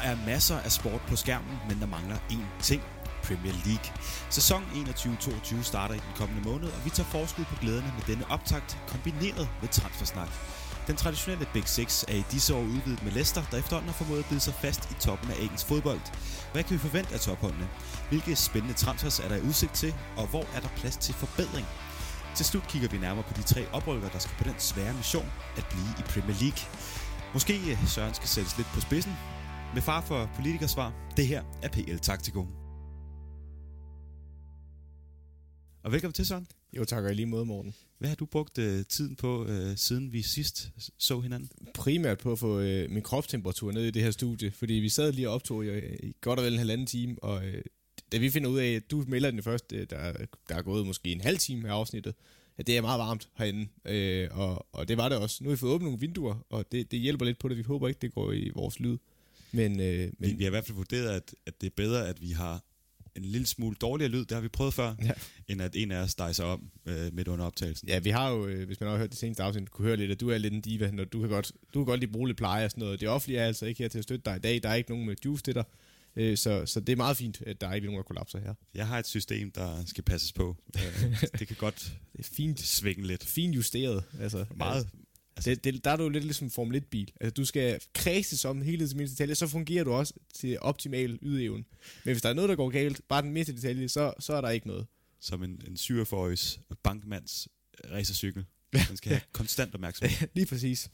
er masser af sport på skærmen, men der mangler én ting. Premier League. Sæson 21-22 starter i den kommende måned, og vi tager forskud på glæderne med denne optakt, kombineret med transfersnak. Den traditionelle Big Six er i disse år udvidet med Leicester, der efterhånden har formået at bide sig fast i toppen af engelsk fodbold. Hvad kan vi forvente af topholdene? Hvilke spændende transfers er der i udsigt til, og hvor er der plads til forbedring? Til slut kigger vi nærmere på de tre oprykker, der skal på den svære mission at blive i Premier League. Måske Søren skal sættes lidt på spidsen. Med far for politikersvar, det her er PL Taktiko. Og velkommen til, Søren. Jo, tak og lige måde, Morten. Hvad har du brugt øh, tiden på, øh, siden vi sidst så hinanden? Primært på at få øh, min kropstemperatur ned i det her studie, fordi vi sad lige og optog i, i godt og vel en halvanden time, og øh, da vi finder ud af, at du melder den første, øh, der, der er gået måske en halv time af afsnittet, at det er meget varmt herinde, øh, og, og det var det også. Nu har vi fået åbnet nogle vinduer, og det, det hjælper lidt på det. Vi håber ikke, det går i vores lyd. Men, øh, men Vi, vi har i hvert fald vurderet, at, at det er bedre, at vi har en lille smule dårligere lyd, det har vi prøvet før, Ja. end at en af os dejser om øh, midt under optagelsen. Ja, vi har jo, øh, hvis man har hørt det seneste afsnit, kunne høre lidt, at du er lidt en diva, når du kan godt, du kan godt lige bruge lidt pleje og sådan noget. Det offentlige er altså ikke her til at støtte dig i dag. Der er ikke nogen med juice til dig. Øh, så, så det er meget fint, at der er ikke nogen, der kollapser her. Jeg har et system, der skal passes på. Øh, det kan godt Det er fint, svinge lidt. fint justeret. Altså, Meget. Altså, det, det, der er du jo lidt ligesom Formel 1-bil. Altså, du skal kredses om hele til mindste detalje, så fungerer du også til optimal ydeevne. Men hvis der er noget, der går galt, bare den mindste detalje, så, så er der ikke noget. Som en, en 47-årigs bankmands racercykel. Den skal have konstant opmærksomhed Lige præcis.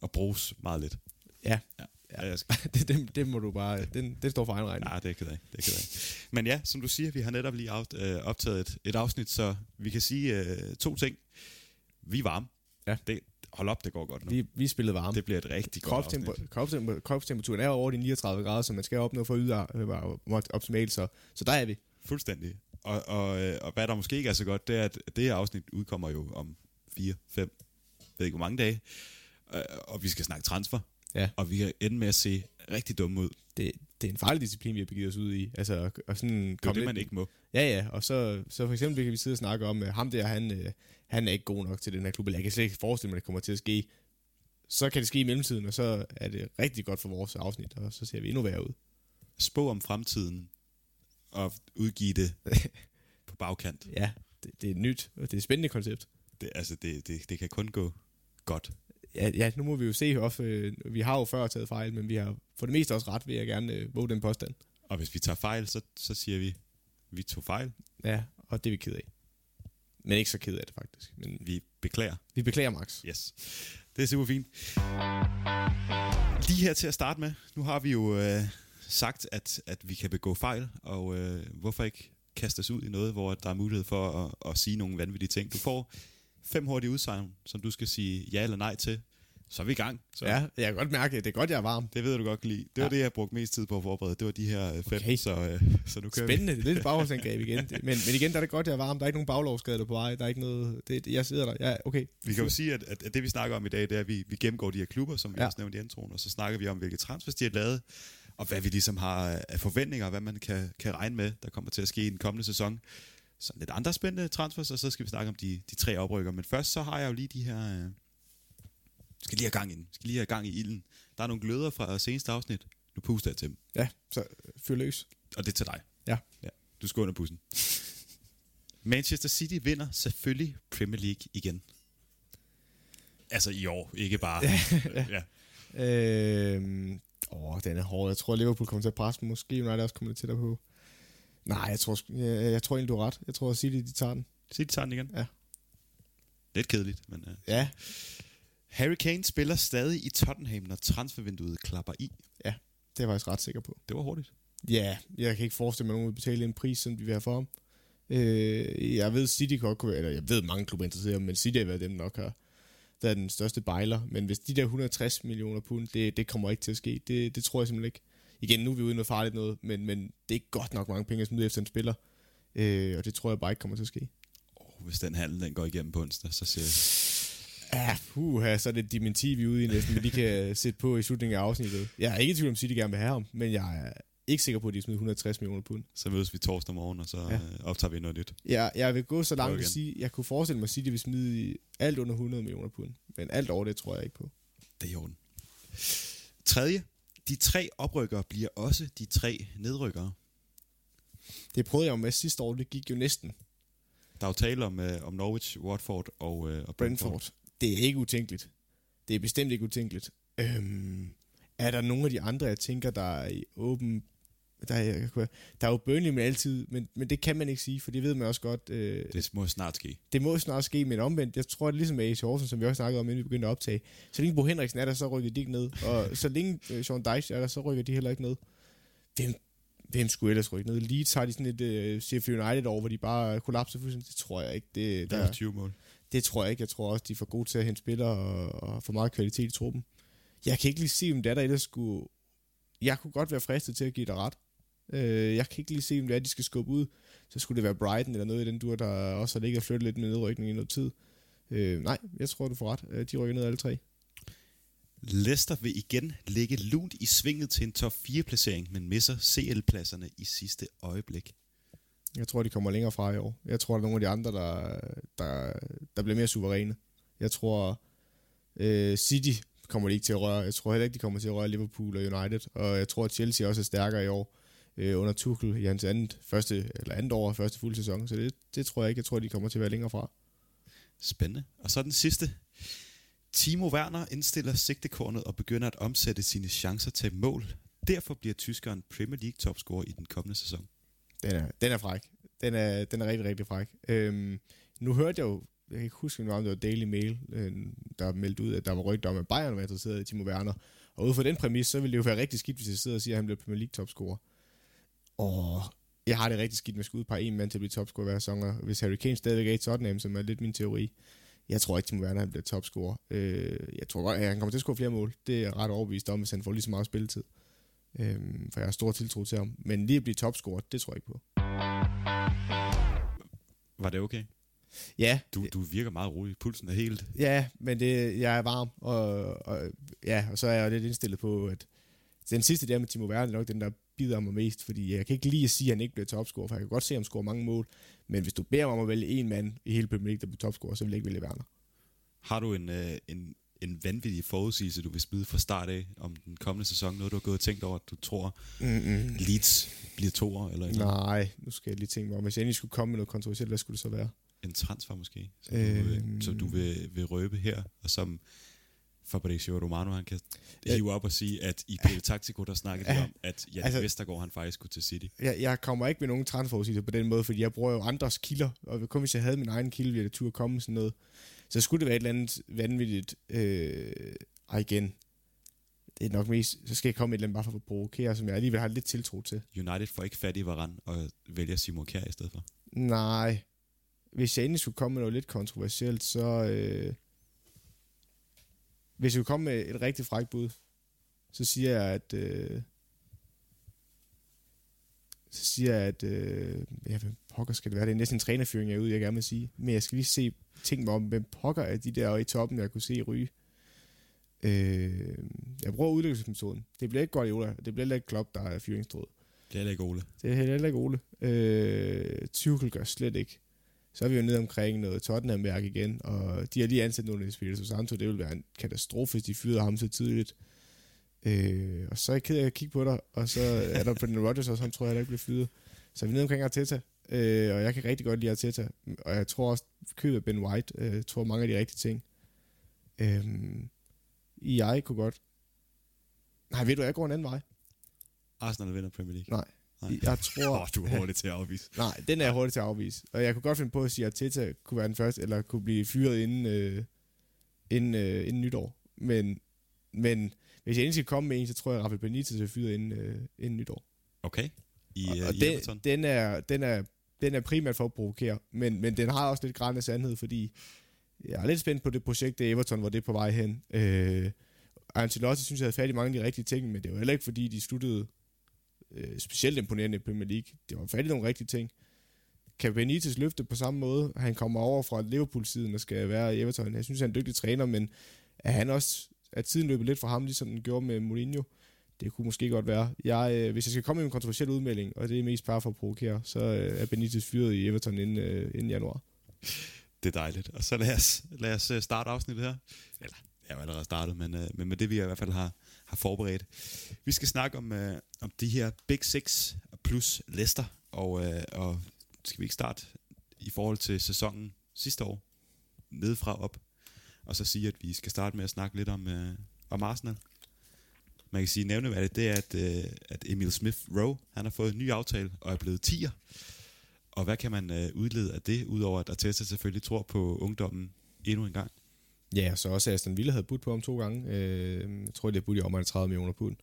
og bruges meget lidt. Ja. Ja, ja. jeg skal, det, det, det må du bare... Den, den står for egen regning. nej, det er ikke det. det, ked af. Men ja, som du siger, vi har netop lige aft, øh, optaget et, et afsnit, så vi kan sige øh, to ting. Vi er varme. Ja. Det, hold op, det går godt nu. Vi, vi spillede varme. Det bliver et rigtig godt afsnit. Kropstemper, kropstemper, kropstemperaturen er over de 39 grader, så man skal opnå for at yde øh, optimalt, så, så der er vi. Fuldstændig. Og, og, øh, og hvad der måske ikke er så godt, det er, at det her afsnit udkommer jo om 4, 5, ved ikke hvor mange dage. Øh, og vi skal snakke transfer. Ja. Og vi kan ende med at se rigtig dumme ud. Det, det er en farlig disciplin, vi har begivet os ud i. Altså, og, sådan Det er det, man lidt- ikke må. Ja, ja, og så, så for eksempel kan vi sidde og snakke om, ham der, han, han er ikke god nok til den her klub, eller jeg kan slet ikke forestille mig, at det kommer til at ske. Så kan det ske i mellemtiden, og så er det rigtig godt for vores afsnit, og så ser vi endnu værre ud. Spå om fremtiden og udgive det på bagkant. Ja, det, det er nyt, og det er et spændende koncept. Det, altså, det, det, det kan kun gå godt. Ja, ja nu må vi jo se, også, øh, vi har jo før taget fejl, men vi har for det meste også ret, vil jeg gerne øh, våge den påstand. Og hvis vi tager fejl, så, så siger vi, vi tog fejl. Ja, og det er vi ked af. Men ikke så ked af det faktisk. Men Vi beklager. vi beklager, Max. Yes. Det er super fint. Lige her til at starte med, nu har vi jo øh, sagt, at, at vi kan begå fejl, og øh, hvorfor ikke kaste os ud i noget, hvor der er mulighed for at, at sige nogle vanvittige ting. Du får fem hurtige udsagn, som du skal sige ja eller nej til. Så er vi i gang. Så Ja, jeg kan godt mærke, at det er godt, jeg er varm. Det ved du godt kan lide. Det var Ja. det, jeg brugte mest tid på at forberede. Det var de her øh, fem, Okay. så, øh, så nu kører Spændende, det er lidt bagholdsangreb igen. Men, men igen, der er det godt, jeg er varm. Der er ikke nogen baglovsskader på vej. Der er ikke noget... Det, jeg sidder der. Ja, okay. vi. Vi kan jo sige, at, at, det vi snakker om i dag, det er, at vi, vi gennemgår de her klubber, som vi ja. Også nævnte i introen, og så snakker vi om, hvilke transfers de har lavet, og hvad vi ligesom har af forventninger, og hvad man kan, kan regne med, der kommer til at ske i den kommende sæson. Så lidt andre spændende transfers, og så skal vi snakke om de, de tre oprykker. Men først så har jeg jo lige de her... Øh, skal lige have gang i den. Skal lige have gang i ilden. Der er nogle gløder fra seneste afsnit. Nu puster jeg til dem. Ja, så fyr løs. Og det er til dig. Ja. ja. Du skal under bussen. Manchester City vinder selvfølgelig Premier League igen. Altså i år, ikke bare. ja. Øhm, åh, den er hård. Jeg tror, Liverpool kommer til at presse dem. Måske United også kommer lidt tættere på. Nej, jeg tror, jeg, jeg tror egentlig, du har ret. Jeg tror, at City, de tager den. City tager den igen. Ja. Lidt kedeligt, men... Uh. Ja, Harry Kane spiller stadig i Tottenham, når transfervinduet klapper i. det er jeg faktisk ret sikker på. Det var hurtigt. Ja, jeg kan ikke forestille mig, at nogen vil betale en pris, som de vil have for ham. Øh, jeg ved, City godt kunne være, eller jeg ved, mange klubber er interesseret, men City har været dem nok har været den største bejler. Men hvis de der 160 millioner pund, det, det kommer ikke til at ske. Det, det tror jeg simpelthen ikke. Igen, nu er vi ude i noget farligt noget, men, men det er ikke godt nok mange penge at smide efter en spiller. Øh, og det tror jeg bare ikke kommer til at ske. Oh, hvis den handel den går igennem på onsdag, så siger jeg... Ja, puha, så er det dementi, vi er ude i næsten, vi lige kan sætte på i slutningen af afsnittet. Jeg er ikke i tvivl om, City gerne vil have ham, men jeg er ikke sikker på, at de smider 160 millioner pund. Så mødes vi torsdag morgen, og så Ja. ja. optager vi noget nyt. Jeg, jeg vil gå så langt at sige, jeg kunne forestille mig, at City vil smide alt under 100 millioner pund. Men alt over det tror jeg ikke på. Det er i orden. Tredje. De tre oprykkere bliver også de tre nedrykkere. Det prøvede jeg jo med sidste år, det gik jo næsten. Der er jo tale om, øh, om Norwich, Watford og, øh, og Brentford. Brentford. Det er ikke utænkeligt. Det er bestemt ikke utænkeligt. Øhm, er der nogle af de andre, jeg tænker, der er i åben... Der er, der er jo Burnley med altid, men, men det kan man ikke sige, for det ved man også godt. Øh, Det må snart ske. det må snart ske, men omvendt, jeg tror, det er ligesom med AC Horsens, som vi også snakkede om, inden vi begyndte at optage. Så længe Bo Henriksen er der, så rykker de ikke ned. Og så længe øh, Sean Dyche er der, så rykker de heller ikke ned. Hvem, hvem skulle ellers rykke ned? Leeds har de sådan et uh, Sheffield United over, hvor de bare kollapser fuldstændig. Det tror jeg ikke. Det, Der der, er 20 mål det tror jeg ikke. Jeg tror også, de er for gode til at hente spillere og, og for meget kvalitet i truppen. Jeg kan ikke lige se, om det er, der ellers skulle... Jeg kunne godt være fristet til at give dig ret. Øh, jeg kan ikke lige se, om det er, de skal skubbe ud. Så skulle det være Brighton eller noget i den dur, der også har ligget og flyttet lidt med nedrykning i noget tid. Øh, nej, jeg tror, du får ret. Øh, de rykker ned alle tre. Leicester vil igen ligge lunt i svinget til en top 4-placering, men misser CL-pladserne i sidste øjeblik. Jeg tror, de kommer længere fra i år. Jeg tror, der er nogle af de andre, der, der, der bliver mere suveræne. Jeg tror, øh, City kommer de ikke til at røre. Jeg tror heller ikke, de kommer til at røre Liverpool og United. Og jeg tror, at Chelsea også er stærkere i år øh, under Tuchel i hans andet, første, eller andet år, første fuld sæson. Så det, det tror jeg ikke. Jeg tror, de kommer til at være længere fra. Spændende. Og så den sidste. Timo Werner indstiller sigtekornet og begynder at omsætte sine chancer til mål. Derfor bliver tyskeren Premier League topscorer i den kommende sæson. Den er, den er fræk. Den er, den er rigtig, rigtig fræk. Øhm, nu hørte jeg jo, jeg kan ikke huske, om det var Daily Mail, øh, der meldte ud, at der var rygter om, at Bayern var interesseret i Timo Werner. Og ud fra den præmis, så ville det jo være rigtig skidt, hvis jeg sidder og siger, at han bliver Premier League topscorer. Og jeg har det rigtig skidt med at skulle udpege en mand til at blive topscorer hver sæson. og Hvis Harry Kane stadigvæk er i Tottenham, som er lidt min teori, jeg tror ikke, Timo Werner han bliver topscorer. Øh, jeg tror godt, at han kommer til at score flere mål. Det er jeg ret overbevist om, hvis han får lige så meget spilletid. Øh, for jeg har stor tiltro til ham. Men lige at blive topscorer, det tror jeg ikke på. Var det okay? Ja, Du, du virker meget rolig. Pulsen er helt... Ja, men det, jeg er varm, og, og, ja, og så er jeg lidt indstillet på, at den sidste der med Timo Werner er nok den, der bider mig mest, fordi jeg kan ikke lige at sige, at han ikke bliver topscorer, for jeg kan godt se, at han scorer mange mål, men hvis du beder mig om at vælge en mand i hele Premier League, der bliver topscorer, så vil jeg ikke vælge Werner. Har du en, øh, en, en vanvittig forudsigelse, du vil smide fra start af om den kommende sæson? Noget, du har gået og tænkt over, at du tror, Mm-mm. Leeds bliver toer, eller et eller andet? Nej, nu skal jeg lige tænke mig om. Hvis jeg endelig skulle komme med noget kontroversielt, hvad skulle det så være? en transfer måske, som, øh, du, Øhm. øh, som du vil, vil røbe her, og som Fabrizio Romano, han kan Ja. hive op og sige, at i PL Taktiko, der snakkede de Ja. om, at Jan Altså- Vestergaard, han faktisk skulle til City. Jeg, jeg kommer ikke med nogen transferforudsigelser på den måde, fordi jeg bruger jo andres kilder, og kun hvis jeg havde min egen kilde, ville jeg turde komme med sådan noget. Så skulle det være et eller andet vanvittigt, øh, og igen, det er nok mest, så skal jeg komme med et eller andet bare for at provokere, som jeg alligevel har lidt tiltro til. United får ikke fat i Varane og vælger Simon Kjær i stedet for. Nej, hvis jeg endelig skulle komme med noget lidt kontroversielt, så... Øh, hvis jeg skulle komme med et rigtig frækt bud, så siger jeg, at... Øh, så siger jeg, at... Øh, ja, hvem pokker skal det være? Det er næsten en trænerfyring, jeg er ude, jeg gerne vil sige. Men jeg skal lige se, tænke mig om, hvem pokker er de der i toppen, jeg kunne se ryge. Øh, jeg bruger udlæggelsesmetoden. Det bliver ikke godt i Ola. Det bliver heller ikke Klopp, der er fyringstråd. Det er heller ikke Ole. Det er heller ikke Ole. Øh, Tuchel gør slet ikke. Så er vi jo nede omkring noget Tottenham-værk igen, og de har lige ansat nogle af Espirito Santo. Det vil være en katastrofe, hvis de fyrede ham så tidligt. Øh, og så er jeg ked af at kigge på dig, og så er der Brendan Rodgers også, han tror jeg heller ikke bliver fyret. Så er vi nede omkring Arteta, øh, og jeg kan rigtig godt lide Arteta. Og jeg tror også, købet Ben White, øh, tror mange af de rigtige ting. Øh, jeg kunne godt... Nej, ved du, jeg går en anden vej. Arsenal vinder Premier League. Nej. Nej. Jeg tror... Oh, du er hurtigt til at afvise. Nej, den er jeg hurtigt til at afvise. Og jeg kunne godt finde på at sige, at Teta kunne være den første, eller kunne blive fyret inden, øh, inden, øh, inden nytår. Men, men hvis jeg endelig skal komme med en, så tror jeg, at Rafael Benitez er fyret inden, øh, inden nytår. Okay. I, og uh, og i den, Everton. den, er, den, er, den er primært for at provokere, men, men den har også lidt græn af sandhed, fordi jeg er lidt spændt på det projekt, det Everton, hvor det er på vej hen. Øh, Ancelotti synes, jeg havde fat i mange af de rigtige ting, men det var heller ikke, fordi de sluttede øh, specielt imponerende i Premier League. Det var fat i nogle rigtige ting. Kan Benitez løfte på samme måde? Han kommer over fra Liverpool-siden og skal være i Everton. Jeg synes, han er en dygtig træner, men er han også, at tiden løbet lidt for ham, ligesom den gjorde med Mourinho? Det kunne måske godt være. Jeg, øh, hvis jeg skal komme med en kontroversiel udmelding, og det er mest bare for at provokere, så øh, er Benitez fyret i Everton inden, øh, inden januar. Det er dejligt. Og så lad os, lad os øh, starte afsnittet her. Eller, jeg har allerede startet, men, øh, men med det vi i hvert fald har, har forberedt. Vi skal snakke om, øh, om de her Big Six plus Leicester, og, øh, og skal vi ikke starte i forhold til sæsonen sidste år, nedefra op, og så sige, at vi skal starte med at snakke lidt om, øh, om Arsenal. Man kan sige nævneværdigt, det er, at, øh, at Emil Smith Rowe, han har fået en ny aftale og er blevet tiger. Og hvad kan man øh, udlede af det, udover at Arteta selvfølgelig tror på ungdommen endnu en gang? Ja, så også Aston Villa havde budt på ham to gange. Øh, jeg tror, det er budt i omegn 30 millioner pund.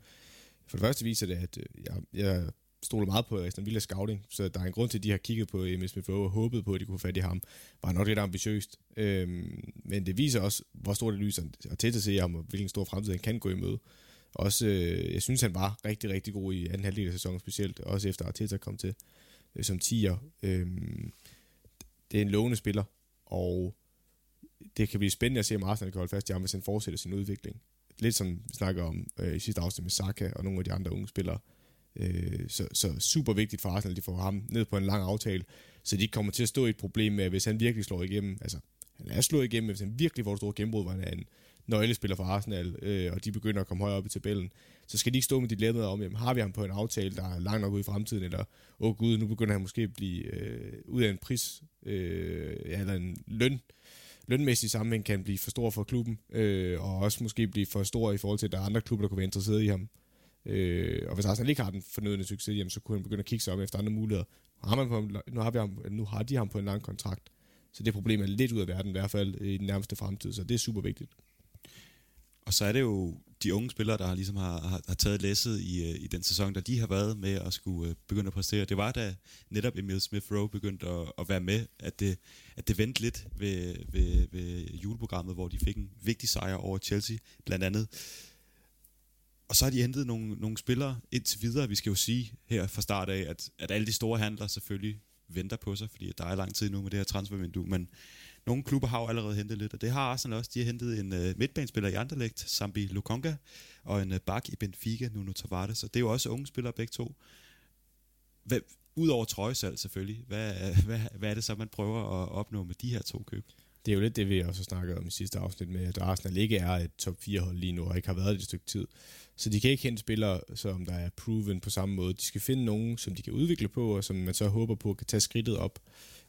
For det første viser det, at øh, jeg, jeg stoler meget på Aston Villa scouting, så der er en grund til, at de har kigget på Emil Smith Rowe og håbet på, at de kunne få fat i ham. Var nok lidt ambitiøst. Øhm, men det viser også, hvor stort det lyser, og tæt at se ham, og hvilken stor fremtid han kan gå i møde. Også, øh, jeg synes, han var rigtig, rigtig god i anden halvdel af sæsonen specielt, også efter Arteta kom til øh, som 10'er. Øh, det er en lovende spiller, og det kan blive spændende at se, om Arsenal kan holde fast i ham, hvis han fortsætter sin udvikling. Lidt som vi snakker om øh, i sidste afsnit med Saka og nogle af de andre unge spillere. Øh, så, så super vigtigt for Arsenal, at de får ham ned på en lang aftale, så de ikke kommer til at stå i et problem med, hvis han virkelig slår igennem, altså han er slået igennem, hvis han virkelig får et stort gennembrud, hvor han er en nøglespiller for Arsenal, øh, og de begynder at komme højere op i tabellen, så skal de ikke stå med dilemmaet om, jamen, har vi ham på en aftale, der er langt nok ud i fremtiden, eller åh oh, gud, nu begynder han måske at blive øh, ud af en pris, øh, ja, eller en løn, lønmæssig sammenhæng kan blive for stor for klubben, øh, og også måske blive for stor i forhold til, at der er andre klubber, der kunne være interesseret i ham. Øh, og hvis Arsenal ikke har den fornødende succes, jamen, så kunne han begynde at kigge sig om efter andre muligheder. Har man på, nu, har vi ham, nu har de ham på en lang kontrakt, så det problem er lidt ud af verden, i hvert fald øh, i den nærmeste fremtid, så det er super vigtigt. Og så er det jo de unge spillere, der ligesom har, har, har taget læsset i, øh, i den sæson, der de har været med at skulle øh, begynde at præstere. Det var da netop Emil Smith Rowe begyndte at, at være med, at det, at det vendte lidt ved, ved, ved juleprogrammet, hvor de fik en vigtig sejr over Chelsea, blandt andet. Og så har de hentet nogle, nogle spillere indtil videre. Vi skal jo sige her fra start af, at, at alle de store handler selvfølgelig venter på sig, fordi der er lang tid nu med det her transfervindue, men nogle klubber har jo allerede hentet lidt, og det har Arsenal også. De har hentet en øh, midtbanespiller i Anderlecht, Sambi Lukonga, og en øh, bak i Benfica, Nuno Tavares, og det er jo også unge spillere begge to. Hvad, Udover trøjesalg selvfølgelig, hvad, hvad, hvad er det så, man prøver at opnå med de her to køb? Det er jo lidt det, vi også snakkede om i sidste afsnit med, at Arsenal ikke er et top 4 hold lige nu, og ikke har været det et stykke tid. Så de kan ikke hente spillere, som der er proven på samme måde. De skal finde nogen, som de kan udvikle på, og som man så håber på kan tage skridtet op.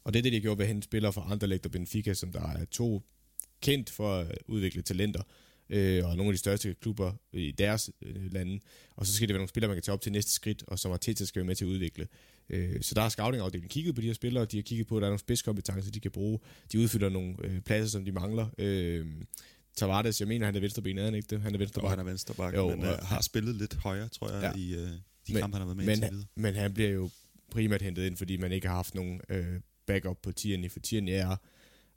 Og det er det, de har gjort ved at hente spillere fra Anderlecht og Benfica, som der er to kendt for at udvikle talenter, øh, og nogle af de største klubber i deres øh, lande. Og så skal det være nogle spillere, man kan tage op til næste skridt, og som Arteta skal være med til at udvikle. Øh, så der er scouting-afdelingen kigget på de her spillere, de har kigget på, at der er nogle spidskompetencer, de kan bruge. De udfylder nogle øh, pladser, som de mangler. Øh, Tavares, jeg mener, han er venstrebenet, er han ikke det? Han er venstreback. Han er venstreback, jo, men øh, har spillet lidt højere, tror jeg, ja. i øh, de men, kampe, han har været med men, indtil videre. Men han bliver jo primært hentet ind, fordi man ikke har haft nogen øh, backup på Tierney, for Tierney er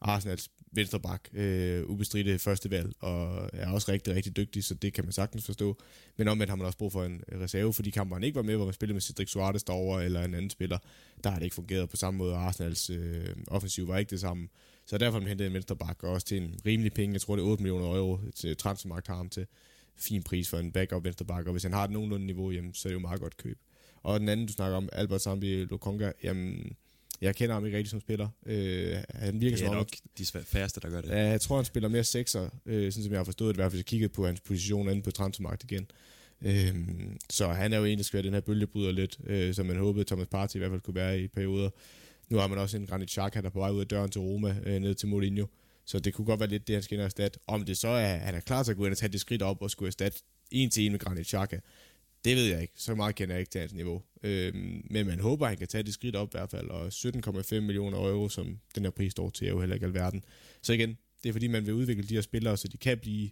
Arsenals venstreback, øh, ubestridte førstevalg, og er også rigtig, rigtig dygtig, så det kan man sagtens forstå. Men omvendt har man også brug for en reserve, fordi kampen han ikke var med, hvor man spillede med Cedric Suarez derovre, eller en anden spiller. Der har det ikke fungeret på samme måde, og Arsenals øh, offensiv var ikke det samme. Så derfor har man hentet en venstreback, og også til en rimelig penge, jeg tror det er 8 millioner euro, til transfermarkt har ham til fin pris for en backup venstreback, og hvis han har et nogenlunde niveau, jamen, så er det jo meget godt køb. Og den anden, du snakker om, Albert Zambi Lokonga, jamen, jeg kender ham ikke rigtig som spiller. Øh, han virker Det er som om, nok de svæ- færreste, der gør det. Ja, jeg tror, han spiller mere sekser, øh, sådan som jeg har forstået det, i hvert fald, hvis jeg kiggede på hans position inde på transfermarkedet igen. Øh, så han er jo en, der skal være den her bølgebryder lidt, øh, som man håbede, Thomas Partey i hvert fald kunne være i perioder. Nu har man også en Granit Xhaka, der er på vej ud af døren til Roma, øh, ned til Mourinho. Så det kunne godt være lidt det, han skal ind og erstatte. Om det så er, han er klar til at gå ind og tage det skridt op og skulle erstatte en til en med Granit Xhaka, det ved jeg ikke. Så meget kender jeg ikke til hans niveau. Øhm, men man håber, at han kan tage det skridt op i hvert fald. Og 17,5 millioner euro, som den her pris står til, er jo heller ikke alverden. Så igen, det er fordi, man vil udvikle de her spillere, så de kan blive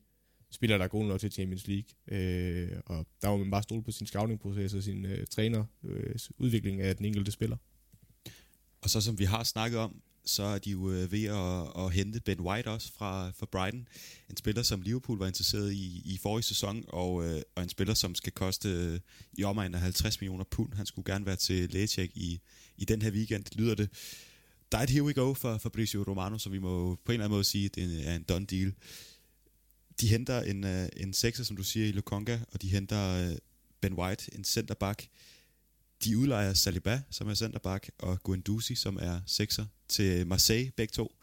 spillere, der er gode nok til Champions League. Øh, og der må man bare stole på sin scouting-proces og sin øh, træner, øh, udvikling af den enkelte spiller. Og så som vi har snakket om, så er de jo øh, ved at, at hente Ben White også fra, fra Brighton. En spiller, som Liverpool var interesseret i i forrige sæson, og, øh, og en spiller, som skal koste øh, i omegn af 50 millioner pund. Han skulle gerne være til lægecheck i, i den her weekend, lyder det. Der er et here we go for Fabrizio Romano, så vi må på en eller anden måde sige, at det er en done deal. De henter en, øh, en sekser, som du siger, i Lokonga, og de henter øh, Ben White, en centerback. De udlejer Saliba, som er centerback, og Guendouzi, som er sekser, til Marseille, begge to.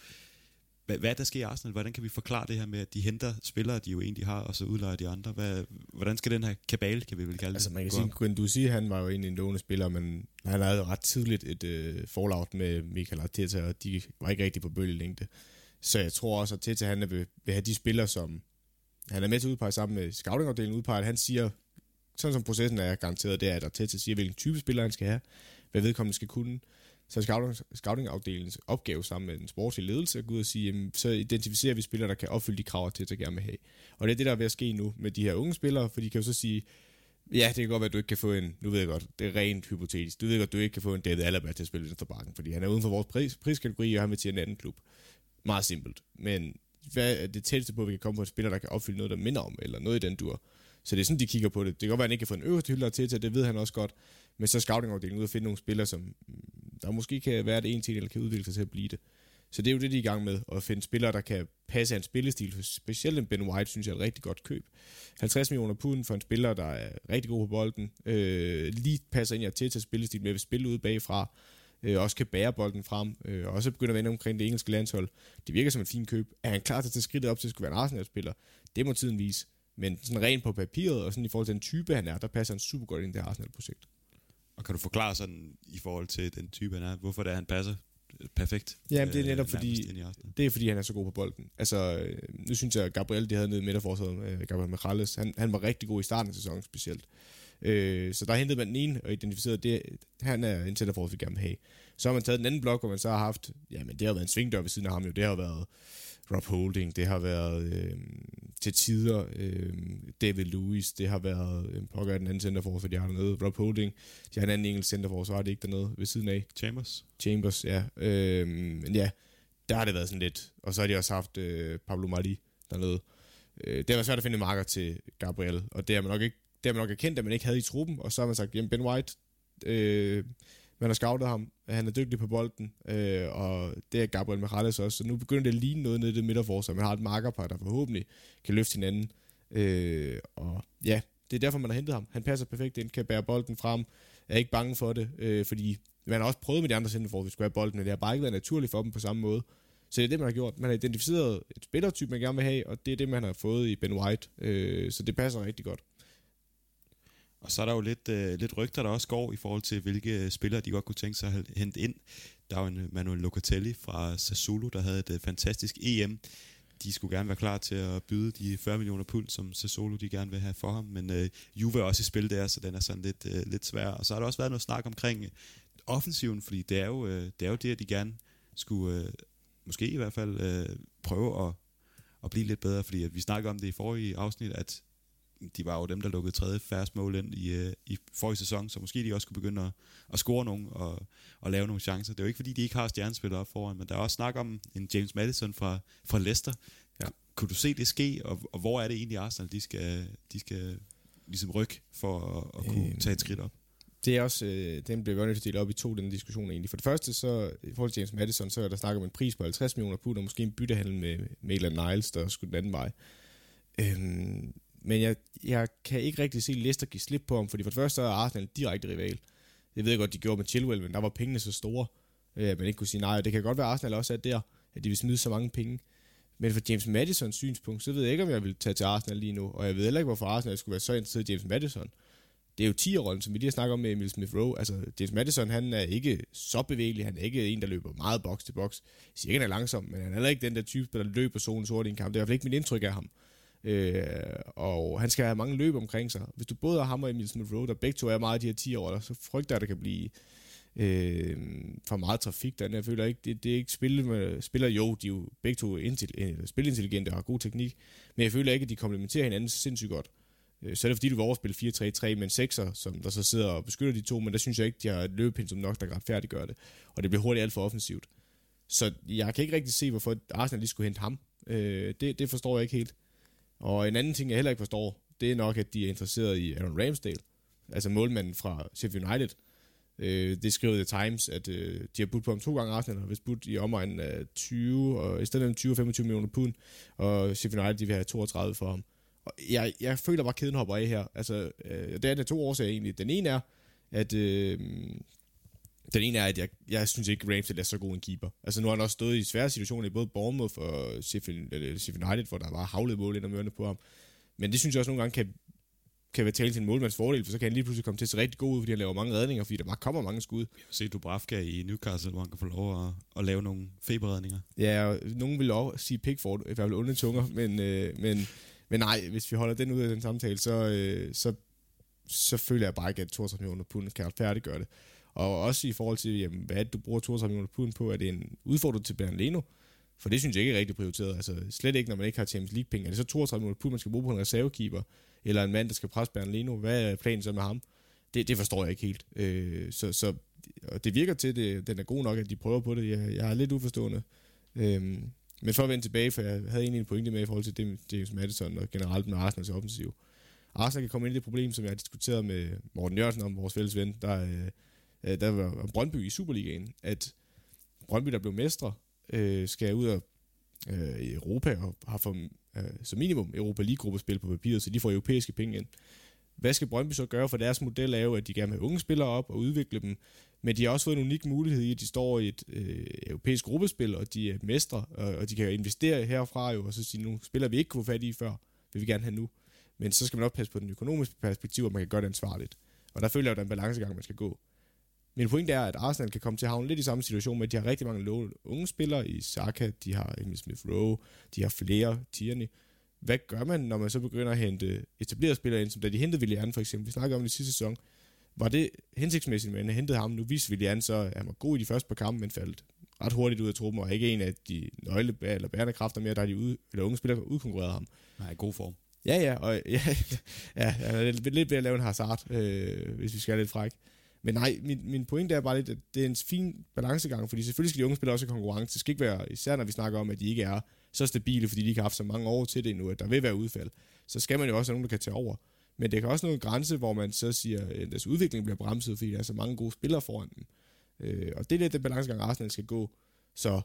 hvad, hvad der sker i Arsenal? Hvordan kan vi forklare det her med, at de henter spillere, de jo egentlig har, og så udlejer de andre? Hvad, hvordan skal den her kabale, kan vi vel kalde Altså det? man kan sige, Ducy, han var jo egentlig en lovende spiller, men han havde ret tidligt et øh, fallout med Michael Arteta, og de var ikke rigtig på bølgelængde. Så jeg tror også, at Arteta han vil, vil have de spillere, som han er med til at udpege sammen med scoutingafdelingen udpeget. Han siger, sådan som processen er garanteret, det er, at Arteta siger, hvilken type spiller han skal have, hvad vedkommende skal kunne. Så scouting, scoutingafdelingens opgave sammen med den sportslige ledelse at gå ud og sige, jamen, så identificerer vi spillere, der kan opfylde de krav, Arteta gerne vil have. Og det er det, der er ved at ske nu med de her unge spillere, for de kan jo så sige, Ja, det kan godt være, at du ikke kan få en... Nu ved jeg godt, det er rent hypotetisk. Du ved godt, at du ikke kan få en David Alaba til at spille venstre bakken, fordi han er uden for vores pris, priskategori, og han vil til en anden klub. Meget simpelt. Men hvad er det tætteste på, at vi kan komme på en spiller, der kan opfylde noget, der minder om, eller noget i den dur? Så det er sådan, de kigger på det. Det kan godt være, at han ikke kan få en øverste hylder til, til det ved han også godt. Men så er scoutingafdelingen ud og finde nogle spillere, som mm, der måske kan være det en til, eller kan udvikle sig til at blive det. Så det er jo det, de er i gang med, at finde spillere, der kan passe hans spillestil. Specielt en Ben White, synes jeg er et rigtig godt køb. 50 millioner pund for en spiller, der er rigtig god på bolden. Øh, lige passer ind i Arteta's spillestil med at spille ud bagfra. Øh, også kan bære bolden frem. Øh, også begynder at vende omkring det engelske landshold. Det virker som et fint køb. Er han klar til at tage skridtet op til at skulle være en Arsenal-spiller? Det må tiden vise. Men sådan rent på papiret, og sådan i forhold til den type, han er, der passer han super godt ind i det Arsenal-projekt. Og kan du forklare sådan, i forhold til den type, han er, hvorfor det er, han passer perfekt? Jamen, det er øh, netop fordi-? Det er fordi, han er så god på bolden. Altså, øh, nu synes jeg, at Gabriel, de havde nede i midterforsvaret, øh, Gabriel Michales, han, han var rigtig god i starten af sæsonen specielt. Øh, så der hentede man den ene og identificerede, det, han er en centerforsvar, vi gerne vil have. Så har man taget den anden blok, hvor man så har haft, jamen det har været en svingdør ved siden af ham jo, det har været Rob Holding, det har været øh, til tider øh, David Lewis, det har været, øh, pokker den anden centerforsvar, de har dernede, Rob Holding, de har en anden engelsk centerforsvar, det ikke dernede ved siden af. Chambers? Chambers, ja. Øh, men ja, der har det været sådan lidt. Og så har de også haft øh, Pablo Mari dernede. Øh, det har været svært at finde marker til Gabriel, og det har man nok ikke det har man nok erkendt, at man ikke havde i truppen, og så har man sagt, jamen Ben White, øh, man har scoutet ham, han er dygtig på bolden, øh, og det er Gabriel Morales også, så nu begynder det at ligne noget nede i det midterforsvar, man har et markerpar, der forhåbentlig kan løfte hinanden, øh, og ja, det er derfor, man har hentet ham. Han passer perfekt ind, kan bære bolden frem, er ikke bange for det, øh, fordi man har også prøvet med de andre centerfor, at vi skulle have bolden, men det har bare ikke været naturligt for dem på samme måde. Så det er det, man har gjort. Man har identificeret et spillertype, man gerne vil have, og det er det, man har fået i Ben White. Øh, så det passer rigtig godt. Og så er der jo lidt, øh, lidt rygter, der også går i forhold til, hvilke øh, spillere de godt kunne tænke sig at hente ind. Der er en øh, Manuel Locatelli fra Sassuolo, der havde et øh, fantastisk EM. De skulle gerne være klar til at byde de 40 millioner pund, som Sassuolo de gerne vil have for ham. Men øh, Juve er også i spil der, så den er sådan lidt, øh, lidt svær. Og så har der også været noget snak omkring øh, offensiven, fordi det er jo, øh, det, er jo det, at de gerne skulle, øh, måske i hvert fald, øh, prøve at, at blive lidt bedre. Fordi at vi snakkede om det i forrige afsnit, at de var jo dem, der lukkede tredje færrest mål ind i, øh, i forrige sæson, så måske de også skulle begynde at, at score nogen og, og lave nogle chancer. Det er jo ikke, fordi de ikke har stjernespillere op foran, men der er også snak om en James Madison fra, fra Leicester. Ja. Kunne du se det ske, og, og hvor er det egentlig Arsenal, de skal, de skal ligesom rykke for at, at kunne Øhm. tage et skridt op? Det er også, øh, den bliver godt nødt til at dele op i to, den diskussion egentlig. For det første, så i forhold til James Madison, så er der snak om en pris på 50 millioner pund, og måske en byttehandel med Maitland Niles, der skulle den anden vej. Øhm, men jeg, jeg kan ikke rigtig se Leicester give slip på ham, fordi for det første er Arsenal direkte rival. Det ved jeg godt, de gjorde med Chilwell, men der var pengene så store, øh, at man ikke kunne sige nej. Og det kan godt være, at Arsenal også er der, at de vil smide så mange penge. Men fra James Madisons synspunkt, så ved jeg ikke, om jeg vil tage til Arsenal lige nu. Og jeg ved heller ikke, hvorfor Arsenal skulle være så interesseret i James Madison. Det er jo 10-rollen, som vi lige har snakket om med Emil Smith Rowe. Altså, James Madison, han er ikke så bevægelig. Han er ikke en, der løber meget boks til boks. Jeg siger ikke, han er langsom, men han er heller ikke den der type, der løber zonen sort i en kamp. Det er i hvert fald ikke mit indtryk af ham. Øh, og han skal have mange løb omkring sig. Hvis du både har ham og Emil Smith Rowe, der begge to er meget de her 10 år, så frygter jeg, at der kan blive øh, for meget trafik derinde. Jeg føler ikke, det, det er ikke spil med, spiller jo, de er jo begge to intel, øh, spilintelligente og har god teknik, men jeg føler ikke, at de komplementerer hinanden sindssygt godt. Øh, Så er det fordi, du vil overspille 4-3-3 med en 6'er, som der så sidder og beskytter de to, men der synes jeg ikke, de har et løbepensum nok, der kan retfærdiggøre det. Og det bliver hurtigt alt for offensivt. Så jeg kan ikke rigtig se, hvorfor Arsenal lige skulle hente ham. Øh, det, det forstår jeg ikke helt. Og en anden ting, jeg heller ikke forstår, det er nok, at de er interesseret i Aaron Ramsdale. Altså målmanden fra Sheffield United. Øh, det skrev The Times, at øh, de har budt på ham to gange. Arsenal har vist budt i omegnen af 20, og i stedet for 20-25 millioner pund. Og Sheffield United, de vil have 32 for ham. Og jeg, jeg føler bare, at kæden hopper af her. Altså, øh, det er der to årsager egentlig. Den ene er, at øh, den ene er, at jeg, jeg synes ikke, Ramsdale er så god en keeper. Altså nu har han også stået i svære situationer i både Bournemouth og Sheffield, Sheffield United, hvor der var havlet mål ind om ørerne på ham. Men det synes jeg også nogle gange kan, kan være tale til en målmands fordel, for så kan han lige pludselig komme til at se rigtig god ud, fordi han laver mange redninger, fordi der bare kommer mange skud. Se Dubravka i Newcastle, hvor han kan få lov at, at lave nogle feberredninger. Ja, og nogen vil også sige Pickford, i hvert fald onde tunger, men, øh, men, men nej, hvis vi holder den ud af den samtale, så, øh, så, så føler jeg bare ikke, at 32 millioner pund kan færdiggøre det. Og også i forhold til, jamen, hvad du bruger 32 millioner pund på? Er det en udfordring til Bernardino? For det synes jeg ikke er rigtig prioriteret. Altså slet ikke, når man ikke har Champions League-penge. Er det så 32 millioner pund, man skal bruge på en reservekeeper? Eller en mand, der skal presse Bernardino? Hvad er planen så med ham? Det, det forstår jeg ikke helt. Øh, så, så og det virker til, at det, den er god nok, at de prøver på det. Jeg, jeg er lidt uforstående. Øh, men for at vende tilbage, for jeg havde egentlig en pointe med i forhold til det, James Madison og generelt med Arsenals offensiv. Arsenal kan komme ind i det problem, som jeg har diskuteret med Morten Jørgensen om, vores fælles ven, der, øh, der var Brøndby i Superligaen, at Brøndby, der blev mestre, øh, skal ud og øh, i Europa og har for, øh, som minimum Europa League-gruppespil på papiret, så de får europæiske penge ind. Hvad skal Brøndby så gøre? For deres model er jo, at de gerne vil have unge spillere op og udvikle dem, men de har også fået en unik mulighed i, at de står i et øh, europæisk gruppespil, og de er mestre, og, og de kan investere herfra jo, og så sige, nu spiller vi ikke kunne få fat i før, vil vi gerne have nu. Men så skal man også passe på den økonomiske perspektiv, at man kan gøre det ansvarligt. Og der føler jeg, at der er en balancegang, man skal gå. Min point er, at Arsenal kan komme til at havne lidt i samme situation med, at de har rigtig mange unge spillere i Saka, de har Emil Smith Rowe, de har flere, Tierney. Hvad gør man, når man så begynder at hente etablerede spillere ind, som da de hentede Willian for eksempel? Vi snakkede om det i sidste sæson. Var det hensigtsmæssigt, at man hentede ham? Nu viste Willian så, at han var god i de første par kampe, men faldt ret hurtigt ud af truppen, og ikke en af de nøgle eller bærende kræfter mere, der er de ude, eller unge spillere udkonkurreret ham. Nej, i god form. Ja, ja, og ja, ja, er lidt ved at lave en hazard, øh, hvis vi skal lidt fræk. Men nej, min, min pointe er bare lidt, at det er en fin balancegang, fordi selvfølgelig skal de unge spille også i konkurrence. Det skal ikke være, især når vi snakker om, at de ikke er så stabile, fordi de ikke har haft så mange år til det endnu, at der vil være udfald. Så skal man jo også have nogen, der kan tage over. Men det kan også nå en grænse, hvor man så siger, at deres udvikling bliver bremset, fordi der er så mange gode spillere foran dem. Øh, og det er lidt den balancegang, Arsenal skal gå. Så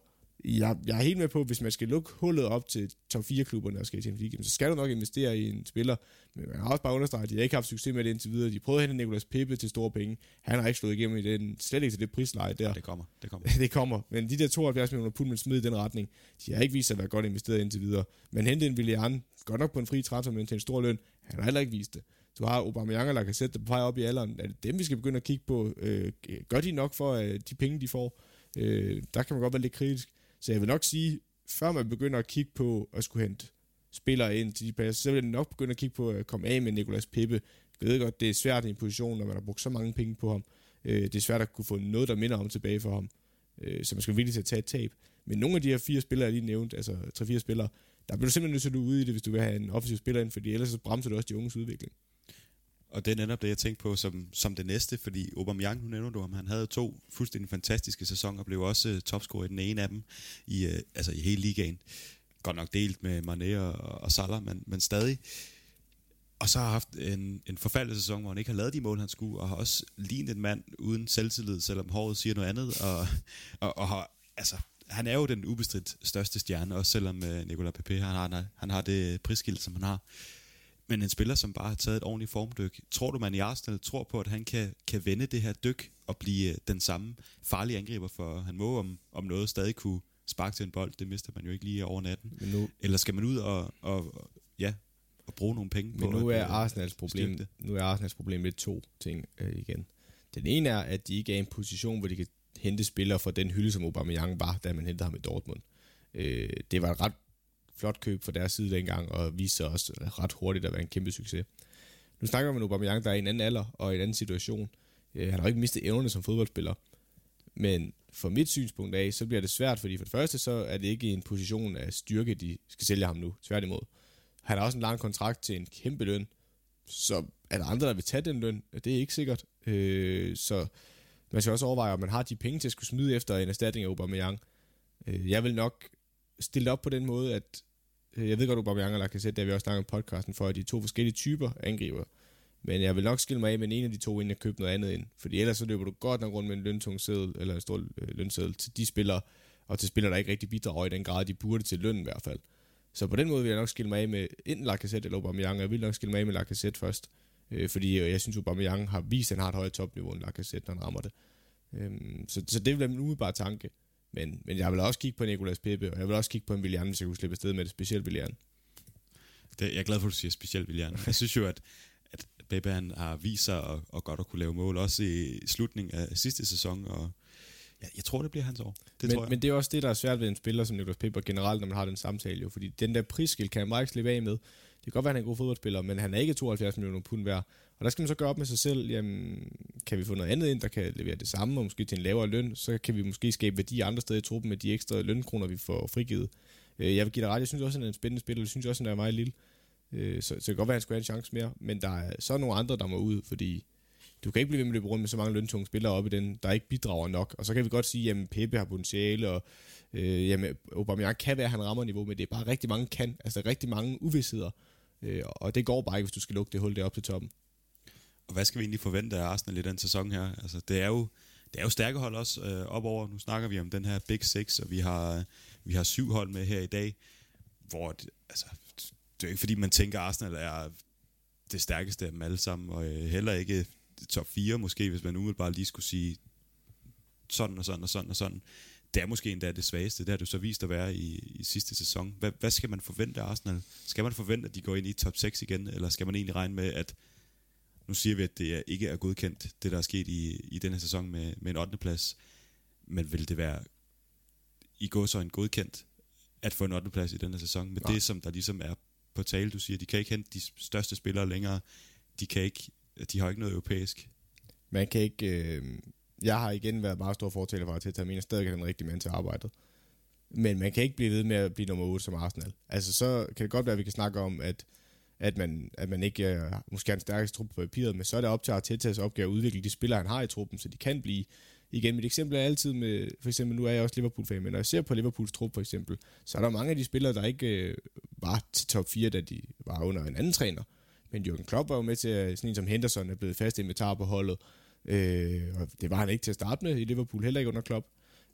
jeg, jeg er helt med på, at hvis man skal lukke hullet op til top 4-klubberne og skal i Champions League, så skal du nok investere i en spiller. Men man har også bare understreget, at de har ikke haft succes med det indtil videre. De prøvede at hente Nicolas Pepe til store penge. Han har ikke slået igennem i den, slet ikke til det prisleje der. Ja, det kommer. Det kommer. det kommer. Men de der 72 millioner pund, man smed i den retning, de har ikke vist sig at være godt investeret indtil videre. Men hente en Willian, godt nok på en fri transfer, men til en stor løn, han har heller ikke vist det. Du har Aubameyang og sætte det på vej op i alderen. Er det dem, vi skal begynde at kigge på? Øh, gør de nok for øh, de penge, de får? Øh, der kan man godt være lidt kritisk. Så jeg vil nok sige, før man begynder at kigge på at skulle hente spillere ind til de pladser, så vil jeg nok begynde at kigge på at komme af med Nikolas Pippe. Jeg ved godt, det er svært i en position, når man har brugt så mange penge på ham. Øh, det er svært at kunne få noget, der minder om tilbage for ham. Øh, så man skal virkelig til at tage et tab. Men nogle af de her fire spillere, jeg lige nævnte, altså tre-fire spillere, der bliver du simpelthen nødt til at ude i det, hvis du vil have en offensiv spiller ind, fordi ellers så bremser du også de unges udvikling. Og det er netop det, jeg tænkte på som, som det næste, fordi Aubameyang, nu nævner du ham, han havde to fuldstændig fantastiske sæsoner, og blev også uh, topscorer i den ene af dem, i, uh, altså i hele ligaen. Godt nok delt med Mané og, og Salah, men, men stadig. Og så har haft en, en forfaldet sæson, hvor han ikke har lavet de mål, han skulle, og har også lignet en mand uden selvtillid, selvom håret siger noget andet, og, og, og har, altså, han er jo den ubestridt største stjerne, også selvom uh, Nicolas Pepe, han har, han har det prisskilt, som han har men en spiller, som bare har taget et ordentligt formdyk. Tror du, man i Arsenal tror på, at han kan, kan vende det her dyk og blive øh, den samme farlige angriber, for han må om, om noget stadig kunne sparke til en bold. Det mister man jo ikke lige over natten. Men nu, Eller skal man ud og, og, ja, og bruge nogle penge men på nu er Arsenals problem, nu er Arsenals problem lidt to ting øh, igen. Den ene er, at de ikke er i en position, hvor de kan hente spillere fra den hylde, som Aubameyang var, da man hentede ham i Dortmund. Øh, det var et ret flot køb fra deres side dengang, og viste sig også ret hurtigt at være en kæmpe succes. Nu snakker vi om Aubameyang, der er i en anden alder og i en anden situation. Øh, han har ikke mistet evnerne som fodboldspiller. Men fra mit synspunkt af, så bliver det svært, fordi for det første, så er det ikke en position af styrke, de skal sælge ham nu. Tværtimod. Han har også en lang kontrakt til en kæmpe løn, så er der andre, der vil tage den løn? Det er ikke sikkert. Øh, så man skal også overveje, om man har de penge til at skulle smide efter en erstatning af Aubameyang. Øh, jeg vil nok stille op på den måde, at Øh, jeg ved godt, Aubameyang og Lacazette, der vi også snakket om podcasten, for at de to forskellige typer angriber. Men jeg vil nok skille mig af med en af de to, inden jeg køber noget andet ind. Fordi ellers så løber du godt nok rundt med en løntung sædel, eller en stor øh, lønseddel til de spillere, og til spillere, der ikke rigtig bidrager i den grad, de burde til løn i hvert fald. Så på den måde vil jeg nok skille mig af med enten Lacazette eller Aubameyang, og jeg vil nok skille mig af med Lacazette først. Øh, fordi øh, jeg synes, Aubameyang har vist, at han har et højere topniveau end Lacazette, når han rammer det. Øhm, så, så det vil være min umiddelbare tanke. Men, men jeg vil også kigge på Nicolas Pepe, og jeg vil også kigge på en Willian, hvis jeg kunne slippe afsted med det, specielt Willian. Det, jeg er glad for, at du siger specielt William. Jeg synes jo, at, at Pepe han har vist sig at, at godt at kunne lave mål, også i slutningen af sidste sæson, og ja, jeg tror, det bliver hans år. Det men, tror jeg. men det er også det, der er svært ved en spiller som Nicolas Pepe generelt, når man har den samtale jo, fordi den der prisskilt kan han bare ikke slippe af med. Det kan godt være, at han er en god fodboldspiller, men han er ikke 72 millioner pund værd. Og der skal man så gøre op med sig selv, jamen, kan vi få noget andet ind, der kan levere det samme, og måske til en lavere løn, så kan vi måske skabe værdi andre steder i truppen med de ekstra lønkroner, vi får frigivet. Øh, Jeg vil give dig ret, jeg synes også, at han er en spændende spiller, jeg synes også, at han er meget lille. Øh, Så, så det kan godt være, at han skulle have en chance mere, men der er så nogle andre, der må ud, fordi du kan ikke blive ved med at løbe rundt med så mange løntunge spillere op i den, der ikke bidrager nok. Og så kan vi godt sige, at Pepe har potentiale, og øh, jamen, Aubameyang kan være, at han rammer niveau, men det er bare rigtig mange kan. Altså, rigtig mange uvidsheder. Øh, og det går bare ikke, hvis du skal lukke det hul der op til toppen. Og hvad skal vi egentlig forvente af Arsenal i den sæson her? Altså, det er jo, det er jo stærke hold også øh, op over. Nu snakker vi om den her Big Six, og vi har, vi har syv hold med her i dag, hvor det, altså, det er jo ikke fordi, man tænker, at Arsenal er det stærkeste af dem alle sammen, og øh, heller ikke top 4 måske, hvis man umiddelbart lige skulle sige sådan og sådan og sådan og sådan. Det er måske endda det svageste. Det har du så vist at være i, i sidste sæson. Hvad, hvad skal man forvente af Arsenal? Skal man forvente, at de går ind i top 6 igen, eller skal man egentlig regne med, at nu siger vi, at det er, ikke er godkendt, det der er sket i, i den her sæson med, med en 8. plads, men vil det være i går så en godkendt at få en 8. plads i den her sæson, med Nej. det, som der ligesom er på tale, du siger, de kan ikke hente de største spillere længere, de kan ikke, de har ikke noget europæisk. Man kan ikke... Øh, jeg har igen været meget stor fortaler for at jeg mener stadig er den rigtige mand til arbejdet. Men man kan ikke blive ved med at blive nummer 8 som Arsenal. Altså så kan det godt være, at vi kan snakke om, at, at, man, at man ikke øh, måske er den stærkeste truppe på papiret, men så er det op til Artetas opgave at udvikle de spillere, han har i truppen, så de kan blive igen. Mit eksempel er altid med, for eksempel nu er jeg også Liverpool-fan, men når jeg ser på Liverpools trup for eksempel, så er der mange af de spillere, der ikke øh, var til top 4, da de var under en anden træner. Men Jürgen Klopp var jo med til, at sådan en som Henderson er blevet fast inventar på holdet. Øh, og det var han ikke til at starte med i Liverpool, heller ikke under Klopp.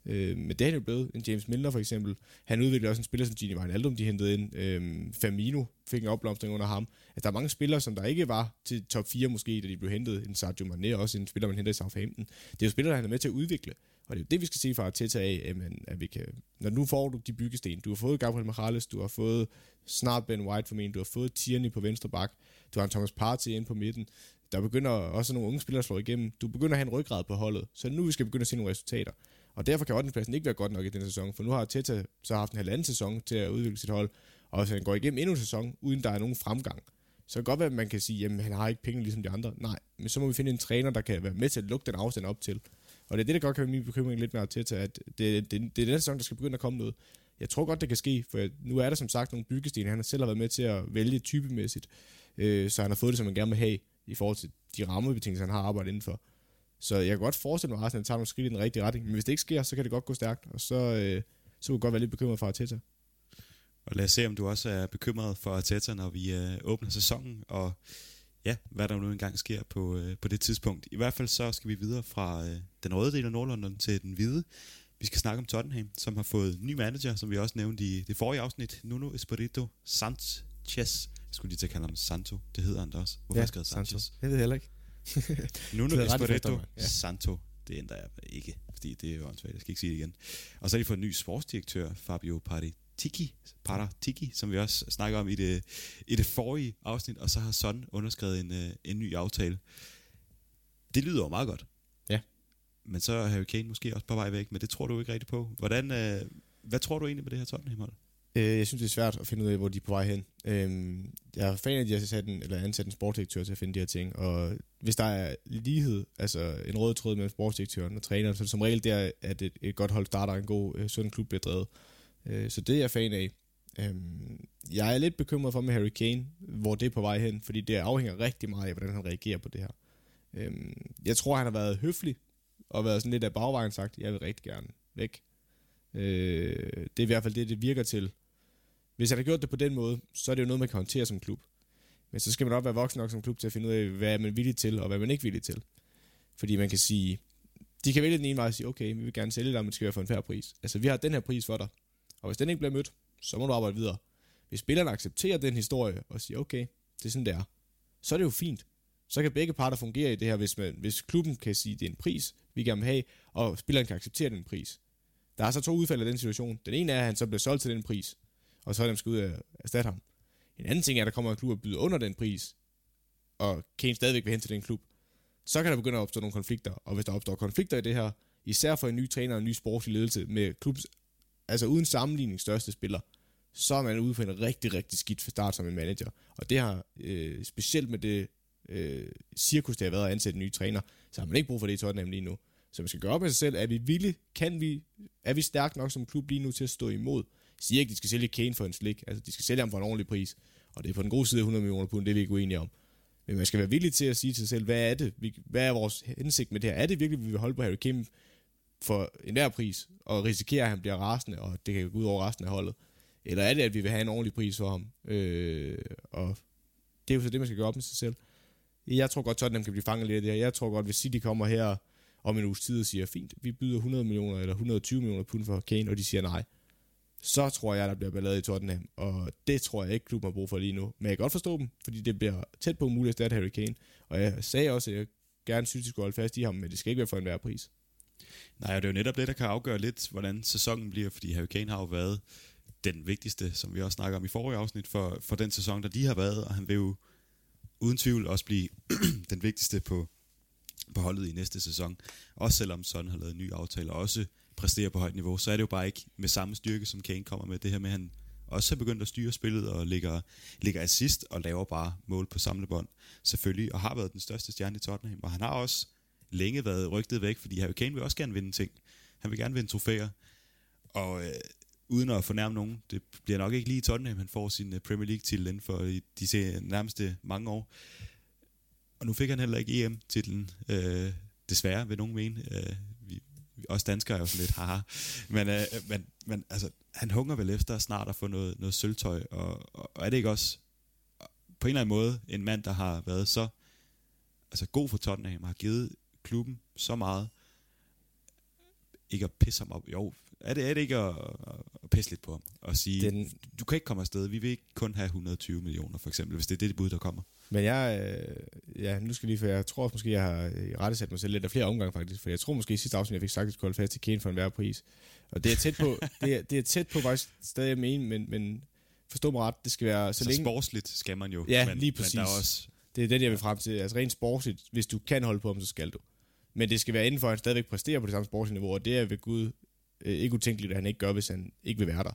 Øh, men det er jo blevet. En James Milner for eksempel. Han udviklede også en spiller som Gini Wijnaldum, de hentede ind. Øh, Firmino fik en opblomstring under ham. Altså, der er mange spillere, som der ikke var til top 4 måske, da de blev hentet. En Sadio Mane, også en spiller, man henter i Southampton. Det er jo spillere, der han er med til at udvikle. Og det er jo det, vi skal se fra Arteta af, jamen, at vi kan, når nu får du de byggesten, du har fået Gabriel Morales, du har fået snart Ben White formentlig, du har fået Tierney på venstre bak, du har en Thomas Partey ind på midten, der begynder også nogle unge spillere at slå igennem. Du begynder at have en ryggrad på holdet, så nu vi skal begynde at se nogle resultater. Og derfor kan 8. pladsen ikke være godt nok i den sæson, for nu har Teta så haft en halvanden sæson til at udvikle sit hold, og hvis han går igennem endnu en sæson, uden der er nogen fremgang, så kan det godt være, at man kan sige, at han har ikke penge ligesom de andre. Nej, men så må vi finde en træner, der kan være med til at lukke den afstand op til. Og det er det, der godt kan være min bekymring lidt med Arteta, at det, det, det er den sæson, der skal begynde at komme noget. Jeg tror godt, det kan ske, for nu er der som sagt nogle byggesten, han har selv har været med til at vælge typemæssigt, øh, så han har fået det, som han gerne vil have, i forhold til de rammebetingelser, han har arbejdet indenfor. Så jeg kan godt forestille mig, at Arsenal tager nogle skridt i den rigtige retning, men hvis det ikke sker, så kan det godt gå stærkt, og så, øh, så kunne jeg godt være lidt bekymret for Arteta. Og lad os se, om du også er bekymret for Arteta, når vi øh, åbner sæsonen, og ja, hvad der nu engang sker på, øh, på det tidspunkt. I hvert fald så skal vi videre fra øh, den røde del af Nordlondon til den hvide. Vi skal snakke om Tottenham, som har fået ny manager, som vi også nævnte i det forrige afsnit. Nuno Espirito Sanchez. Jeg skulle lige til at kalde ham Santo. Det hedder han da også. Hvorfor jeg skrevet Sanchez? Jeg ved heller ikke. Nuno er Espirito ja. Santo. Det ændrer jeg ikke, fordi det er jo åndssvagt. Jeg skal ikke sige det igen. Og så har de fået en ny sportsdirektør, Fabio Paratiki, Paratiki som vi også snakker om i det, i det forrige afsnit, og så har Son underskrevet en, øh, en ny aftale. Det lyder jo meget godt. Ja. Men så er Harry Kane måske også på vej væk, men det tror du ikke rigtigt på. Hvordan, øh, hvad tror du egentlig med det her Tottenham-hold? Øh, jeg synes, det er svært at finde ud af, hvor de er på vej hen. Øh, jeg er fan af, at de har sat en, eller ansat en sportsdirektør til at finde de her ting, og hvis der er lighed, altså en rød tråd mellem sportsdirektøren og træneren, så er det som regel der, at et, et godt hold starter, en god, øh, sund klub bliver drevet. Øh, så det er jeg fan af. Øh, jeg er lidt bekymret for med Harry Kane, hvor det er på vej hen, fordi det afhænger rigtig meget af, hvordan han reagerer på det her. Øh, jeg tror, han har været høflig, og været sådan lidt af bagvejen sagt, jeg vil rigtig gerne væk. Øh, det er i hvert fald det, det virker til. Hvis han har gjort det på den måde, så er det jo noget, man kan håndtere som klub. Men så skal man også være voksen nok som klub til at finde ud af, hvad er man villig til, og hvad er man ikke villig til. Fordi man kan sige, de kan vælge den ene vej og sige, okay, vi vil gerne sælge dig, men det skal være for en færre pris. Altså, vi har den her pris for dig. Og hvis den ikke bliver mødt, så må du arbejde videre. Hvis spillerne accepterer den historie og siger, okay, det er sådan, det er, så er det jo fint. Så kan begge parter fungere i det her, hvis, man, hvis klubben kan sige, det er en pris, vi gerne vil have, og spilleren kan acceptere den pris. Der er så to udfald af den situation. Den ene er, at han så bliver solgt til den pris, og så er dem skal ud og erstatte ham. En anden ting er, at der kommer en klub og byder under den pris, og Kane stadigvæk vil hen til den klub. Så kan der begynde at opstå nogle konflikter, og hvis der opstår konflikter i det her, især for en ny træner og en ny sportslig ledelse med klubs, altså uden sammenligning største spiller, så er man ude for en rigtig, rigtig skidt for start som en manager. Og det har øh, specielt med det øh, cirkus, det har været at ansætte en ny træner, så har man ikke brug for det i Tottenham lige nu. Så man skal gøre op med sig selv, er vi villige, kan vi, er vi stærkt nok som klub lige nu til at stå imod? Siger ikke, at de skal sælge Kane for en slik, altså de skal sælge ham for en ordentlig pris, og det er på den gode side af 100 millioner pund, det er vi ikke uenige om. Men man skal være villig til at sige til sig selv, hvad er det? Hvad er vores hensigt med det her? Er det virkelig, at vi vil holde på Harry Kane for enhver pris, og risikere, at han bliver rasende, og det kan gå ud over resten af holdet? Eller er det, at vi vil have en ordentlig pris for ham? Øh, og det er jo så det, man skal gøre op med sig selv. Jeg tror godt, Tottenham kan blive fanget lidt af det her. Jeg tror godt, hvis City kommer her om en uges tid og siger, fint, vi byder 100 millioner eller 120 millioner pund for Kane, og de siger nej, så tror jeg, der bliver ballade i Tottenham, og det tror jeg ikke, klubben har brug for lige nu. Men jeg kan godt forstå dem, fordi det bliver tæt på muligt at starte Harry Kane, og jeg sagde også, at jeg gerne synes, de skulle holde fast i ham, men det skal ikke være for enhver pris. Nej, og det er jo netop det, der kan afgøre lidt, hvordan sæsonen bliver, fordi Harry Kane har jo været den vigtigste, som vi også snakker om i forrige afsnit, for, for den sæson, der de har været, og han vil jo uden tvivl også blive den vigtigste på, på holdet i næste sæson. Også selvom Son har lavet en ny aftale, og også præsterer på højt niveau, så er det jo bare ikke med samme styrke, som Kane kommer med. Det her med, at han også har begyndt at styre spillet og ligger, ligger assist og laver bare mål på samlebånd. Selvfølgelig, og har været den største stjerne i Tottenham. Og han har også længe været rygtet væk, fordi Harry Kane vil også gerne vinde ting. Han vil gerne vinde trofæer. Og øh, uden at fornærme nogen, det bliver nok ikke lige Tottenham, han får sin øh, Premier League-titel inden for de nærmeste mange år. Og nu fik han heller ikke EM-titlen, øh, desværre vil nogen mene. Øh, os danskere er jo sådan lidt haha. Men, øh, men, men altså, han hunger vel efter snart at få noget, noget sølvtøj, og, og, og er det ikke også på en eller anden måde en mand, der har været så altså god for Tottenham, har givet klubben så meget, ikke at pisse ham op. Jo, er det, er det ikke at, at pisse lidt på ham og sige, Den... du kan ikke komme afsted, vi vil ikke kun have 120 millioner for eksempel, hvis det er det bud, der kommer. Men jeg, øh, ja, nu skal lige, for jeg tror måske, jeg har rettesat mig selv lidt af flere omgange faktisk, for jeg tror måske i sidste afsnit, jeg fik sagt, at jeg skulle holde fast til Kane for en værre pris. Og det er tæt på, det er, det er tæt på faktisk stadig at mene, men, men forstå mig ret, det skal være så, så længe... sportsligt skal man jo. Ja, men, lige præcis. Men der er også... Det er det, jeg vil frem til. Altså rent sportsligt, hvis du kan holde på ham, så skal du. Men det skal være inden for, at han stadigvæk præsterer på det samme sportslige niveau, og det er ved Gud øh, ikke utænkeligt, at han ikke gør, hvis han ikke vil være der.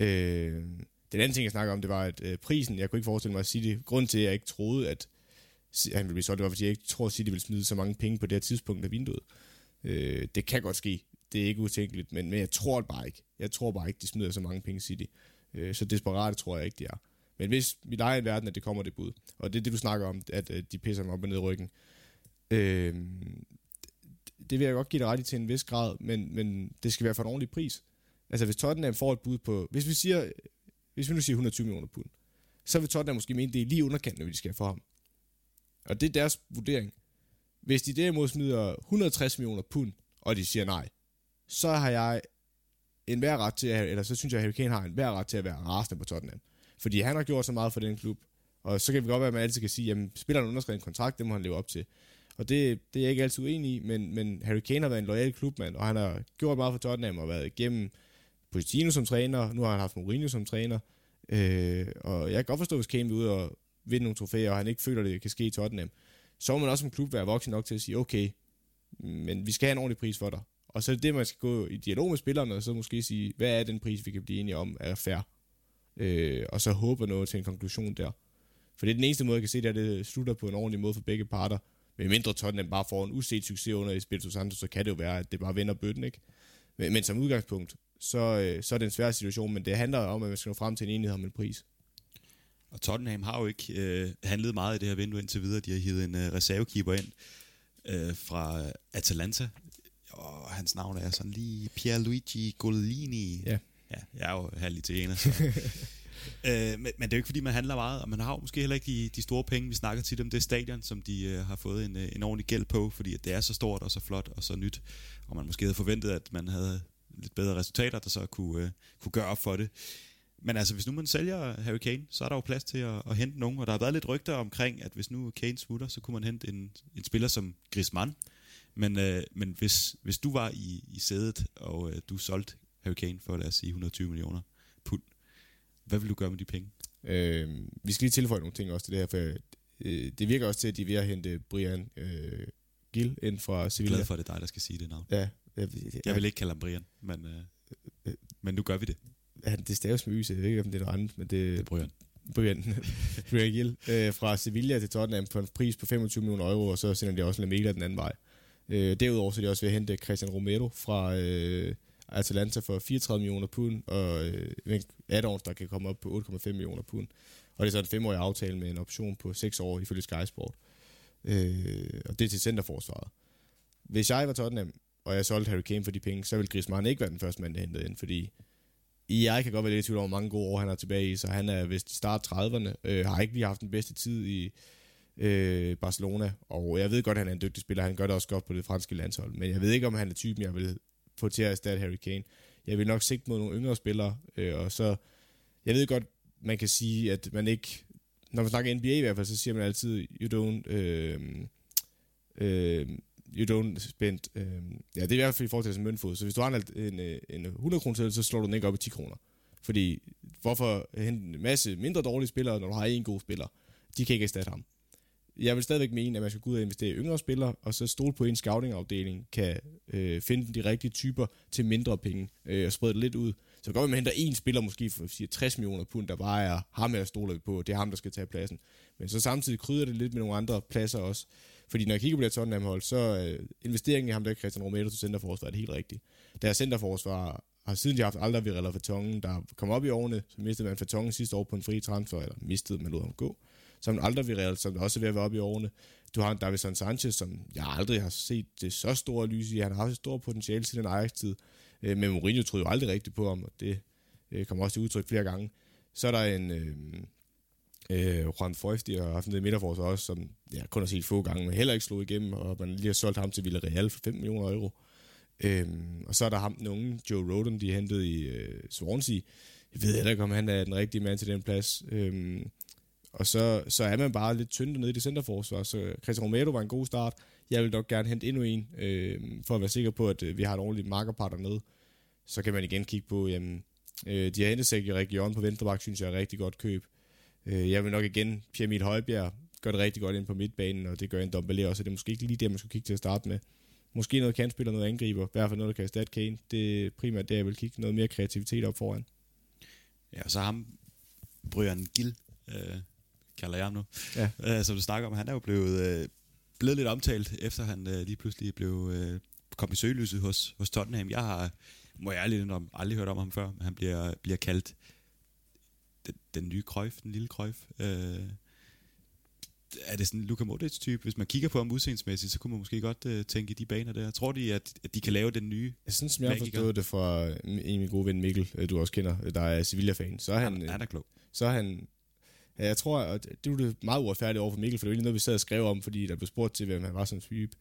Øh, den anden ting, jeg snakker om, det var, at øh, prisen, jeg kunne ikke forestille mig at sige det, grund til, at jeg ikke troede, at han ville blive solgt, det var, fordi jeg ikke tror, at City ville smide så mange penge på det her tidspunkt af vinduet. Øh, det kan godt ske. Det er ikke utænkeligt, men, men jeg tror det bare ikke. Jeg tror bare ikke, de smider så mange penge City. Øh, så desperat tror jeg ikke, de er. Men hvis vi leger i verden, at det kommer det bud, og det er det, du snakker om, at, at de pisser mig op og ned i ryggen, øh, det vil jeg godt give dig ret i til en vis grad, men, men det skal være for en ordentlig pris. Altså hvis Tottenham får et bud på, hvis vi siger, hvis vi nu siger 120 millioner pund, så vil Tottenham måske mene, det er lige underkanten, hvad de skal for ham. Og det er deres vurdering. Hvis de derimod smider 160 millioner pund, og de siger nej, så har jeg en hver ret til, at, eller så synes jeg, at Harry Kane har en hver ret til at være rasende på Tottenham. Fordi han har gjort så meget for den klub, og så kan vi godt være, at man altid kan sige, jamen spilleren underskrev en kontrakt, det må han leve op til. Og det, det er jeg ikke altid uenig i, men, men Harry Kane har været en lojal klubmand, og han har gjort meget for Tottenham og været igennem Pochettino som træner, nu har han haft Mourinho som træner, øh, og jeg kan godt forstå, hvis Kane vil ud og vinde nogle trofæer, og han ikke føler, at det kan ske i Tottenham, så må man også som klub være voksen nok til at sige, okay, men vi skal have en ordentlig pris for dig. Og så er det det, man skal gå i dialog med spillerne, og så måske sige, hvad er den pris, vi kan blive enige om, er fair. Øh, og så håbe noget til en konklusion der. For det er den eneste måde, jeg kan se, det at det slutter på en ordentlig måde for begge parter. Men mindre Tottenham bare får en uset succes under Espirito Santo, så kan det jo være, at det bare vender bøtten, ikke? Men, men som udgangspunkt, så, øh, så er det en svær situation, men det handler om, at man skal nå frem til en enighed om en pris. Og Tottenham har jo ikke øh, handlet meget i det her vindue indtil videre. De har hivet en øh, reservekeeper ind øh, fra Atalanta. Og hans navn er sådan lige Pierluigi Golini. Ja. Ja, jeg er jo halv italiener, så øh, men, men det er jo ikke fordi, man handler meget, og man har jo måske heller ikke de, de store penge. Vi snakker tit om det stadion, som de øh, har fået en, øh, en ordentlig gæld på, fordi at det er så stort og så flot og så nyt. Og man måske havde forventet, at man havde lidt bedre resultater, der så kunne, øh, kunne gøre op for det. Men altså, hvis nu man sælger Harry Kane, så er der jo plads til at, at hente nogen. Og der har været lidt rygter omkring, at hvis nu Kane smutter, så kunne man hente en, en spiller som Griezmann. Men, øh, men hvis, hvis du var i, i sædet, og øh, du solgte Harry Kane for, lad os sige, 120 millioner pund, hvad vil du gøre med de penge? Øh, vi skal lige tilføje nogle ting også til det her, for øh, det virker også til, at de er ved at hente Brian øh, Gil ind fra Jeg er Sevilla. glad for, at det er dig, der skal sige det navn. Ja, jeg, jeg, Jeg vil ikke kalde ham Brian, men, øh, men nu gør vi det. han, det staves med Y, så jeg ved ikke, om det er noget andet, men det, Det er Brian. Brian, Brian Gill, øh, fra Sevilla til Tottenham for en pris på 25 millioner euro, og så sender de også Lamela den anden vej. Øh, derudover så er de også ved at hente Christian Romero fra øh, Atalanta for 34 millioner pund, og øh, add der kan komme op på 8,5 millioner pund. Og det er så en femårig aftale med en option på 6 år ifølge Sky Sport. Øh, og det er til centerforsvaret. Hvis jeg var Tottenham, og jeg solgte Harry Kane for de penge, så ville Griezmann ikke være den første mand, der hentede ind, fordi jeg kan godt være lidt i tvivl over, hvor mange gode år han har tilbage i, så han er vist start 30'erne, øh, har ikke lige haft den bedste tid i øh, Barcelona, og jeg ved godt, at han er en dygtig spiller, han gør det også godt på det franske landshold, men jeg ved ikke, om han er typen, jeg vil få til at erstatte Harry Kane. Jeg vil nok sigte mod nogle yngre spillere, øh, og så, jeg ved godt, man kan sige, at man ikke, når man snakker NBA i hvert fald, så siger man altid, you don't, øh, øh, you don't spend, øh, ja, det er i hvert fald i forhold til møntfod, så hvis du har en, en, en 100 kroner så slår du den ikke op i 10 kroner. Fordi, hvorfor hente en masse mindre dårlige spillere, når du har en god spiller? De kan ikke erstatte ham. Jeg vil stadigvæk mene, at man skal gå ud og investere i yngre spillere, og så stole på, at en scouting-afdeling kan øh, finde de rigtige typer til mindre penge, øh, og sprede det lidt ud. Så det kan godt være, at man henter en spiller måske for siger, 60 millioner pund, der bare er ham, jeg stoler på, det er ham, der skal tage pladsen. Men så samtidig krydder det lidt med nogle andre pladser også. Fordi når jeg kigger på det Tottenham hold, så øh, investeringen i ham der Christian Romero til centerforsvar er det helt rigtigt. Deres centerforsvar har siden de har haft aldrig Virella Fatongen, der kom op i årene, så mistede man Fatongen sidste år på en fri transfer, eller mistede, man lod ham gå. Så en aldrig Virella, som også er ved at være oppe i årene. Du har en Davison Sanchez, som jeg aldrig har set det så store lys i. Han har haft et stort potentiale til den Ajax-tid. Øh, men Mourinho troede jo aldrig rigtigt på ham, og det øh, kommer også til udtryk flere gange. Så er der en øh, øh, Juan Foyf, de har haft en midterforsvar også, som jeg kun har set få gange, men heller ikke slog igennem, og man lige har solgt ham til Villarreal for 5 millioner euro. Øhm, og så er der ham, den unge Joe Roden, de hentede i øh, Swansea. Jeg ved heller ikke, om han er den rigtige mand til den plads. Øhm, og så, så er man bare lidt tynd nede i det centerforsvar. Så Christian Romero var en god start. Jeg vil nok gerne hente endnu en, øh, for at være sikker på, at øh, vi har et ordentligt markerpar dernede. Så kan man igen kigge på, jamen, øh, de har hentet sig i region på venstreback, synes jeg er rigtig godt køb. Øh, jeg vil nok igen, Pierre Emil Højbjerg gør det rigtig godt ind på midtbanen, og det gør en Dombele også, så det er måske ikke lige det, man skulle kigge til at starte med. Måske noget kantspiller, noget angriber, i hvert fald noget, der kan erstatte Kane. Det er primært det, jeg vil kigge noget mere kreativitet op foran. Ja, og så ham, Brian Gill, øh, kalder jeg ham nu, Ja. øh, som du snakker om, han er jo blevet, øh, blevet lidt omtalt, efter han øh, lige pludselig blev øh, kom i søgelyset hos, hos Tottenham. Jeg har, må jeg ærligt indrømme, aldrig hørt om ham før, men han bliver, bliver kaldt den, den nye Cruyff, den lille Cruyff. Øh, er det sådan en Luka Modric-type? Hvis man kigger på ham udseendsmæssigt, så kunne man måske godt øh, tænke i de baner der. Tror de, at, at de kan lave den nye? Jeg synes, som jeg har forstået det fra en af mine gode ven Mikkel, øh, du også kender, der er Sevilla-fan, så er han, Han, han er klog. så er han ja, jeg tror, at det var det meget uretfærdigt over for Mikkel, for det var egentlig noget, vi sad og skrev om, fordi der blev spurgt til, hvem han var som type.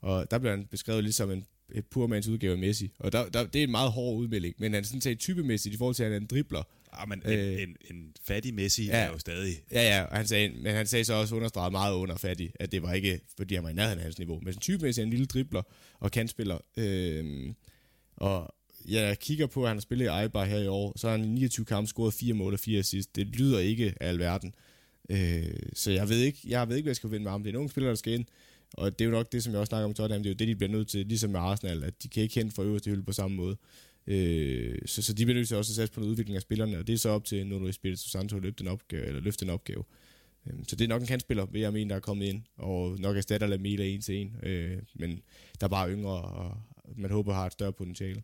Og der blev han beskrevet lidt som en et purmands udgave af Messi. Og der, der, det er en meget hård udmelding, men han er sådan set typemæssigt i forhold til, at han er en dribler. Ah, men Øh, en, en, en fattig Messi ja. er jo stadig... Ja, ja, og han sagde, men han sagde så også understreget meget under fattig, at det var ikke, fordi han var i nærheden af hans niveau. Men sådan typemæssigt er en lille dribler og kantspiller. Øhm, og jeg kigger på, at han har spillet i Eibar her i år, så har han i 29 kampe scoret 4 mål og 4 assist. Det lyder ikke af alverden. Øh, så jeg ved ikke, jeg ved ikke, hvad jeg skal vinde med ham. Det er en ung spiller, der skal ind. Og det er jo nok det, som jeg også snakker om Tottenham, det er jo det, de bliver nødt til, ligesom med Arsenal, at de kan ikke hente fra øverste hylde på samme måde. Øh, så, så de bliver nødt til også at satse på noget udvikling af spillerne, og det er så op til Nuno Espirito Santo at løfte den opgave, eller løfte den opgave. Øh, så det er nok en kantspiller, vil jeg mene, der er kommet ind, og nok erstatter Lamela en til en, øh, men der er bare yngre, og man håber har et større potentiale.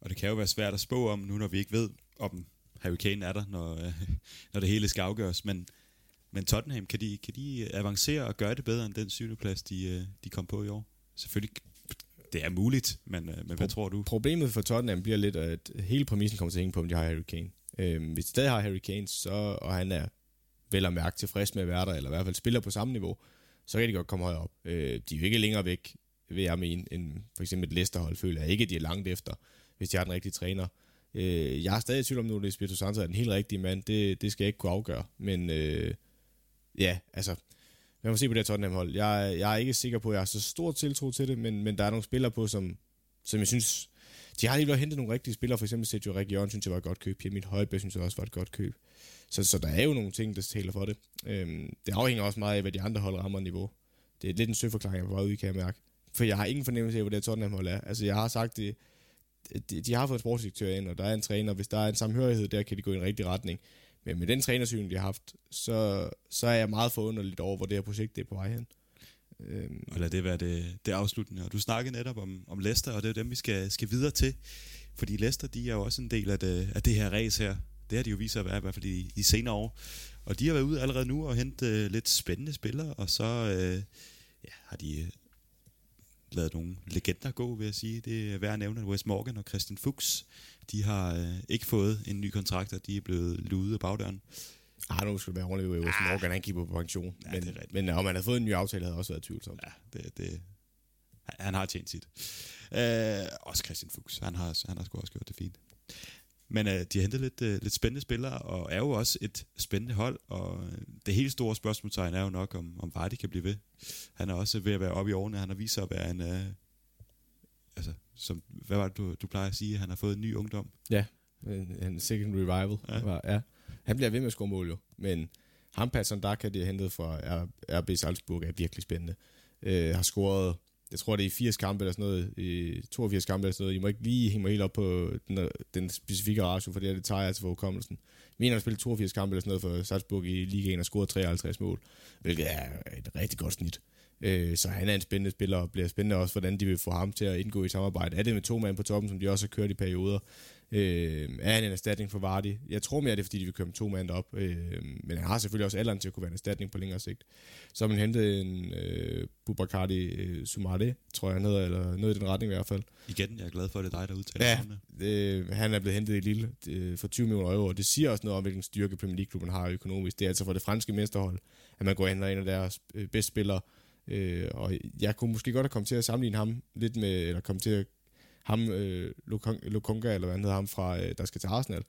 Og det kan jo være svært at spå om, nu når vi ikke ved, om Harry Kane er der, når, øh, når det hele skal afgøres. Men, men Tottenham, kan de, kan de avancere og gøre det bedre end den syvende plads, de, øh, de kom på i år? Selvfølgelig, det er muligt, men, øh, men hvad tror du? Problemet for Tottenham bliver lidt, at hele præmissen kommer til at hænge på, om de har Harry Kane. Øh, hvis de stadig har Harry Kane, så, og han er vel at mærke tilfreds med at være der, eller i hvert fald spiller på samme niveau, så kan de godt komme højere op. Øh, de er jo ikke længere væk, vil jeg mene, end for eksempel et Leicester-hold, føler jeg ikke, at de er langt efter, hvis de har den rigtige træner. Øh, jeg er stadig i tvivl om nu, at Espirito Santo er den helt rigtige mand. Det, det skal jeg ikke kunne afgøre. Men øh, ja, altså, Man må se på det her Tottenham-hold. Jeg, jeg er ikke sikker på, at jeg har så stor tiltro til det, men, men der er nogle spillere på, som, som jeg synes... De har lige hentet nogle rigtige spillere, for eksempel Sergio Region, synes jeg var et godt køb. Pierre Højbæk synes jeg også var et godt køb. Så, så der er jo nogle ting, der taler for det. Øhm, det afhænger også meget af, hvad de andre hold rammer niveau. Det er lidt en søforklaring, jeg var ude kan jeg mærke. For jeg har ingen fornemmelse af, hvor det Tottenham hold er. Altså, jeg har sagt, det, de, de har fået en sportsdirektør ind, og der er en træner. Hvis der er en samhørighed der, kan de gå i en rigtig retning. Men med den trænersyn, vi har haft, så, så er jeg meget forunderligt over, hvor det her projekt det er på vej hen. Øhm. Og lad det være det, det afsluttende. Og du snakkede netop om, om Leicester, og det er dem, vi skal, skal videre til. Fordi Leicester, de er jo også en del af det, af det her race her. Det har de jo vist sig at være, i hvert fald i, i senere år. Og de har været ude allerede nu og hente øh, lidt spændende spillere, og så øh, ja, har de øh, lavet nogle legender gå, vil jeg sige. Det er værd at nævne, at Wes Morgan og Christian Fuchs, de har uh, ikke fået en ny kontrakt, og de er blevet luet af bagdøren. Ah, nu skal du være ordentlig ved Wes ah. Morgan, han kigger på pension. Ja, men, men om han har fået en ny aftale, havde også været tvivlsomt. Ja, det, det, han har tjent sit. Uh, også Christian Fuchs, han har, han har sgu også gjort det fint. Men uh, de har hentet lidt, uh, lidt spændende spillere, og er jo også et spændende hold, og det helt store spørgsmålstegn er jo nok, om, om Vardy kan blive ved. Han er også ved at være oppe i årene, han har vist sig at være en... Uh, altså, som, hvad var det, du, du plejer at sige? Han har fået en ny ungdom. Ja, en, en second revival. Ja. Var, ja. Han bliver ved med at score mål jo, men ham Patson Daka, de har hentet fra RB Salzburg, er virkelig spændende. Uh, har scoret jeg tror det er 80 kampe eller sådan noget, i 82 kampe eller sådan noget. I må ikke lige hænge mig helt op på den, den specifikke ratio, for det er det tager altså for hukommelsen. Vi mener, at spille 82 kampe eller sådan noget for Salzburg i ligaen og scoret 53 mål, hvilket er et rigtig godt snit. Øh, så han er en spændende spiller, og bliver spændende også, hvordan de vil få ham til at indgå i samarbejde. Er det med to mand på toppen, som de også har kørt i perioder? Øh, er han en erstatning for Vardy? Jeg tror mere, det er, fordi de vil køre med to mand op. Øh, men han har selvfølgelig også alderen til at kunne være en erstatning på længere sigt. Så har man hentet en øh, Bubakari øh, Sumade, tror jeg han hedder, eller noget i den retning i hvert fald. Igen, jeg er glad for, at det er dig, der udtaler ja, øh, han er blevet hentet i Lille øh, for 20 millioner euro, og det siger også noget om, hvilken styrke Premier League-klubben har økonomisk. Det er altså for det franske mesterhold, at man går ind og en af deres øh, bedste spillere, Øh, og jeg kunne måske godt have kommet til at sammenligne ham lidt med, eller komme til at ham, øh, Lukonga, eller hvad han hedder, ham fra, øh, der skal til Arsenal.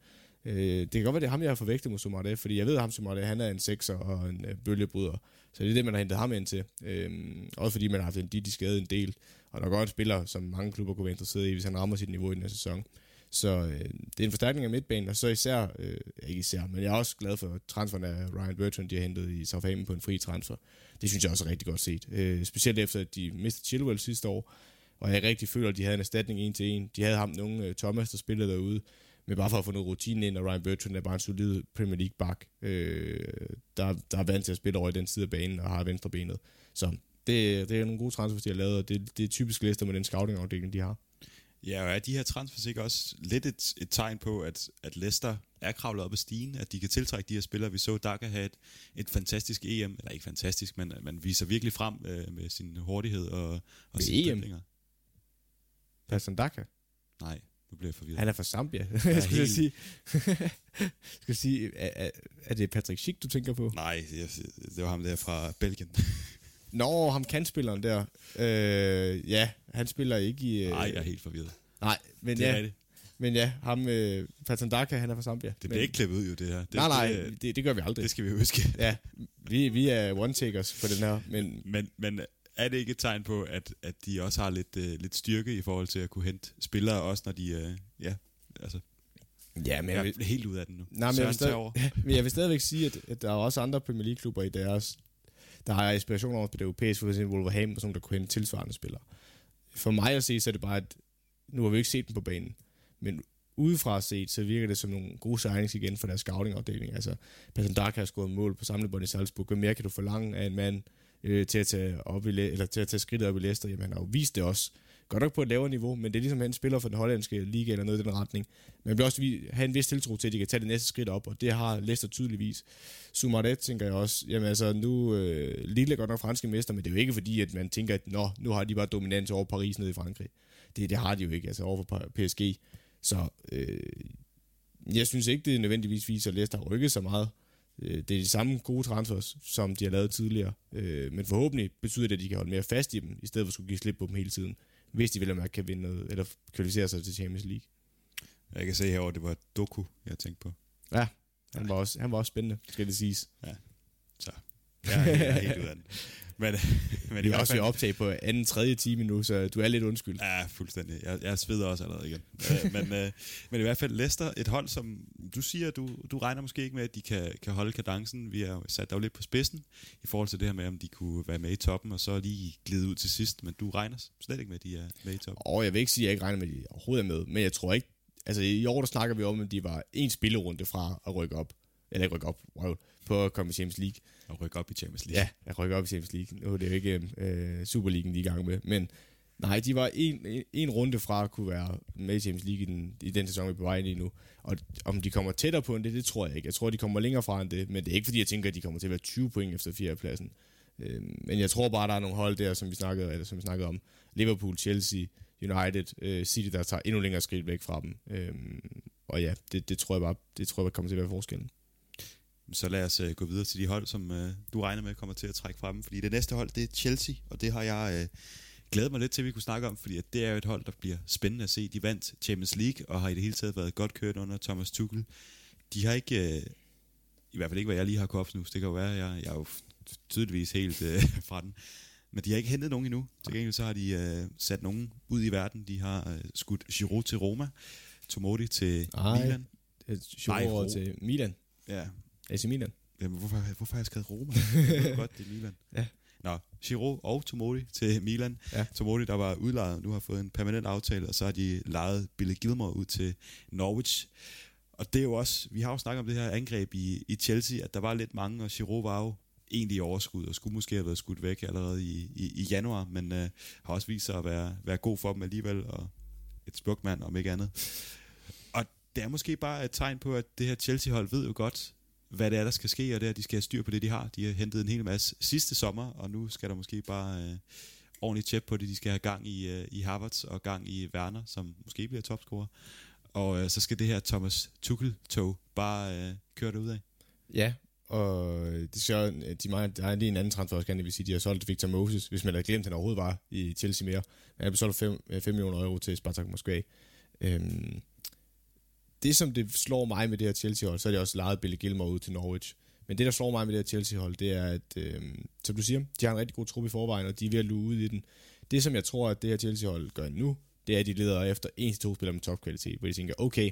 Øh, det kan godt være, det er ham, jeg har forvægtet mod Sumare, fordi jeg ved, at ham Sumare, han er en sekser og en øh, bølgebryder. Så det er det, man har hentet ham ind til. Øh, også fordi man har haft en Didi skade en del, og der er godt en spiller, som mange klubber kunne være interesseret i, hvis han rammer sit niveau i den her sæson. Så øh, det er en forstærkning af midtbanen, og så især, øh, ikke især, men jeg er også glad for transferen af Ryan Bertrand, de har hentet i Southampton på en fri transfer. Det synes jeg også er rigtig godt set. Øh, specielt efter, at de mistede Chilwell sidste år, og jeg rigtig føler, at de havde en erstatning en til en. De havde ham nogle øh, Thomas, der spillede derude, men bare for at få noget rutine ind, og Ryan Bertrand er bare en solid Premier League back, øh, der, der er vant til at spille over i den side af banen, og har venstre benet. Så det, det er nogle gode transfers, de har lavet, og det, det er typisk lister med den scouting-afdeling, de har. Ja, og er de her transfers ikke også lidt et, et tegn på, at, at Leicester er kravlet op ad stigen, at de kan tiltrække de her spillere. Vi så Daka have et, et fantastisk EM, eller ikke fantastisk, men man viser virkelig frem øh, med sin hurtighed og, og sine EM? Passan Daka? Nej, nu bliver jeg forvirret. Han er fra Zambia. jeg skal helt... sige, skal sige er, er, det Patrick Schick, du tænker på? Nej, det, det var ham der fra Belgien. Nå, ham kandspilleren der. Øh, ja, han spiller ikke i... Øh... Nej, jeg er helt forvirret. Nej, men det ja. Men ja, ham, øh, Daka, han er fra Zambia. Det bliver men... ikke klippet ud jo, det her. Det, nej, nej, det, det, det gør vi aldrig. Det skal vi huske. ja, vi, vi er one-takers på den her. Men, men, men er det ikke et tegn på, at, at de også har lidt, øh, lidt styrke i forhold til at kunne hente spillere, også når de, øh, ja, altså, Ja, men jeg vil, helt ud af den nu. Nej, men jeg, vil stadig, ja, men jeg vil stadigvæk sige, at, at der er også andre Premier League-klubber i deres der har inspiration over på det europæiske, for eksempel Wolverhampton, som der kunne hente tilsvarende spillere. For mig at se, så er det bare, at nu har vi ikke set dem på banen, men udefra set, så virker det som nogle gode signings igen for deres scouting-afdeling. Altså, Person Dark har skåret mål på samlebånd i Salzburg. Hvad mere kan du forlange af en mand øh, til, at tage op i, eller til at tage skridtet op i Leicester? Jamen, han har jo vist det også Godt nok på et lavere niveau, men det er ligesom, han spiller for den hollandske liga eller noget i den retning. Men vi også have en vis tiltro til, at de kan tage det næste skridt op, og det har Leicester tydeligvis. Sumaret tænker jeg også, jamen altså nu, øh, Lille er godt nok franske mester, men det er jo ikke fordi, at man tænker, at Nå, nu har de bare dominans over Paris nede i Frankrig. Det, det har de jo ikke, altså over for PSG. Så øh, jeg synes ikke, det nødvendigvis viser, at Leicester har rykket så meget. Øh, det er de samme gode transfers, som de har lavet tidligere. Øh, men forhåbentlig betyder det, at de kan holde mere fast i dem, i stedet for at skulle give slip på dem hele tiden hvis de vil at kan vinde noget, eller kvalificere sig til Champions League. Jeg kan se herovre, det var Doku, jeg tænkte på. Ja, han var også, han var også spændende, skal det siges. Ja, så Jeg, jeg er helt ud af den. Men, men Vi er også ved optag på anden, tredje time nu, så du er lidt undskyld. Ja, fuldstændig. Jeg, jeg sveder også allerede igen. Øh, men, øh, men i hvert fald Leicester, et hold, som du siger, du, du regner måske ikke med, at de kan, kan holde kadencen. Vi har sat dig jo lidt på spidsen i forhold til det her med, om de kunne være med i toppen, og så lige glide ud til sidst. Men du regner slet ikke med, at de er med i toppen. Og jeg vil ikke sige, at jeg ikke regner med, at de overhovedet er med, men jeg tror ikke, altså i år der snakker vi om, at de var en spillerunde fra at rykke op, eller ikke rykke op, wow, på at komme i Champions League. Og rykke op i Champions League. Ja, at rykke op i Champions League. Nu er det jo ikke øh, Superligaen, de er i gang med, men nej, de var en, en, en runde fra at kunne være med i Champions League i den, i den sæson, vi er på vej ind i nu. Og om de kommer tættere på end det, det tror jeg ikke. Jeg tror, de kommer længere fra end det, men det er ikke fordi, jeg tænker, at de kommer til at være 20 point efter fjerdepladsen. Øh, men jeg tror bare, der er nogle hold der, som vi snakkede, eller som vi snakkede om. Liverpool, Chelsea, United, øh, City, der tager endnu længere skridt væk fra dem. Øh, og ja, det, det, tror jeg bare, det tror jeg bare kommer til at være forskellen. Så lad os uh, gå videre til de hold, som uh, du regner med kommer til at trække frem. Fordi det næste hold, det er Chelsea, og det har jeg uh, glædet mig lidt til, at vi kunne snakke om, fordi at det er jo et hold, der bliver spændende at se. De vandt Champions League, og har i det hele taget været godt kørt under Thomas Tuchel. De har ikke, uh, i hvert fald ikke, hvad jeg lige har kopt nu, det kan jo være, jeg, jeg er jo tydeligvis helt fra den. Men de har ikke hentet nogen endnu. Til gengæld så har de sat nogen ud i verden. De har skudt Giroud til Roma, Tomodi til Ej. Milan. Nej, til Milan. Ja, AC Milan. Jamen, hvorfor, hvorfor har jeg skrevet Roma? Jeg ved godt, det er Milan. Ja. Nå, Giroud og Tomodi til Milan. Ja. Tomodi, der var udlejet, nu har fået en permanent aftale, og så har de lejet Billy Gilmore ud til Norwich. Og det er jo også, vi har jo snakket om det her angreb i, i Chelsea, at der var lidt mange, og Giroud var jo egentlig i overskud, og skulle måske have været skudt væk allerede i, i, i januar, men øh, har også vist sig at være, være god for dem alligevel, og et smukmand om ikke andet. Og det er måske bare et tegn på, at det her Chelsea-hold ved jo godt, hvad det er, der skal ske, og det er, at de skal have styr på det, de har. De har hentet en hel masse sidste sommer, og nu skal der måske bare øh, ordentligt tjep på det. De skal have gang i, øh, i Havertz og gang i Werner, som måske bliver topscorer. Og øh, så skal det her Thomas Tuchel-tog bare øh, køre det ud af. Ja, og øh, det så, øh, de meget, der er lige en anden transfer også, gerne vil sige, de har solgt Victor Moses, hvis man havde glemt, at han overhovedet var i Chelsea mere. Han har solgt 5, 5 øh, millioner euro til Spartak Moskva. Øhm, det, som det slår mig med det her Chelsea-hold, så er det også lejet Billy Gilmore ud til Norwich. Men det, der slår mig med det her Chelsea-hold, det er, at, øh, som du siger, de har en rigtig god trup i forvejen, og de er ved at luge ud i den. Det, som jeg tror, at det her Chelsea-hold gør nu, det er, at de leder efter en til to spillere med topkvalitet, hvor de tænker, okay,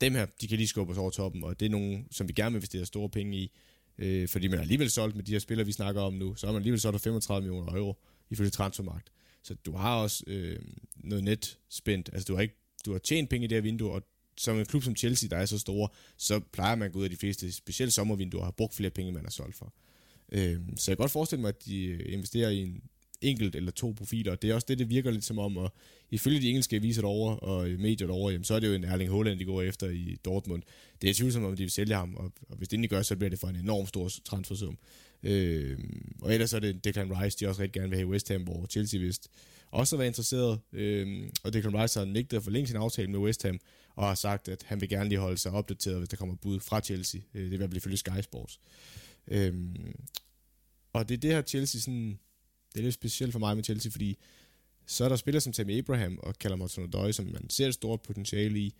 dem her, de kan lige skubbe os over toppen, og det er nogen, som vi gerne vil investere store penge i, øh, fordi man har alligevel solgt med de her spillere, vi snakker om nu, så har man alligevel solgt 35 millioner euro ifølge transfermarkt. Så du har også øh, noget net spændt, altså du har, ikke, du har tjent penge i det her vindue, og som en klub som Chelsea, der er så store, så plejer man at gå ud af de fleste, specielt sommervinduer, har brugt flere penge, man har solgt for. Øh, så jeg kan godt forestille mig, at de øh, investerer i en enkelt eller to profiler, og det er også det, det virker lidt som om, og ifølge de engelske aviser derovre, og øh, medier derovre, jamen, så er det jo en Erling Haaland, de går efter i Dortmund. Det er tvivlsomt, om de vil sælge ham, og, og hvis det ikke gør, så bliver det for en enorm stor transfersum. Øh, og ellers er det Declan Rice, de også rigtig gerne vil have i West Ham, hvor Chelsea vist også har været interesseret, øh, og Declan Rice har nægtet at forlænge sin aftale med West Ham, og har sagt, at han vil gerne lige holde sig opdateret, hvis der kommer bud fra Chelsea. Øh, det vil i hvert fald ifølge Sky Sports. Øh, og det er det her Chelsea sådan, det er lidt specielt for mig med Chelsea, fordi så er der spillere som Tammy Abraham og Callum Hudson-Odoi, som man ser et stort potentiale i,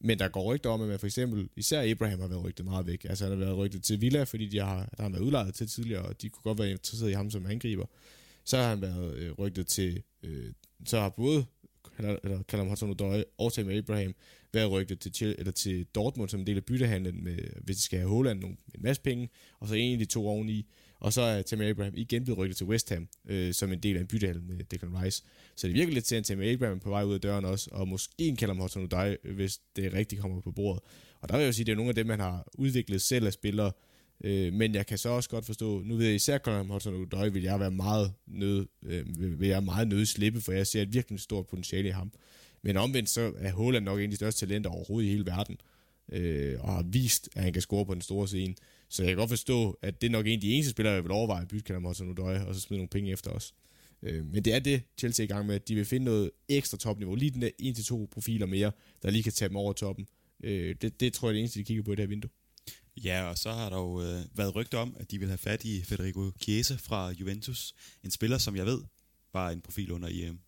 men der går rygter om, at man for eksempel, især Abraham har været rygtet meget væk. Altså han har været rygtet til Villa, fordi de har, der har været udlejet til tidligere, og de kunne godt være interesseret i ham som angriber. Så har han været øh, rygtet til, øh, så har både eller, eller Callum hudson og Tammy Abraham været rygtet til, eller til Dortmund som en del af byttehandlen, med, hvis de skal have Holland nogle, en masse penge, og så en af de to oveni. Og så er Tammy Abraham igen blevet rygtet til West Ham, øh, som en del af en byttehandel med Declan Rice. Så det virker lidt til, at Tammy Abraham på vej ud af døren også, og måske en Callum Hudson Odoi, hvis det rigtigt kommer på bordet. Og der vil jeg jo sige, at det er nogle af dem, man har udviklet selv af spillere, øh, men jeg kan så også godt forstå, nu ved jeg især Conor Hudson Odoi, vil jeg være meget nød, øh, vil jeg meget nød slippe, for jeg ser et virkelig stort potentiale i ham. Men omvendt så er Holland nok en af de største talenter overhovedet i hele verden, øh, og har vist, at han kan score på den store scene. Så jeg kan godt forstå, at det er nok en af de eneste spillere, jeg vil overveje at bytte Conor Hudson-Odoi, og så smide nogle penge efter os. Øh, men det er det, Chelsea er i gang med, at de vil finde noget ekstra topniveau, lige den der 1-2 profiler mere, der lige kan tage dem over toppen. Øh, det, det tror jeg er det eneste, de kigger på i det her vindue. Ja, og så har der jo øh, været rygter om, at de vil have fat i Federico Chiesa fra Juventus. En spiller, som jeg ved, var en profil under EM.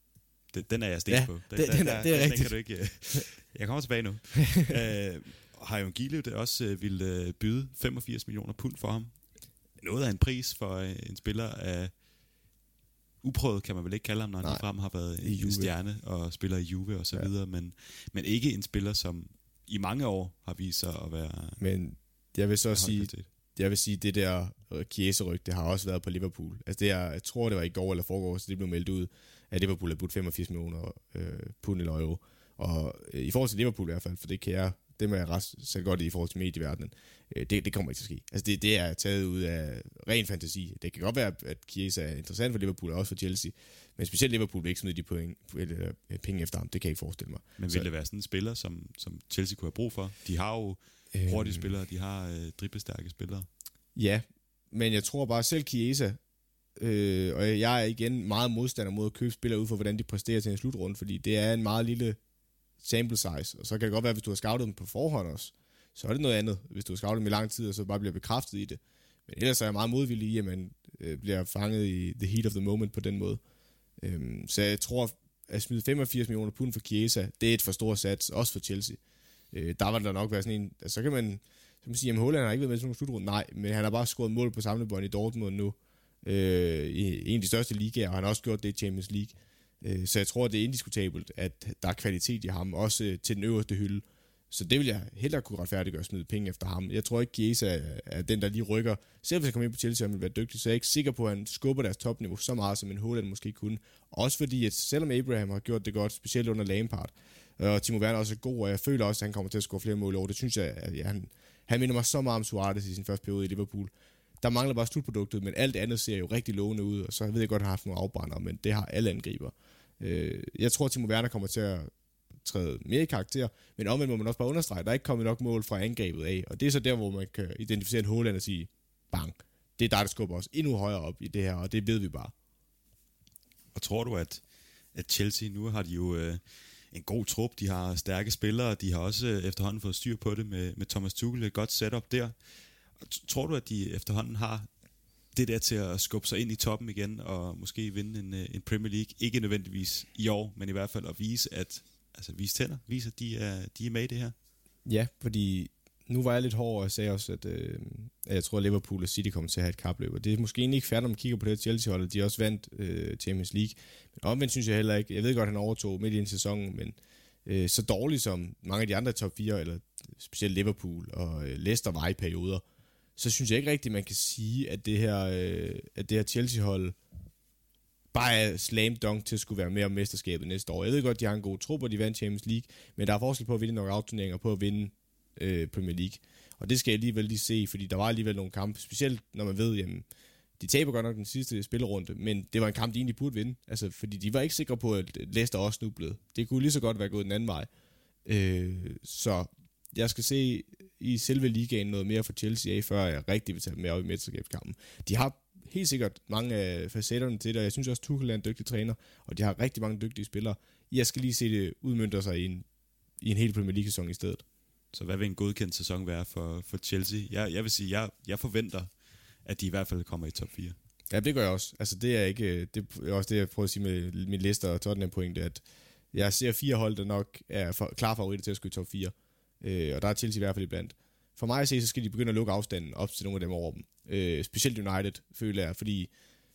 Den, den er jeg stens ja, på. Den, det, den, der, det er den, rigtigt. Den kan du ikke, øh, jeg kommer tilbage nu. øh, har jo Gile også øh, ville øh, byde 85 millioner pund for ham. noget af en pris for øh, en spiller af uprøvet, kan man vel ikke kalde ham, når han frem har været I en Juve. stjerne og spiller i Juve og så Ja. videre, men, men ikke en spiller, som i mange år har vist sig at være Men jeg vil så høj sige, kvalitet. jeg vil sige, det der øh, Chiesa-ryg, det har også været på Liverpool. Altså det er, jeg tror, det var i går eller forgår, så det blev meldt ud, at Liverpool har budt 85 millioner øh, pund eller euro. Og øh, i forhold til Liverpool i hvert fald, for det kan jeg, det må jeg ret sætte godt i forhold til medieverdenen, øh, det, det kommer ikke til at ske. Altså det, det er taget ud af ren fantasi. Det kan godt være, at Chiesa er interessant for Liverpool og også for Chelsea, men specielt Liverpool vil ikke smide de point, eller, øh, penge efter ham. Det kan jeg ikke forestille mig. Men Så- vil det være sådan en spiller, som, som Chelsea kunne have brug for? De har jo hurtige spillere, de har øh, driblestærke spillere. Ja, men jeg tror bare selv Chiesa, øh, og jeg er igen meget modstander mod at købe spillere ud for, hvordan de præsterer til en slutrunde, fordi det er en meget lille sample size, og så kan det godt være, hvis du har scoutet dem på forhånd også, så er det noget andet, hvis du har scoutet dem i lang tid, og så bare bliver bekræftet i det. Men ellers er jeg meget modvillig i, at man øh, bliver fanget i the heat of the moment på den måde. Øhm, så jeg tror, at smide 85 millioner pund for Chiesa, det er et for stort sats, også for Chelsea. Øh, der var der nok være sådan en, altså, så kan man, så kan man sige, at Holland har ikke været med i sådan slutrunde. Nej, men han har bare scoret mål på samlebånd i Dortmund nu. Øh, I en af de største ligaer, og han har også gjort det i Champions League. Øh, så jeg tror, det er indiskutabelt, at der er kvalitet i ham, også øh, til den øverste hylde. Så det vil jeg hellere kunne retfærdiggøre at smide penge efter ham. Jeg tror ikke, Giesa er, den, der lige rykker. Selv hvis han kommer ind på Chelsea, og han vil være dygtig, så er ikke sikker på, at han skubber deres topniveau så meget, som en Holland måske kunne. Også fordi, at selvom Abraham har gjort det godt, specielt under Lampard, øh, og Timo Werner også er god, og jeg føler også, at han kommer til at score flere mål over. Det synes jeg, at ja, han, han minder mig så meget om Suarez i sin første periode i Liverpool. Der mangler bare slutproduktet, men alt andet ser jo rigtig lovende ud, og så ved jeg godt, at han har haft nogle afbrænder, men det har alle angriber. Øh, jeg tror, at Timo Werner kommer til at træde mere i karakter, men omvendt må man også bare understrege, at der er ikke kommet nok mål fra angrebet af, og det er så der, hvor man kan identificere en Håland og sige, bang, det er dig, der skubber os endnu højere op i det her, og det ved vi bare. Og tror du, at, at Chelsea, nu har de jo øh, en god trup, de har stærke spillere, de har også øh, efterhånden fået styr på det med, med Thomas Tuchel, et godt setup der. Og t- tror du, at de efterhånden har det der til at skubbe sig ind i toppen igen, og måske vinde en, øh, en Premier League, ikke nødvendigvis i år, men i hvert fald at vise, at altså vise tænder, vise, at de er, de er med i det her. Ja, fordi nu var jeg lidt hård, og jeg sagde også, at, øh, at jeg tror, at Liverpool og City kommer til at have et kapløb. Og det er måske egentlig ikke færdigt, når man kigger på det her Chelsea-hold. De har også vandt øh, Champions League. Men omvendt synes jeg heller ikke, jeg ved godt, at han overtog midt i en sæson, men øh, så dårligt som mange af de andre top 4, eller specielt Liverpool og øh, Leicester var i perioder, så synes jeg ikke rigtigt, man kan sige, at det her, øh, at det her Chelsea-hold bare er slam dunk til at skulle være med om mesterskabet næste år. Jeg ved godt, de har en god tro på, at de vandt Champions League, men der er forskel på at vinde knockout-turneringer og på at vinde øh, Premier League. Og det skal jeg alligevel lige se, fordi der var alligevel nogle kampe, specielt når man ved, jamen, de taber godt nok den sidste spillerunde, men det var en kamp, de egentlig burde vinde. Altså, fordi de var ikke sikre på, at Leicester også snublede. Det kunne lige så godt være gået den anden vej. Øh, så jeg skal se i selve ligaen noget mere for Chelsea af, før jeg rigtig vil tage dem med op i mesterskabskampen. De har helt sikkert mange af facetterne til det, og jeg synes også, Tuchel er en dygtig træner, og de har rigtig mange dygtige spillere. Jeg skal lige se det udmønte sig i en, i en hel Premier League-sæson i stedet. Så hvad vil en godkendt sæson være for, for Chelsea? Jeg, jeg vil sige, jeg, jeg forventer, at de i hvert fald kommer i top 4. Ja, det gør jeg også. Altså, det er ikke, det er også det, jeg prøver at sige med min liste og Tottenham point, det er, at jeg ser fire hold, der nok er for, klar favoritter til at i top 4. Øh, og der er Chelsea i hvert fald iblandt. For mig at se, så skal de begynde at lukke afstanden op til nogle af dem over dem. Øh, specielt United, føler jeg, fordi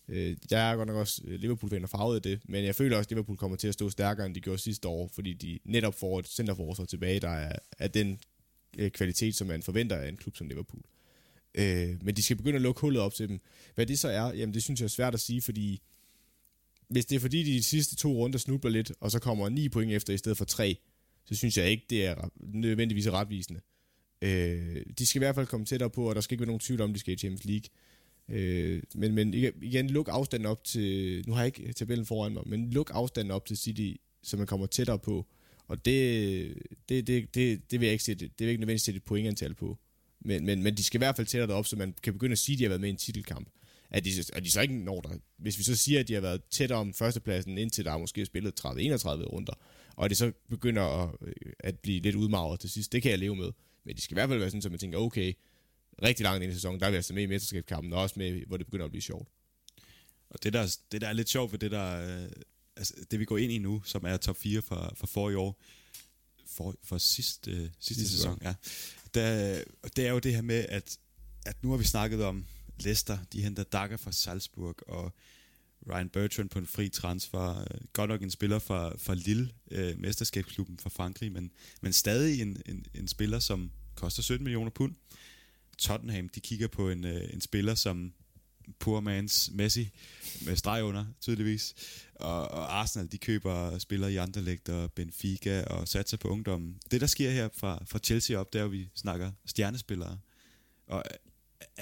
øh, jeg er godt nok også øh, Liverpool-fan og farvet af det, men jeg føler også, at Liverpool kommer til at stå stærkere, end de gjorde sidste år, fordi de netop får et centerforsvar tilbage, der er, er den øh, kvalitet, som man forventer af en klub som Liverpool. Øh, men de skal begynde at lukke hullet op til dem. Hvad det så er, jamen det synes jeg er svært at sige, fordi hvis det er fordi, de, de sidste to runder snubler lidt, og så kommer 9 point efter i stedet for 3, så synes jeg ikke, det er nødvendigvis retvisende. Øh, de skal i hvert fald komme tættere på, og der skal ikke være nogen tvivl om, de skal i Champions League. Øh, men, men igen, luk afstanden op til, nu har jeg ikke tabellen foran mig, men luk afstanden op til City, så man kommer tættere på. Og det, det, det, det, det vil jeg ikke sætte, det vil jeg ikke nødvendigvis sætte et pointantal på. Men, men, men de skal i hvert fald tættere op, så man kan begynde at sige, at de har været med i en titelkamp. At de, at de så ikke når der. Hvis vi så siger, at de har været tættere om førstepladsen, indtil der er måske spillet 30-31 runder, og det så begynder at, at blive lidt udmagret til sidst, det kan jeg leve med. Men de skal i hvert fald være sådan, at man tænker, okay, rigtig langt ind i sæsonen, der er vi altså med i mesterskabskampen, og også med, hvor det begynder at blive sjovt. Og det der, det der er lidt sjovt ved det der, øh, altså det vi går ind i nu, som er top 4 for, for forrige år, for, for sidste, øh, sidste Sidste sæson, ja. Der, det er jo det her med, at, at nu har vi snakket om, Leicester, de henter Dagger fra Salzburg, og Ryan Bertrand på en fri transfer. Godt nok en spiller fra, fra Lille, øh, mesterskabsklubben fra Frankrig, men, men stadig en, en, en spiller, som koster 17 millioner pund. Tottenham, de kigger på en, øh, en spiller, som poor man's Messi, med streg under, tydeligvis. Og, og Arsenal, de køber spillere i Anderlecht og Benfica og satser på ungdommen. Det, der sker her fra, fra Chelsea op, det er at vi snakker stjernespillere. Og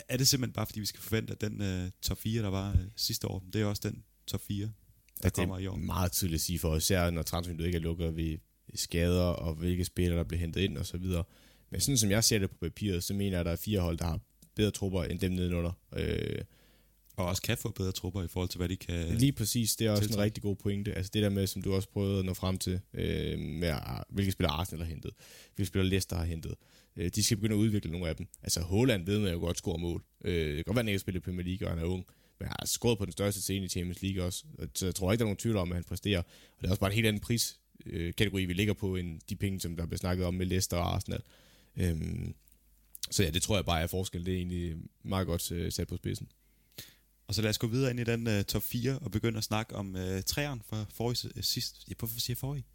er det simpelthen bare, fordi vi skal forvente, at den uh, top 4, der var uh, sidste år, det er også den top 4, der kommer i år? Det er meget tydeligt at sige for os, især når transfervinduet ikke er lukket ved skader, og hvilke spillere, der bliver hentet ind og så videre. Men sådan som jeg ser det på papiret, så mener jeg, at der er fire hold, der har bedre trupper end dem nedenunder. Øh, og også kan få bedre trupper i forhold til, hvad de kan... Lige præcis, det er også tiltræk. en rigtig god pointe. Altså det der med, som du også prøvede at nå frem til, øh, med hvilke spillere Arsenal har hentet, hvilke spillere Leicester har hentet. Øh, de skal begynde at udvikle nogle af dem. Altså Holland ved man jo godt score mål. Øh, det kan godt være, at han ikke har spillet Premier League, og han er ung. Men han har scoret på den største scene i Champions League også. Så jeg tror ikke, der er nogen tvivl om, at han præsterer. Og det er også bare en helt anden priskategori, øh, vi ligger på, end de penge, som der bliver snakket om med Leicester og Arsenal. Øh, så ja, det tror jeg bare er forskel. Det er egentlig meget godt øh, sat på spidsen. Og så lad os gå videre ind i den uh, top 4 og begynde at snakke om uh, træerne for forrige, uh, sidst, ja, hvorfor siger forrige?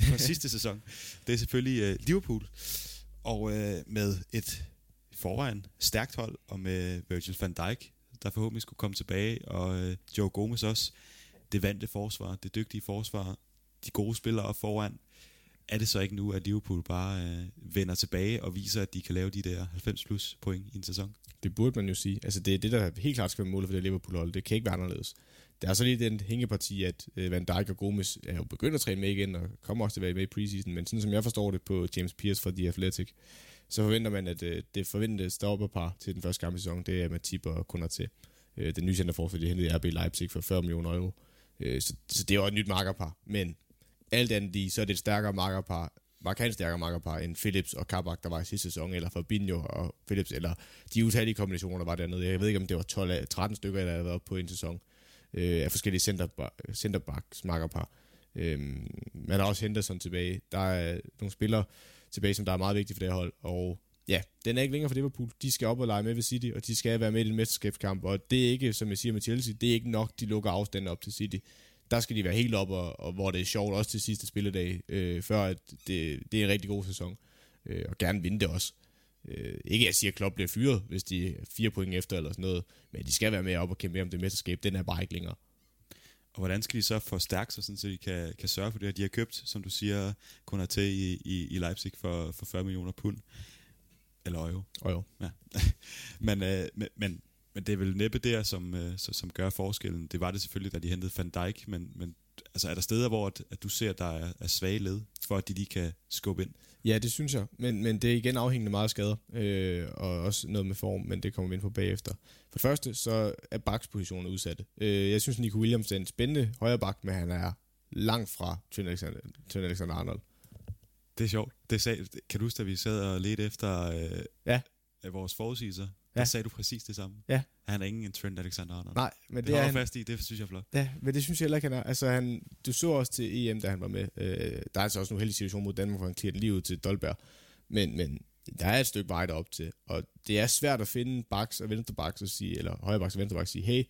For sidste sæson. Det er selvfølgelig uh, Liverpool. Og øh, med et forvejen stærkt hold, og med Virgil van Dijk, der forhåbentlig skulle komme tilbage, og øh, Joe Gomez også. Det vante forsvar, det dygtige forsvar, de gode spillere op foran er det så ikke nu, at Liverpool bare øh, vender tilbage og viser, at de kan lave de der 90 plus point i en sæson? Det burde man jo sige. Altså det er det, der helt klart skal være målet for det Liverpool-hold. Det kan ikke være anderledes. Der er så lige den hængeparti, at øh, Van Dijk og Gomes er jo begyndt at træne med igen, og kommer også til at være med i preseason, men sådan som jeg forstår det på James Pierce fra The Athletic, så forventer man, at øh, det forventede stopperpar til den første kamp i sæsonen, det er Matip og Konaté. Øh, den nye centerforsvar, de hentede RB Leipzig for 40 millioner euro. Øh, så, så det er jo et nyt markerpar, men alt andet lige, så er det et stærkere markerpar, markant stærkere markerpar end Philips og Kabak, der var i sidste sæson, eller Fabinho og Philips, eller de utallige kombinationer, der var dernede. Jeg ved ikke, om det var 12, 13 stykker, der havde været på en sæson øh, af forskellige center, centerbacks markerpar. Øhm, man har også Henderson tilbage. Der er nogle spillere tilbage, som der er meget vigtige for det her hold, og ja, den er ikke længere for Liverpool. De skal op og lege med ved City, og de skal være med i den mesterskabskamp, og det er ikke, som jeg siger med Chelsea, det er ikke nok, de lukker afstanden op til City der skal de være helt op, og, og hvor det er sjovt også til sidste spilledag, øh, før at det, det er en rigtig god sæson, øh, og gerne vinde det også. Øh, ikke at jeg siger, at Klopp bliver fyret, hvis de er fire point efter eller sådan noget, men de skal være med op og kæmpe om det mesterskab. Den er bare ikke længere. Og hvordan skal de så forstærke sig, sådan, så de kan, kan sørge for det, at de har købt, som du siger, kun til i, i, i Leipzig for, for 40 millioner pund? Eller euro. Euro. Ja. men, øh, men, men men det er vel næppe der, som, øh, som gør forskellen. Det var det selvfølgelig, da de hentede Van Dijk, men, men altså, er der steder, hvor at, at du ser, at der er, er svage led, for at de lige kan skubbe ind? Ja, det synes jeg. Men, men det er igen afhængende meget af skader, øh, og også noget med form, men det kommer vi ind på bagefter. For det første, så er bakspositionen udsatte. Øh, jeg synes, Nico Williams er en spændende højre bak, men han er langt fra Trent Alexander, Trent Alexander Arnold. Det er sjovt. Det sag, kan du huske, at vi sad og ledte efter øh, ja. vores forudsigelser? Ja. Der sagde du præcis det samme. Ja. Han er ingen Trent Alexander-Arnold. Nej, men det, det er han fast i, det synes jeg er flot. Ja, men det synes jeg heller ikke, han er. Altså, han, du så også til EM, da han var med. Øh, der er altså også en uheldig situation mod Danmark, hvor han klirer den lige ud til Dolberg. Men, men der er et stykke vej derop til. Og det er svært at finde baks og venstre baks og sige, eller højre baks og venstre baks og sige, hey,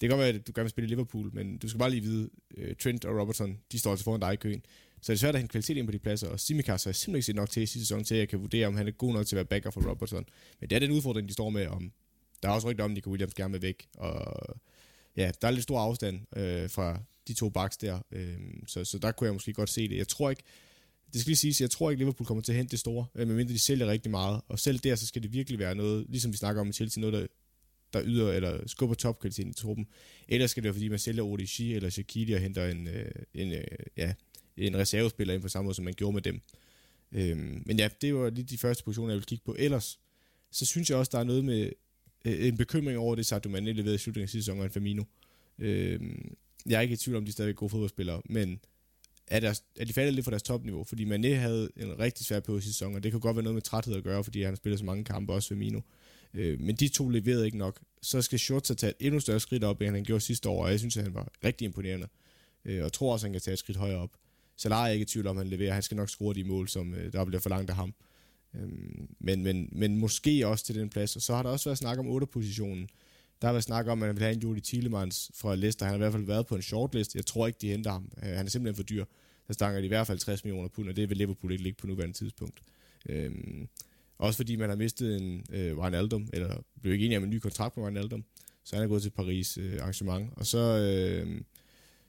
det kan godt være, at du gerne vil spille i Liverpool, men du skal bare lige vide, uh, Trent og Robertson, de står altså foran dig i køen. Så det er svært at hente kvalitet ind på de pladser, og Simikas har simpelthen ikke set nok til i sidste sæson til, at jeg kan vurdere, om han er god nok til at være backer for Robertson. Men det er den udfordring, de står med, om der er også rygter om, at Nico Williams gerne vil væk, og ja, der er lidt stor afstand øh, fra de to backs der, øh, så, så der kunne jeg måske godt se det. Jeg tror ikke, det skal lige siges, jeg tror ikke, Liverpool kommer til at hente det store, øh, medmindre de sælger rigtig meget, og selv der, så skal det virkelig være noget, ligesom vi snakker om i Chelsea, noget, der, der yder eller skubber topkvaliteten i truppen. Ellers skal det være, fordi man sælger Odigi eller Shaqiri og henter en, øh, en, øh, ja, en reservespiller ind på samme måde, som man gjorde med dem. Øhm, men ja, det var lige de første positioner, jeg ville kigge på. Ellers, så synes jeg også, der er noget med øh, en bekymring over det, Sadio Mane leverede i slutningen af sidste sæson, og en Firmino. Øhm, jeg er ikke i tvivl om, de er stadig gode fodboldspillere, men er, deres, er de faldet lidt fra deres topniveau? Fordi Mané havde en rigtig svær periode i sæsonen, sæson, og det kan godt være noget med træthed at gøre, fordi han har spillet så mange kampe, også Firmino. Øh, men de to leverede ikke nok. Så skal Schurz tage et endnu større skridt op, end han gjorde sidste år, og jeg synes, at han var rigtig imponerende. Øh, og tror også, at han kan tage et skridt højere op. Salah er ikke i tvivl om, at han leverer. Han skal nok score de mål, som øh, der bliver forlangt af ham. Øhm, men, men, men måske også til den plads. Og så har der også været snak om 8-positionen. Der har været snak om, at man vil have en Juli Thielemans fra Leicester. Han har i hvert fald været på en shortlist. Jeg tror ikke, de henter ham. Øh, han er simpelthen for dyr. Der stanger de i hvert fald 60 millioner pund, og det vil Liverpool ikke ligge på nuværende tidspunkt. Øhm, også fordi man har mistet en øh, Ryan Aldum, eller blev ikke enig om en ny kontrakt med Ryan Aldum, så han er gået til Paris øh, arrangement. Og så, øh,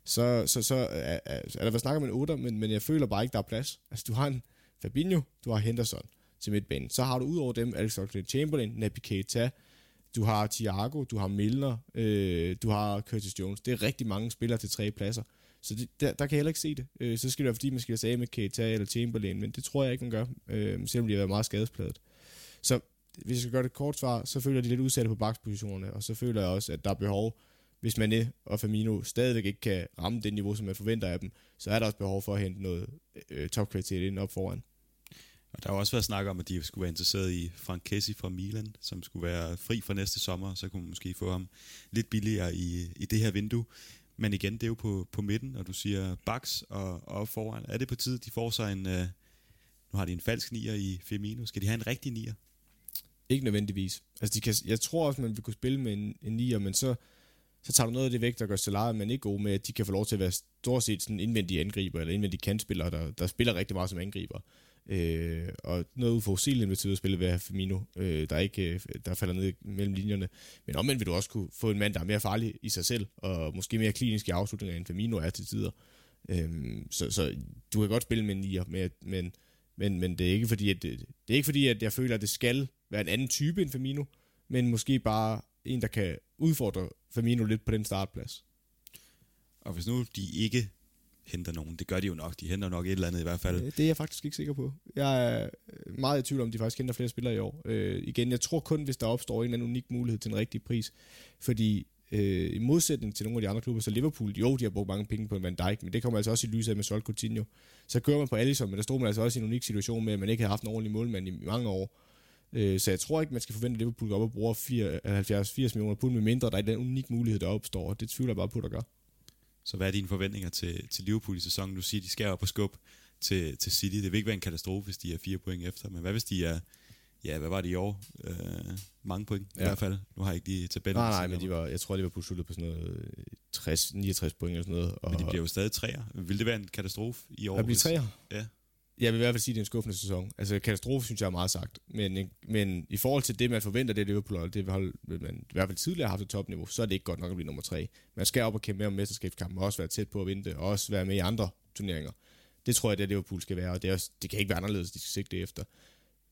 så, så, så øh, er, er, er der været snak om en 8, men, men jeg føler bare ikke, der er plads. Altså, du har en Fabinho, du har Henderson til midtbanen. Så har du ud over dem Alex Oxlade-Chamberlain, Naby Keita, du har Thiago, du har Milner, øh, du har Curtis Jones. Det er rigtig mange spillere til tre pladser. Så det, der, der kan jeg heller ikke se det. Øh, så skal det være, fordi man skal sige med Keita eller Chamberlain, men det tror jeg ikke, man gør, øh, selvom de har været meget skadespladet. Så hvis jeg skal gøre det kort svar, så føler jeg, de lidt udsatte på bakspositionerne, og så føler jeg også, at der er behov, hvis Mané og Firmino stadigvæk ikke kan ramme det niveau, som man forventer af dem, så er der også behov for at hente noget øh, topkvalitet ind op foran. Og der har også været snak om, at de skulle være interesseret i Frank Kessi fra Milan, som skulle være fri for næste sommer, så kunne man måske få ham lidt billigere i, i det her vindue. Men igen, det er jo på, på midten, og du siger baks og, og foran. Er det på tide, de får sig en... Uh, nu har de en falsk nier i Firmino. Skal de have en rigtig nier? Ikke nødvendigvis. Altså, de kan, jeg tror også, man vil kunne spille med en, en nier, men så, så tager du noget af det væk, der gør Salah men ikke god med, at de kan få lov til at være stort set sådan indvendige angriber, eller indvendige kantspillere, der, der spiller rigtig meget som angriber. Øh, og noget uforudsigeligt hvis du spille ved at have Firmino, øh, der ikke øh, der falder ned mellem linjerne. Men omvendt vil du også kunne få en mand, der er mere farlig i sig selv, og måske mere klinisk i afslutninger, end Firmino er til tider. Øh, så, så du kan godt spille med en nier, men, men, men, men det er ikke fordi, at, det, det er ikke fordi, at jeg føler, at det skal være en anden type end Firmino, men måske bare en, der kan udfordre Firmino lidt på den startplads. Og hvis nu de ikke henter nogen. Det gør de jo nok. De henter nok et eller andet i hvert fald. Det er jeg faktisk ikke sikker på. Jeg er meget i tvivl om, de faktisk henter flere spillere i år. Øh, igen, jeg tror kun, hvis der opstår en eller anden unik mulighed til en rigtig pris. Fordi øh, i modsætning til nogle af de andre klubber, så Liverpool, jo, de har brugt mange penge på Van Dijk, men det kommer altså også i lyset af med Sol Coutinho. Så kører man på Alisson, men der stod man altså også i en unik situation med, at man ikke havde haft en ordentlig målmand i mange år. Øh, så jeg tror ikke, man skal forvente, at Liverpool går op og bruger 70-80 millioner pund, med mindre der er den unik mulighed, der opstår. Det tvivler jeg bare på, der gør. Så hvad er dine forventninger til, til Liverpool i sæsonen? Du siger, de skal op og skub til, til City. Det vil ikke være en katastrofe, hvis de er fire point efter, men hvad hvis de er, ja, hvad var det i år? Øh, mange point ja. i hvert fald. Nu har jeg ikke de tabellen. Nej, nej, men de var, jeg tror, de var på på sådan noget 60, 69 point eller sådan noget. Og, men de bliver jo stadig træer. Vil det være en katastrofe i år? At blive træer? Ja. Jeg vil i hvert fald sige, at det er en skuffende sæson. Altså, katastrofe synes jeg er meget sagt. Men, men i forhold til det, man forventer, det er Liverpool, det hold, man i hvert fald tidligere har haft et topniveau, så er det ikke godt nok at blive nummer tre. Man skal op og kæmpe med om mesterskabskampen, og også være tæt på at vinde det, og også være med i andre turneringer. Det tror jeg, det er Liverpool skal være, og det, er også, det kan ikke være anderledes, de skal sigte efter.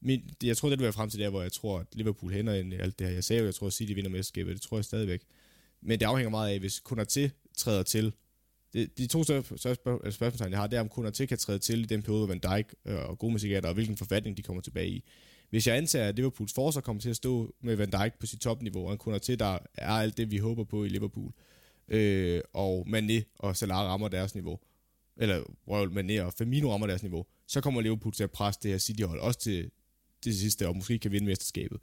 Men jeg tror, det vil være frem til der, hvor jeg tror, at Liverpool hænder ind i alt det her. Jeg sagde jo, jeg tror, at City vinder mesterskabet, det tror jeg stadigvæk. Men det afhænger meget af, hvis Konaté træder til, det, de to største spørgsmål, jeg har, det er, om Konaté kan træde til i den periode, hvor Van Dijk øh, og gode musikker og hvilken forfatning de kommer tilbage i. Hvis jeg antager, at Liverpools forsvar kommer til at stå med Van Dijk på sit topniveau, og en Konaté, der er alt det, vi håber på i Liverpool, øh, og Mané og Salah rammer deres niveau, eller Royal Mané og Firmino rammer deres niveau, så kommer Liverpool til at presse det her City-hold, også til det sidste, og måske kan vinde mesterskabet.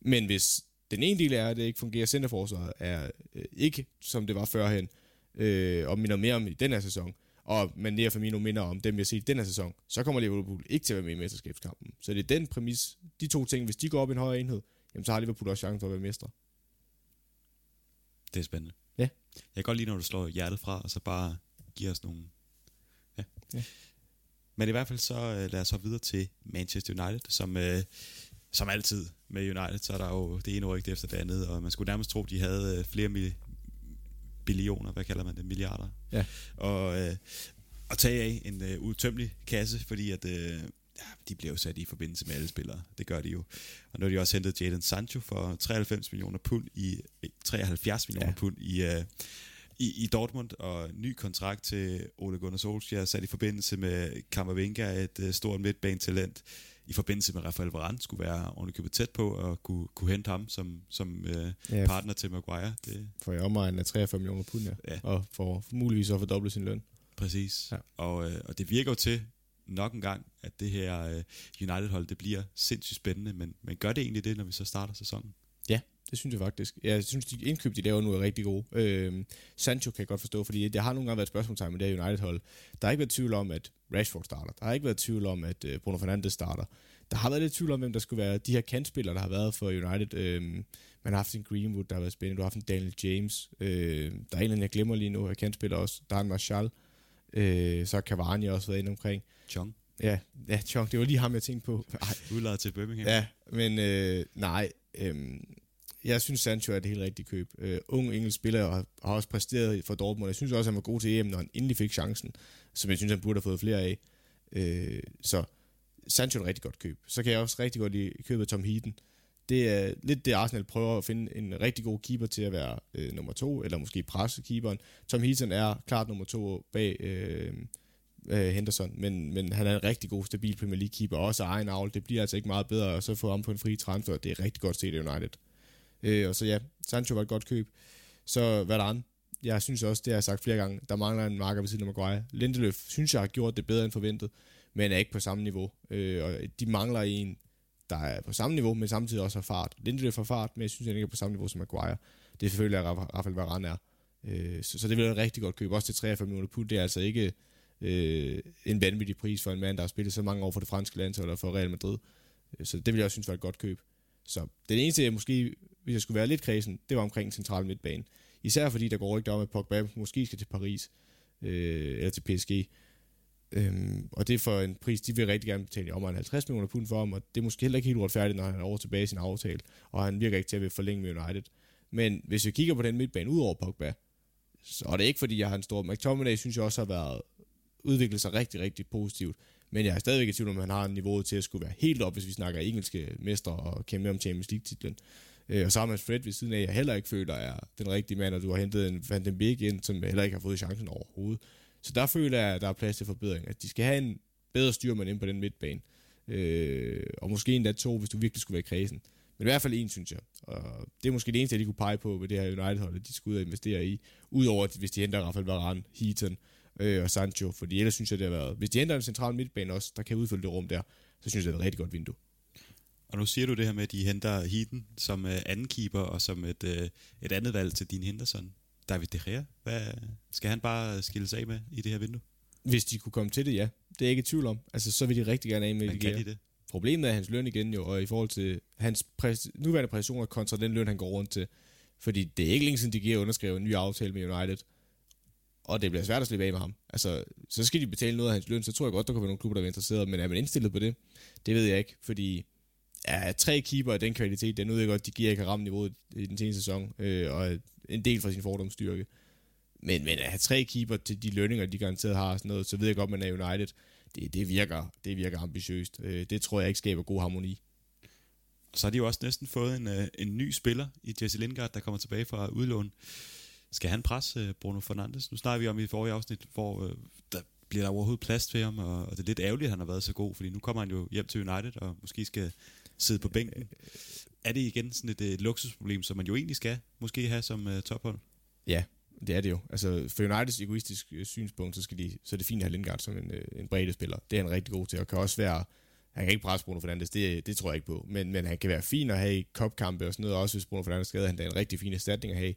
Men hvis den ene del er, at det ikke fungerer, centerforsvaret er øh, ikke, som det var førhen, øh, og minder mere om i den her sæson, og man for Firmino minder om dem, vi har set i den her sæson, så kommer Liverpool ikke til at være med i mesterskabskampen. Så det er den præmis, de to ting, hvis de går op i en højere enhed, jamen så har Liverpool også chancen for at være mestre. Det er spændende. Ja. Jeg kan godt lide, når du slår hjertet fra, og så bare giver os nogle... Ja. ja. Men i hvert fald så uh, lad os så videre til Manchester United, som, uh, som altid med United, så er der jo det ene rygte efter det andet, og man skulle nærmest tro, at de havde uh, flere billioner, hvad kalder man det, milliarder. Ja. Og, øh, at tage af en øh, udtømmelig kasse, fordi at, øh, ja, de bliver jo sat i forbindelse med alle spillere. Det gør de jo. Og nu har de også hentet Jadon Sancho for 93 millioner pund i 73 millioner ja. pund i, øh, i, i Dortmund, og ny kontrakt til Ole Gunnar Solskjaer, sat i forbindelse med Kammervenga, et øh, stort midtbanetalent, i forbindelse med Rafael Varane, skulle være ordentligt tæt på og kunne, kunne hente ham som, som øh, ja, partner til Maguire. Det. For i omegnen af 43 millioner pund, ja. ja. Og for muligvis at fordoble sin løn. Præcis. Ja. Og, øh, og det virker jo til nok en gang, at det her øh, United-hold, det bliver sindssygt spændende, men, men gør det egentlig det, når vi så starter sæsonen? Ja, det synes jeg faktisk. Jeg synes, de indkøb, de laver nu, er rigtig gode. Øh, Sancho kan jeg godt forstå, fordi det har nogle gange været et spørgsmålstegn med det her United-hold. Der har ikke været tvivl om, at Rashford starter. Der har ikke været tvivl om, at øh, Bruno Fernandes starter. Der har været lidt tvivl om, hvem der skulle være de her kantspillere, der har været for United. Øh, man har haft en Greenwood, der har været spændende. Du har haft en Daniel James. Øh, der er en jeg glemmer lige nu, af kantspiller også. Der er en Martial. Øh, så har Cavani også været inde omkring. Chong. Ja, ja, Chong, det var lige ham, jeg tænkte på. Udladet til Birmingham. Ja, men øh, nej, øh, jeg synes Sancho er det helt rigtige køb. Øh, ung engelsk spiller og har også præsteret for Dortmund. Jeg synes også, han var god til EM, når han endelig fik chancen, som jeg synes, han burde have fået flere af. Øh, så Sancho er et rigtig godt køb. Så kan jeg også rigtig godt lide købet Tom Heaton. Det er lidt det, Arsenal prøver at finde en rigtig god keeper til at være øh, nummer to, eller måske presse keeperen. Tom Heaton er klart nummer to bag øh, øh, Henderson, men, men han er en rigtig god, stabil Premier League keeper, også egen avl. Det bliver altså ikke meget bedre, og så få ham på en fri transfer, det er rigtig godt set i United. Øh, og så ja, Sancho var et godt køb. Så hvad der andet? Jeg synes også, det har jeg sagt flere gange, der mangler en marker ved siden af Maguire. Lindeløf synes jeg har gjort det bedre end forventet, men er ikke på samme niveau. Øh, og de mangler en, der er på samme niveau, men samtidig også har fart. Lindeløf har fart, men jeg synes, han ikke er på samme niveau som Maguire. Det er selvfølgelig, at Rafael Varane er. Øh, så, så det vil et rigtig godt køb, også til 43 millioner pund. Det er altså ikke øh, en vanvittig pris for en mand, der har spillet så mange år for det franske landshold og for Real Madrid. Øh, så det vil jeg også synes var et godt køb. Så det eneste, jeg måske, hvis jeg skulle være lidt kredsen, det var omkring central midtbane. Især fordi der går rygter om, at Pogba måske skal til Paris, øh, eller til PSG. Øhm, og det er for en pris, de vil rigtig gerne betale i omegn 50 millioner pund for ham, og det er måske heller ikke helt uretfærdigt, når han er over tilbage i sin aftale, og han virker ikke til at vil forlænge med United. Men hvis vi kigger på den midtbane ud over Pogba, så er det ikke fordi, jeg har en stor... McTominay synes jeg også har været udviklet sig rigtig, rigtig positivt. Men jeg er stadigvæk i tvivl om, han har niveauet niveau til at skulle være helt op, hvis vi snakker engelske mestre og kæmpe om Champions League-titlen. Øh, og så har man Fred ved siden af, jeg heller ikke føler er den rigtige mand, og du har hentet en Van den Beek ind, som heller ikke har fået chancen overhovedet. Så der føler jeg, at der er plads til forbedring. At de skal have en bedre styrmand ind på den midtbane. Øh, og måske endda to, hvis du virkelig skulle være i kredsen. Men i hvert fald en, synes jeg. Og det er måske det eneste, de kunne pege på ved det her United-hold, at de skulle ud og investere i. Udover, hvis de henter Rafael Varane, Heaton øh, og Sancho. Fordi ellers synes jeg, det har været... Hvis de henter en central midtbane også, der kan udfylde det rum der, så synes jeg, det er et rigtig godt vindue. Og nu siger du det her med, at de henter Heaton som øh, anden keeper og som et, øh, et andet valg til din Henderson. David De Gea, hvad skal han bare skille sig af med i det her vindue? Hvis de kunne komme til det, ja. Det er jeg ikke i tvivl om. Altså, så vil de rigtig gerne af med Men kan de det? Problemet er hans løn igen jo, og i forhold til hans præ- nuværende præstationer kontra den løn, han går rundt til. Fordi det er ikke længe siden, de giver underskrevet en ny aftale med United. Og det bliver svært at slippe af med ham. Altså, så skal de betale noget af hans løn, så tror jeg godt, der kunne være nogle klubber, der er interesseret. Men er man indstillet på det? Det ved jeg ikke, fordi ja, tre keeper af den kvalitet, den ved jeg godt, de giver ikke ramme niveauet i den seneste sæson, øh, og en del fra sin fordomsstyrke. Men, men at have tre keeper til de lønninger, de garanteret har, sådan noget, så ved jeg godt, man er United. Det, det, virker, det virker ambitiøst. Øh, det tror jeg ikke skaber god harmoni. Så har de jo også næsten fået en, øh, en ny spiller i Jesse Lingard, der kommer tilbage fra udlån. Skal han presse øh, Bruno Fernandes? Nu snakker vi om i forrige afsnit, hvor øh, der bliver der overhovedet plads til ham, og, og det er lidt ærgerligt, at han har været så god, fordi nu kommer han jo hjem til United, og måske skal sidde på bænken. Er det igen sådan et, et luksusproblem, som man jo egentlig skal måske have som øh, tophold? Ja, det er det jo. Altså, for Uniteds egoistiske øh, synspunkt, så, skal de, så er det fint at have Lindgaard som en, øh, en bredde spiller. Det er han rigtig god til, og kan også være... Han kan ikke presse Bruno Fernandes, det, det tror jeg ikke på. Men, men han kan være fin at have i kopkampe og sådan noget, også hvis Bruno Fernandes skader, han er en rigtig fin erstatning at have.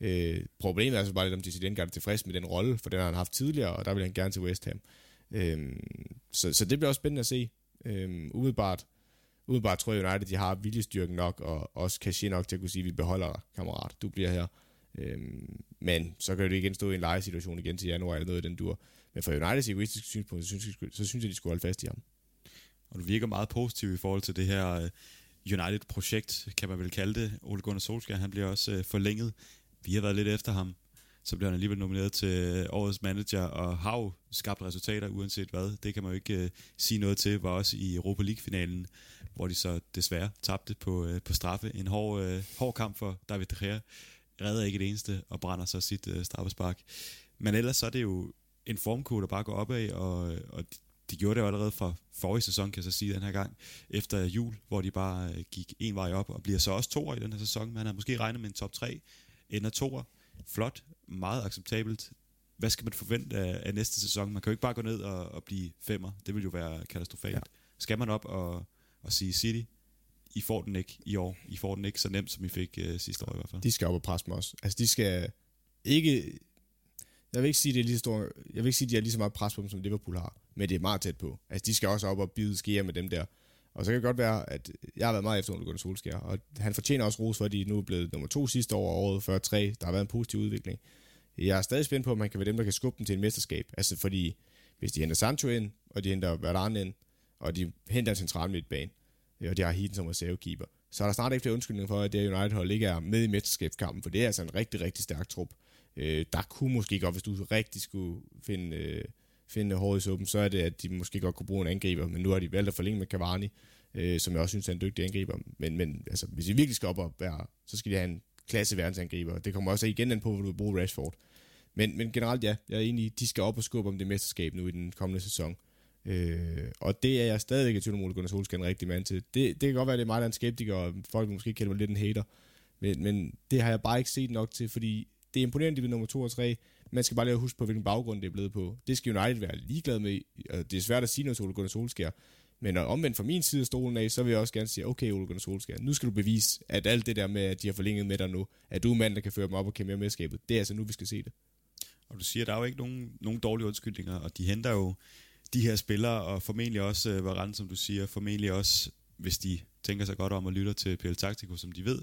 Øh, problemet er så bare lidt, om Dissident er tilfreds med den rolle, for den har han haft tidligere, og der vil han gerne til West Ham. Øh, så, så det bliver også spændende at se. Øh, umiddelbart, umiddelbart tror jeg, United de har viljestyrken nok, og også cachet nok til at kunne sige, at vi beholder dig, kammerat, du bliver her. Øhm, men så kan det igen stå i en lejesituation igen til januar eller noget i den dur. Men fra Uniteds egoistiske synspunkt, så synes, jeg, så synes jeg, de skulle holde fast i ham. Og du virker meget positiv i forhold til det her øh, United-projekt, kan man vel kalde det. Ole Gunnar Solskjaer, han bliver også øh, forlænget. Vi har været lidt efter ham. Så bliver han alligevel nomineret til årets manager, og har jo skabt resultater uanset hvad. Det kan man jo ikke øh, sige noget til. Var også i Europa League-finalen, hvor de så desværre tabte på, øh, på straffe. En hård, øh, hård kamp for David De Gea redder ikke det eneste og brænder så sit øh, straffespark. Men ellers så er det jo en formkode, der bare går opad, og, øh, og de, gjorde det jo allerede fra forrige sæson, kan jeg så sige, den her gang, efter jul, hvor de bare øh, gik en vej op, og bliver så også to i den her sæson. Man har måske regnet med en top 3, ender toer. Flot, meget acceptabelt. Hvad skal man forvente af, af næste sæson? Man kan jo ikke bare gå ned og, og blive femmer. Det vil jo være katastrofalt. Ja. Skal man op og, og sige City, I får den ikke i år. I får den ikke så nemt, som I fik øh, sidste år i hvert fald. De skal op og presse mig også. Altså, de skal ikke... Jeg vil ikke sige, det er lige stor, jeg vil ikke sige, at de har lige så meget pres på dem, som Liverpool har. Men det er meget tæt på. Altså, de skal også op og bide skeer med dem der. Og så kan det godt være, at jeg har været meget efter Ole Solskjaer, og han fortjener også ros for, at de nu er blevet nummer to sidste år, og året før tre. Der har været en positiv udvikling. Jeg er stadig spændt på, om man kan være dem, der kan skubbe dem til en mesterskab. Altså fordi, hvis de henter Sancho ind, og de henter Varane ind, og de henter en central midtbane, og de har Heaton som reservekeeper, så er der snart ikke flere undskyldninger for, at det United-hold ikke er med i mesterskabskampen, for det er altså en rigtig, rigtig stærk trup. Øh, der kunne måske godt, hvis du rigtig skulle finde, øh, finde hår i suppen, så er det, at de måske godt kunne bruge en angriber, men nu har de valgt at forlænge med Cavani, øh, som jeg også synes er en dygtig angriber. Men, men altså, hvis de virkelig skal op og være, så skal de have en klasse verdensangriber. Det kommer også igen an på, hvor du vil bruge Rashford. Men, men generelt ja, jeg er enig, de skal op og skubbe om det mesterskab nu i den kommende sæson. Øh, og det er jeg stadigvæk i tvivl om, at Gunnar Solskjaer en rigtig mand til. Det, det kan godt være, at det er mig, der er en skeptiker, og folk måske kalder mig lidt en hater. Men, men det har jeg bare ikke set nok til, fordi det er imponerende, de nummer 2 og 3. Man skal bare lige huske på, hvilken baggrund det er blevet på. Det skal United være ligeglad med. Det er svært at sige noget til Ole Gunnar Solskjaer. Men når omvendt fra min side af stolen af, så vil jeg også gerne sige, okay Ole Gunnar Solskjaer, nu skal du bevise, at alt det der med, at de har forlænget med dig nu, at du er mand, der kan føre dem op og kæmpe med skabet, det er altså nu, vi skal se det. Og du siger, der er jo ikke nogen, nogen dårlige undskyldninger, og de henter jo de her spillere, og formentlig også uh, Varane, som du siger, formentlig også, hvis de tænker sig godt om og lytter til PL Taktiko, som de ved.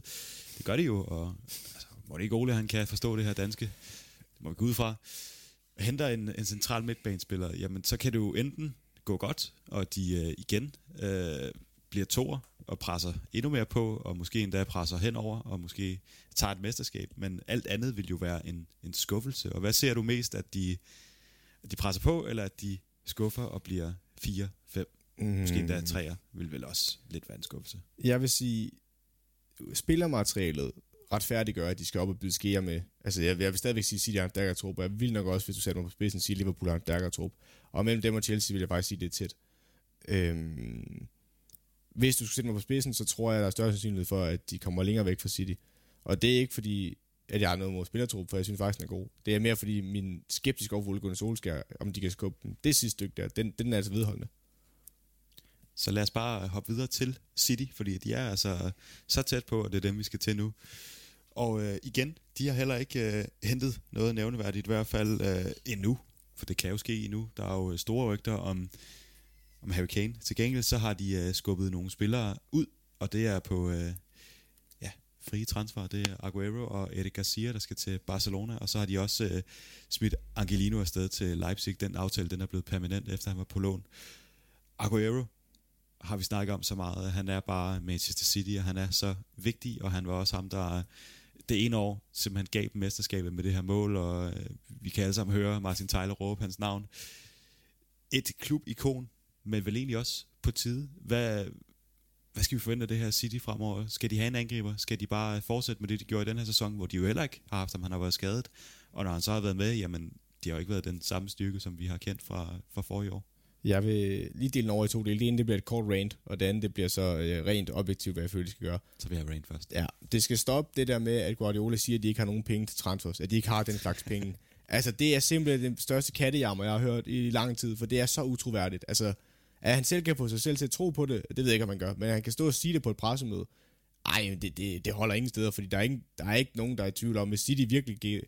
Det gør de jo, og altså, må det ikke Ole, han kan forstå det her danske, det må vi gå ud fra, henter en, en central midtbanespiller, jamen så kan det jo enten gå godt, og de uh, igen uh, bliver toer og presser endnu mere på, og måske endda presser henover, og måske tager et mesterskab, men alt andet vil jo være en, en skuffelse. Og hvad ser du mest, at de, at de presser på, eller at de skuffer og bliver 4, 5, mm. måske endda 3'er, vil vel også lidt være en skuffelse. Jeg vil sige, spillermaterialet retfærdiggøre, at de skal op og byde skære med. Altså, jeg, jeg vil stadigvæk sige, at City er en stærkere trup, og jeg vil nok også, hvis du sætter mig på spidsen, sige, at Liverpool er en stærkere trup. Og mellem dem og Chelsea vil jeg faktisk sige, at det er tæt. Øhm, hvis du skulle sætte mig på spidsen, så tror jeg, at der er større sandsynlighed for, at de kommer længere væk fra City. Og det er ikke fordi, at jeg har noget mod spillertrup, for jeg synes faktisk, den er god. Det er mere fordi, min skeptisk over for Ole Gunnar Solskjaer, om de kan skubbe den. Det sidste stykke der, den, den er altså vedholdende. Så lad os bare hoppe videre til City, fordi de er altså så tæt på, og det er dem, vi skal til nu. Og øh, igen, de har heller ikke øh, hentet noget nævneværdigt, i hvert fald øh, endnu, for det kan jo ske endnu. Der er jo øh, store rygter om, om Harry Kane. Til gengæld så har de øh, skubbet nogle spillere ud, og det er på øh, ja, frie transfer. Det er Aguero og Eric Garcia, der skal til Barcelona, og så har de også øh, smidt Angelino afsted til Leipzig. Den aftale den er blevet permanent, efter han var på lån. Aguero har vi snakket om så meget. Han er bare Manchester City, og han er så vigtig, og han var også ham, der det ene år simpelthen gav dem mesterskabet med det her mål, og øh, vi kan alle sammen høre Martin Tejler råbe hans navn. Et klubikon, men vel egentlig også på tide. Hvad, hvad skal vi forvente af det her City fremover? Skal de have en angriber? Skal de bare fortsætte med det, de gjorde i den her sæson, hvor de jo heller ikke har haft, ham, han har været skadet? Og når han så har været med, jamen, det har jo ikke været den samme styrke, som vi har kendt fra, fra forrige år. Jeg vil lige dele den over i to dele. Det ene det bliver et kort rant, og det andet det bliver så øh, rent objektivt, hvad jeg føler, de skal gøre. Så vi har rant først. Ja, det skal stoppe det der med, at Guardiola siger, at de ikke har nogen penge til transfers, at de ikke har den slags penge. altså, det er simpelthen den største kattejammer, jeg har hørt i lang tid, for det er så utroværdigt. Altså, at han selv kan få sig selv til at tro på det, det ved jeg ikke, om man gør, men han kan stå og sige det på et pressemøde. Ej, det, det, det holder ingen steder, fordi der er, ikke, der er ikke nogen, der er i tvivl om, hvis City virkelig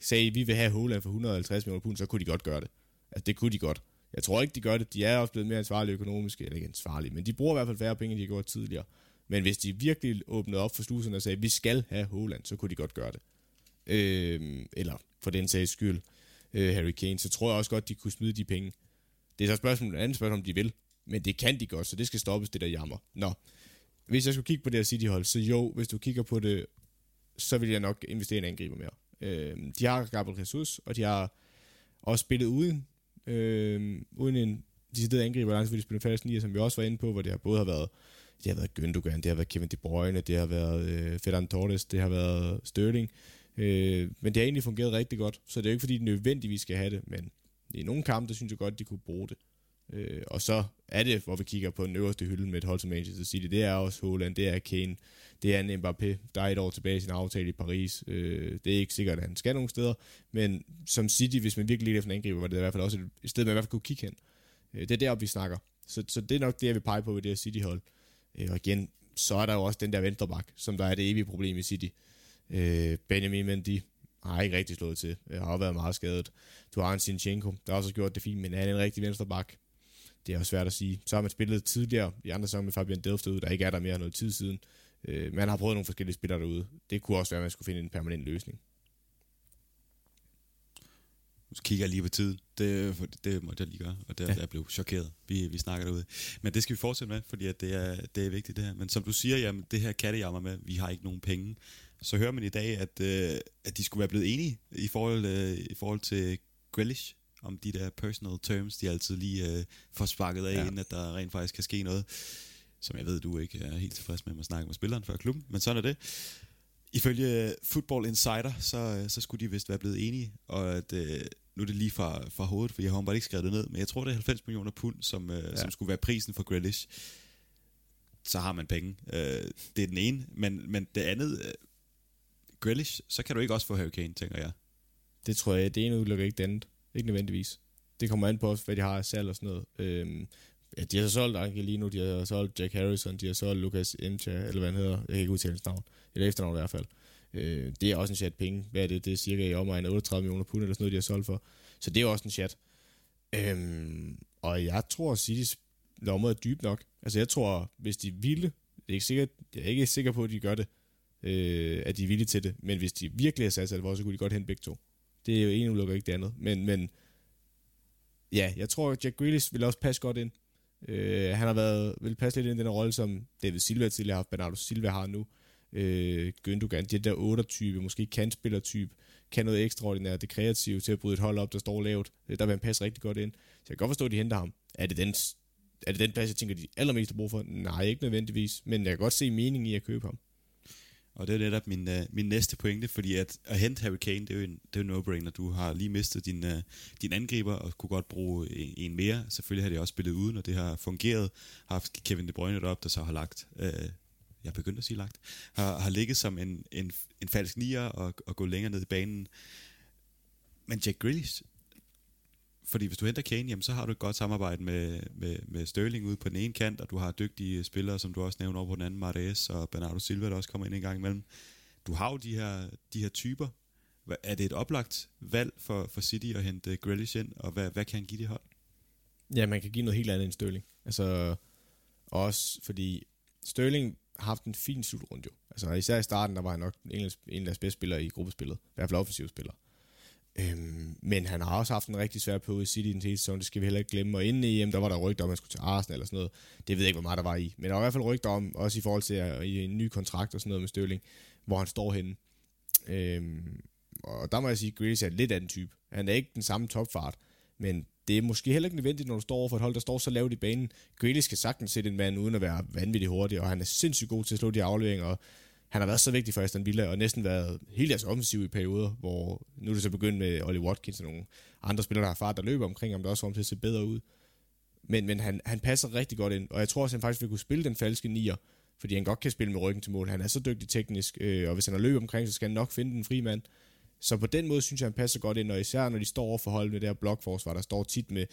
sagde, at vi vil have Holland for 150 millioner pund, så kunne de godt gøre det. Altså, det kunne de godt. Jeg tror ikke, de gør det. De er også blevet mere ansvarlige økonomisk, eller ikke ansvarlige, men de bruger i hvert fald færre penge, end de har gjort tidligere. Men hvis de virkelig åbnede op for sluserne og sagde, at vi skal have Holland, så kunne de godt gøre det. Øh, eller for den sags skyld, øh, Harry Kane, så tror jeg også godt, de kunne smide de penge. Det er så et spørgsmål, et andet spørgsmål, om de vil. Men det kan de godt, så det skal stoppes, det der jammer. Nå, hvis jeg skulle kigge på det her City-hold, så jo, hvis du kigger på det, så vil jeg nok investere i en angriber mere. Øh, de har Gabriel Jesus, og de har også spillet uden, øh, uden en decideret angriber, langt de spiller falsk nier, som vi også var inde på, hvor det har både har været det har været Gündogan, det har været Kevin De Bruyne, det har været øh, Ferran Torres, det har været Sterling. Øh, men det har egentlig fungeret rigtig godt, så det er jo ikke fordi, det nødvendigvis skal have det, men i nogle kampe, der synes jeg godt, de kunne bruge det. Øh, og så er det, hvor vi kigger på den øverste hylde med et hold som Manchester City, det er også Holland, det er Kane, det er en Mbappé, der er et år tilbage i sin aftale i Paris. Øh, det er ikke sikkert, at han skal nogen steder, men som City, hvis man virkelig lidt efter en angriber, var det i hvert fald også et, sted, man i hvert fald kunne kigge hen. Øh, det er deroppe, vi snakker. Så, så det er nok det, jeg vil pege på ved det her City-hold. Øh, og igen, så er der jo også den der venstreback, som der er det evige problem i City. Øh, Benjamin Mendy har ikke rigtig slået til. Jeg har været meget skadet. Du har en Sinchenko, der også har gjort det fint, men han er en rigtig venstreback. Det er også svært at sige. Så har man spillet tidligere i andre sæsoner med Fabian Delft ud, der ikke er der mere noget tid siden. Øh, man har prøvet nogle forskellige spillere derude. Det kunne også være, at man skulle finde en permanent løsning. Nu kigger jeg lige på tiden. Det, det måtte jeg lige gøre, og der, ja. der blev chokeret. Vi, vi snakker derude. Men det skal vi fortsætte med, fordi at det, er, det er vigtigt det her. Men som du siger, jamen, det her kattejammer med, vi har ikke nogen penge. Så hører man i dag, at, øh, at de skulle være blevet enige i forhold, øh, i forhold til Grealish, om de der personal terms, de altid lige øh, får sparket af, ja. inden at der rent faktisk kan ske noget. Som jeg ved, du ikke er helt tilfreds med at snakke med spilleren før klubben, men sådan er det. Ifølge Football Insider, så, så skulle de vist være blevet enige, og at, øh, nu er det lige fra, fra hovedet, for jeg har bare ikke skrevet det ned, men jeg tror, det er 90 millioner pund, som, øh, ja. som skulle være prisen for Grealish. Så har man penge. Øh, det er den ene, men, men det andet, øh, Grealish, så kan du ikke også få Harry Kane, tænker jeg. Det tror jeg, det ene udelukker ikke det andet. Ikke nødvendigvis. Det kommer an på hvad de har af salg og sådan noget. Øhm, ja, de har så solgt Angelino, de har solgt Jack Harrison, de har solgt Lucas Imcha, eller hvad han hedder. Jeg kan ikke udtale hans navn. Eller efternavn i hvert fald. Øh, det er også en chat penge. Hvad er det? Det er cirka i omegn 38 millioner pund, eller sådan noget, de har solgt for. Så det er også en chat. Øhm, og jeg tror, at City's lommer er dyb nok. Altså jeg tror, hvis de ville, det er ikke sikkert, jeg er ikke sikker på, at de gør det, øh, at de er villige til det, men hvis de virkelig har sat sig så kunne de godt hente begge to. Det er jo en udelukker ikke det andet. Men, men ja, jeg tror, at Jack Grealish vil også passe godt ind. Øh, han har været, vil passe lidt ind i den rolle, som David Silva tidligere har haft, Bernardo Silva har nu. Øh, Gündogan, det der 8-type, måske kantspiller-type, kan noget ekstraordinært, det kreative til at bryde et hold op, der står lavt. Øh, der vil han passe rigtig godt ind. Så jeg kan godt forstå, at de henter ham. Er det den, er det den plads, jeg tænker, de allermest har brug for? Nej, ikke nødvendigvis. Men jeg kan godt se mening i at købe ham. Og det er netop min, uh, min næste pointe, fordi at, at hente Harry Kane, det er jo en, det er jo no-brainer. Du har lige mistet din, uh, din angriber, og kunne godt bruge en, en mere. Selvfølgelig har det også spillet uden, og det har fungeret. Har haft Kevin De Bruyne op, der så har lagt, uh, jeg begyndte at sige lagt, har, har ligget som en, en, en falsk nier og, og gå længere ned i banen. Men Jack Grealish, fordi hvis du henter Kane, jamen, så har du et godt samarbejde med, med, med Sterling ude på den ene kant, og du har dygtige spillere, som du også nævner over på den anden, Mares og Bernardo Silva, der også kommer ind en gang imellem. Du har jo de her, de her typer. Er det et oplagt valg for, for City at hente eh, Grealish ind, og hvad, hvad kan han give det hold? Ja, man kan give noget helt andet end Sterling. Altså, også fordi Sterling har haft en fin slutrunde jo. Altså, især i starten, der var han nok en af deres bedste spillere i gruppespillet. I hvert fald offensivspiller. Øhm, men han har også haft en rigtig svær periode i City den hele sæson, det skal vi heller ikke glemme. Og inden i EM, der var der rygter om, at han skulle til Arsenal eller sådan noget. Det ved jeg ikke, hvor meget der var i. Men der var i hvert fald rygter om, også i forhold til at, i en ny kontrakt og sådan noget med Støvling, hvor han står henne. Øhm, og der må jeg sige, at Grealish er lidt af den type. Han er ikke den samme topfart, men det er måske heller ikke nødvendigt, når du står over for et hold, der står så lavt i banen. Grealish kan sagtens sætte en mand uden at være vanvittigt hurtig, og han er sindssygt god til at slå de afleveringer, og han har været så vigtig for Aston Villa, og næsten været helt deres offensiv i perioder, hvor nu er det så begyndt med Ollie Watkins og nogle andre spillere, der har fart, der løber omkring ham, der også får til at se bedre ud. Men, men han, han passer rigtig godt ind, og jeg tror også, han faktisk vil kunne spille den falske nier, fordi han godt kan spille med ryggen til mål. Han er så dygtig teknisk, øh, og hvis han har løbet omkring, så skal han nok finde den fri mand. Så på den måde synes jeg, han passer godt ind, og især når de står over for holdet med det her blokforsvar, der står tit med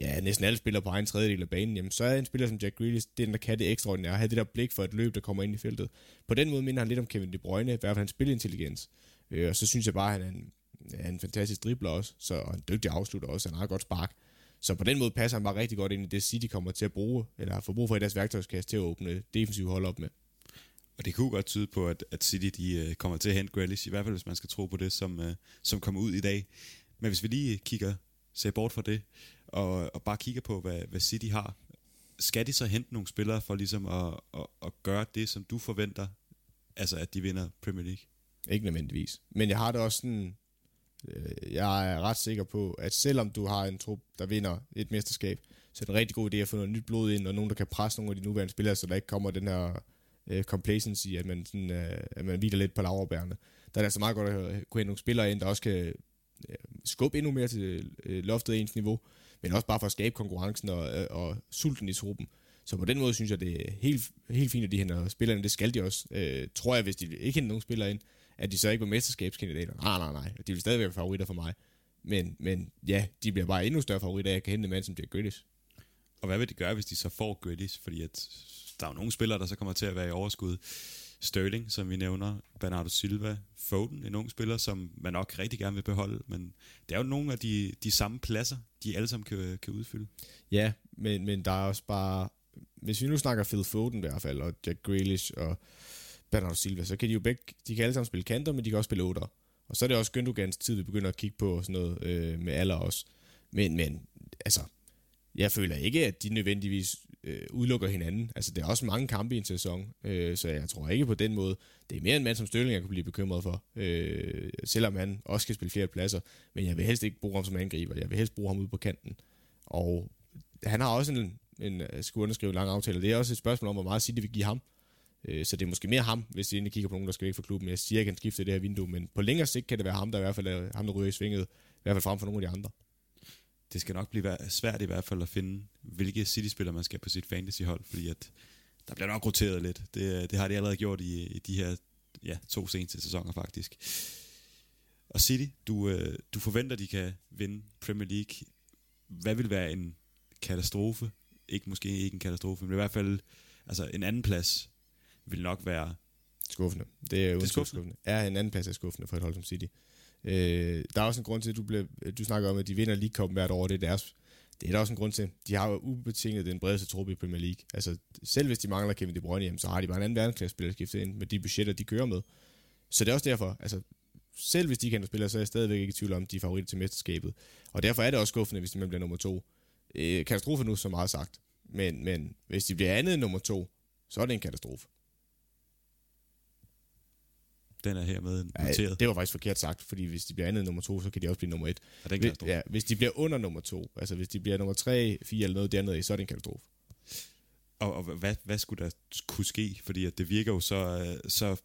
ja, næsten alle spiller på egen tredjedel af banen, jamen, så er en spiller som Jack Grealish, det er den, der kan det ekstraordinære, have det der blik for et løb, der kommer ind i feltet. På den måde minder han lidt om Kevin De Bruyne, i hvert fald hans spilintelligens. Øh, og så synes jeg bare, at han er en, er en fantastisk dribler også, så, og en dygtig afslutter også, han har et godt spark. Så på den måde passer han bare rigtig godt ind i det City kommer til at bruge, eller har brug for i deres værktøjskasse til at åbne defensive hold op med. Og det kunne godt tyde på, at, at City de, uh, kommer til at hente Grealish, i hvert fald hvis man skal tro på det, som, uh, som kommer ud i dag. Men hvis vi lige kigger, ser bort fra det, og, og bare kigger på, hvad, hvad City har, skal de så hente nogle spillere for ligesom at, at, at gøre det, som du forventer, altså at de vinder Premier League? Ikke nødvendigvis. Men jeg har det også sådan, øh, jeg er ret sikker på, at selvom du har en trup, der vinder et mesterskab, så er det en rigtig god idé at få noget nyt blod ind, og nogen, der kan presse nogle af de nuværende spillere, så der ikke kommer den her øh, complacency, at man, sådan, øh, at man hviler lidt på laverbærene. Der er det altså meget godt at kunne hente nogle spillere ind, der også kan øh, skubbe endnu mere til øh, loftet ens niveau, men også bare for at skabe konkurrencen og, øh, og sulten i truppen. Så på den måde synes jeg, det er helt, helt fint, at de henter spillerne. Det skal de også. Øh, tror jeg, hvis de ikke henter nogen spillere ind, at de så ikke var mesterskabskandidater. Nej, nej, nej. De vil stadig være favoritter for mig. Men, men ja, de bliver bare endnu større favoritter, at jeg kan hente en mand som Jack Grealish. Og hvad vil de gøre, hvis de så får Grealish? Fordi at der er jo nogle spillere, der så kommer til at være i overskud. Sterling, som vi nævner, Bernardo Silva, Foden, en ung spiller, som man nok rigtig gerne vil beholde, men det er jo nogle af de, de samme pladser, de alle sammen kan, kan udfylde. Ja, men, men der er også bare... Hvis vi nu snakker Phil Foden i hvert fald, og Jack Grealish og Bernardo Silva, så kan de jo begge... De kan alle sammen spille kanter, men de kan også spille otter. Og så er det også Gündogans tid, vi begynder at kigge på sådan noget øh, med alder også. Men, men altså, jeg føler ikke, at de nødvendigvis øh, udelukker hinanden. Altså, det er også mange kampe i en sæson, øh, så jeg tror ikke på den måde. Det er mere en mand som Stølling, jeg kunne blive bekymret for, øh, selvom han også kan spille flere pladser. Men jeg vil helst ikke bruge ham som angriber. Jeg vil helst bruge ham ude på kanten. Og han har også en, en øh, skulle underskrive en lang aftale. Det er også et spørgsmål om, hvor meget City vil give ham. Øh, så det er måske mere ham, hvis de egentlig kigger på nogen, der skal væk fra klubben. Jeg siger, at han skifte det her vindue, men på længere sigt kan det være ham, der i hvert fald er ham, der ryger i svinget. I hvert fald frem for nogle af de andre det skal nok blive svært i hvert fald at finde, hvilke City-spillere man skal på sit fantasy-hold, fordi at der bliver nok roteret lidt. Det, det har de allerede gjort i, i de her ja, to seneste sæsoner faktisk. Og City, du, øh, du forventer, de kan vinde Premier League. Hvad vil være en katastrofe? Ikke måske ikke en katastrofe, men i hvert fald altså en anden plads vil nok være... Skuffende. Det er, det er skuffende. skuffende. Ja, en anden plads er skuffende for et hold som City. Øh, der er også en grund til, at du, blev, du snakker om, at de vinder League Cup hvert år, det er deres. Det er der også en grund til. De har jo ubetinget den bredeste trup i Premier League. Altså, selv hvis de mangler Kevin De Bruyne, så har de bare en anden verdensklasse spiller skiftet ind med de budgetter, de kører med. Så det er også derfor, altså, selv hvis de kan spille, så er jeg stadigvæk ikke i tvivl om, de er favoritter til mesterskabet. Og derfor er det også skuffende, hvis de bliver nummer to. Øh, katastrofe nu, så meget sagt. Men, men hvis de bliver andet end nummer to, så er det en katastrofe. Den er hermed noteret. Ja, det var faktisk forkert sagt, fordi hvis de bliver andet nummer to, så kan de også blive nummer et. Ja, det er en katastrofe. Ja, hvis de bliver under nummer to, altså hvis de bliver nummer tre, fire eller noget dernede, så er det en katastrofe. Og, og hvad, hvad skulle der kunne ske? Fordi at det virker jo så, øh, så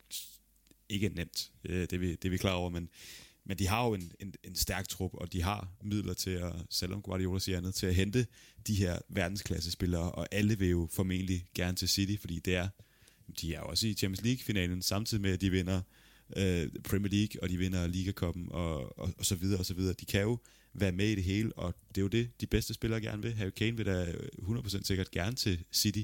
ikke nemt, øh, det er vi, det er vi klar over, men, men de har jo en, en, en stærk trup, og de har midler til at, selvom Guardiola siger andet, til at hente de her verdensklassespillere, og alle vil jo formentlig gerne til City, fordi det er, de er også i Champions League-finalen, samtidig med, at de vinder øh, Premier League, og de vinder Liga Cup'en, og, og, og så videre, og så videre. De kan jo være med i det hele, og det er jo det, de bedste spillere gerne vil. Harry Kane vil da 100% sikkert gerne til City.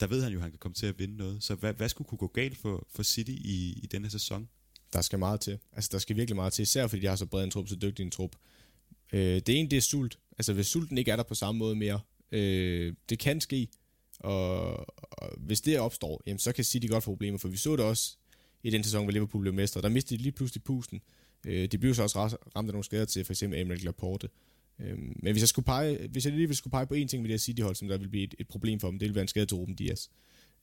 Der ved han jo, at han kan komme til at vinde noget. Så hvad, hvad skulle kunne gå galt for, for City i, i denne sæson? Der skal meget til. Altså, der skal virkelig meget til, især fordi de har så bred en trup, så dygtig en trup. Øh, det ene, det er sult. Altså, hvis sulten ikke er der på samme måde mere, øh, det kan ske, og, og hvis det opstår, jamen, så kan City godt få problemer, for vi så det også i den sæson, hvor Liverpool blev mestre. Der mistede de lige pludselig pusten. Øh, de blev så også ramt af nogle skader til for eksempel Emil Laporte. Øh, men hvis jeg, skulle pege, hvis jeg lige skulle pege på én ting med det her City-hold, som der vil blive et, et problem for dem, det vil være en skade til Ruben Dias.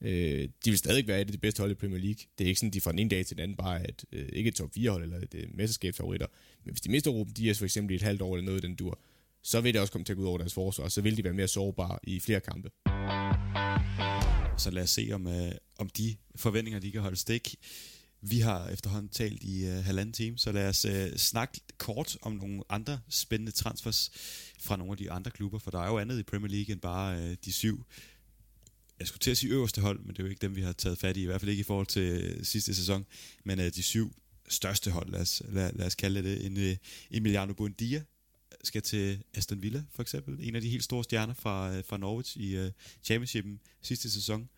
Øh, de vil stadig være et af de bedste hold i Premier League. Det er ikke sådan, de fra den ene dag til den anden bare er et, øh, ikke et top 4 hold eller et øh, mesterskabsfavoritter. Men hvis de mister Ruben Dias for eksempel i et halvt år eller noget i den dur, så vil det også komme til at gå ud over deres forsvar, så vil de være mere sårbare i flere kampe. Så lad os se, om, øh, om de forventninger, de kan holde stik. Vi har efterhånden talt i øh, halvanden time, så lad os øh, snakke kort om nogle andre spændende transfers fra nogle af de andre klubber, for der er jo andet i Premier League end bare øh, de syv jeg skulle til at sige øverste hold, men det er jo ikke dem, vi har taget fat i, i hvert fald ikke i forhold til øh, sidste sæson, men uh, de syv største hold, lad os, lad, lad os kalde det, en uh, øh, Emiliano Buendia skal til Aston Villa, for eksempel, en af de helt store stjerner fra, øh, fra Norwich i uh, championshipen sidste sæson,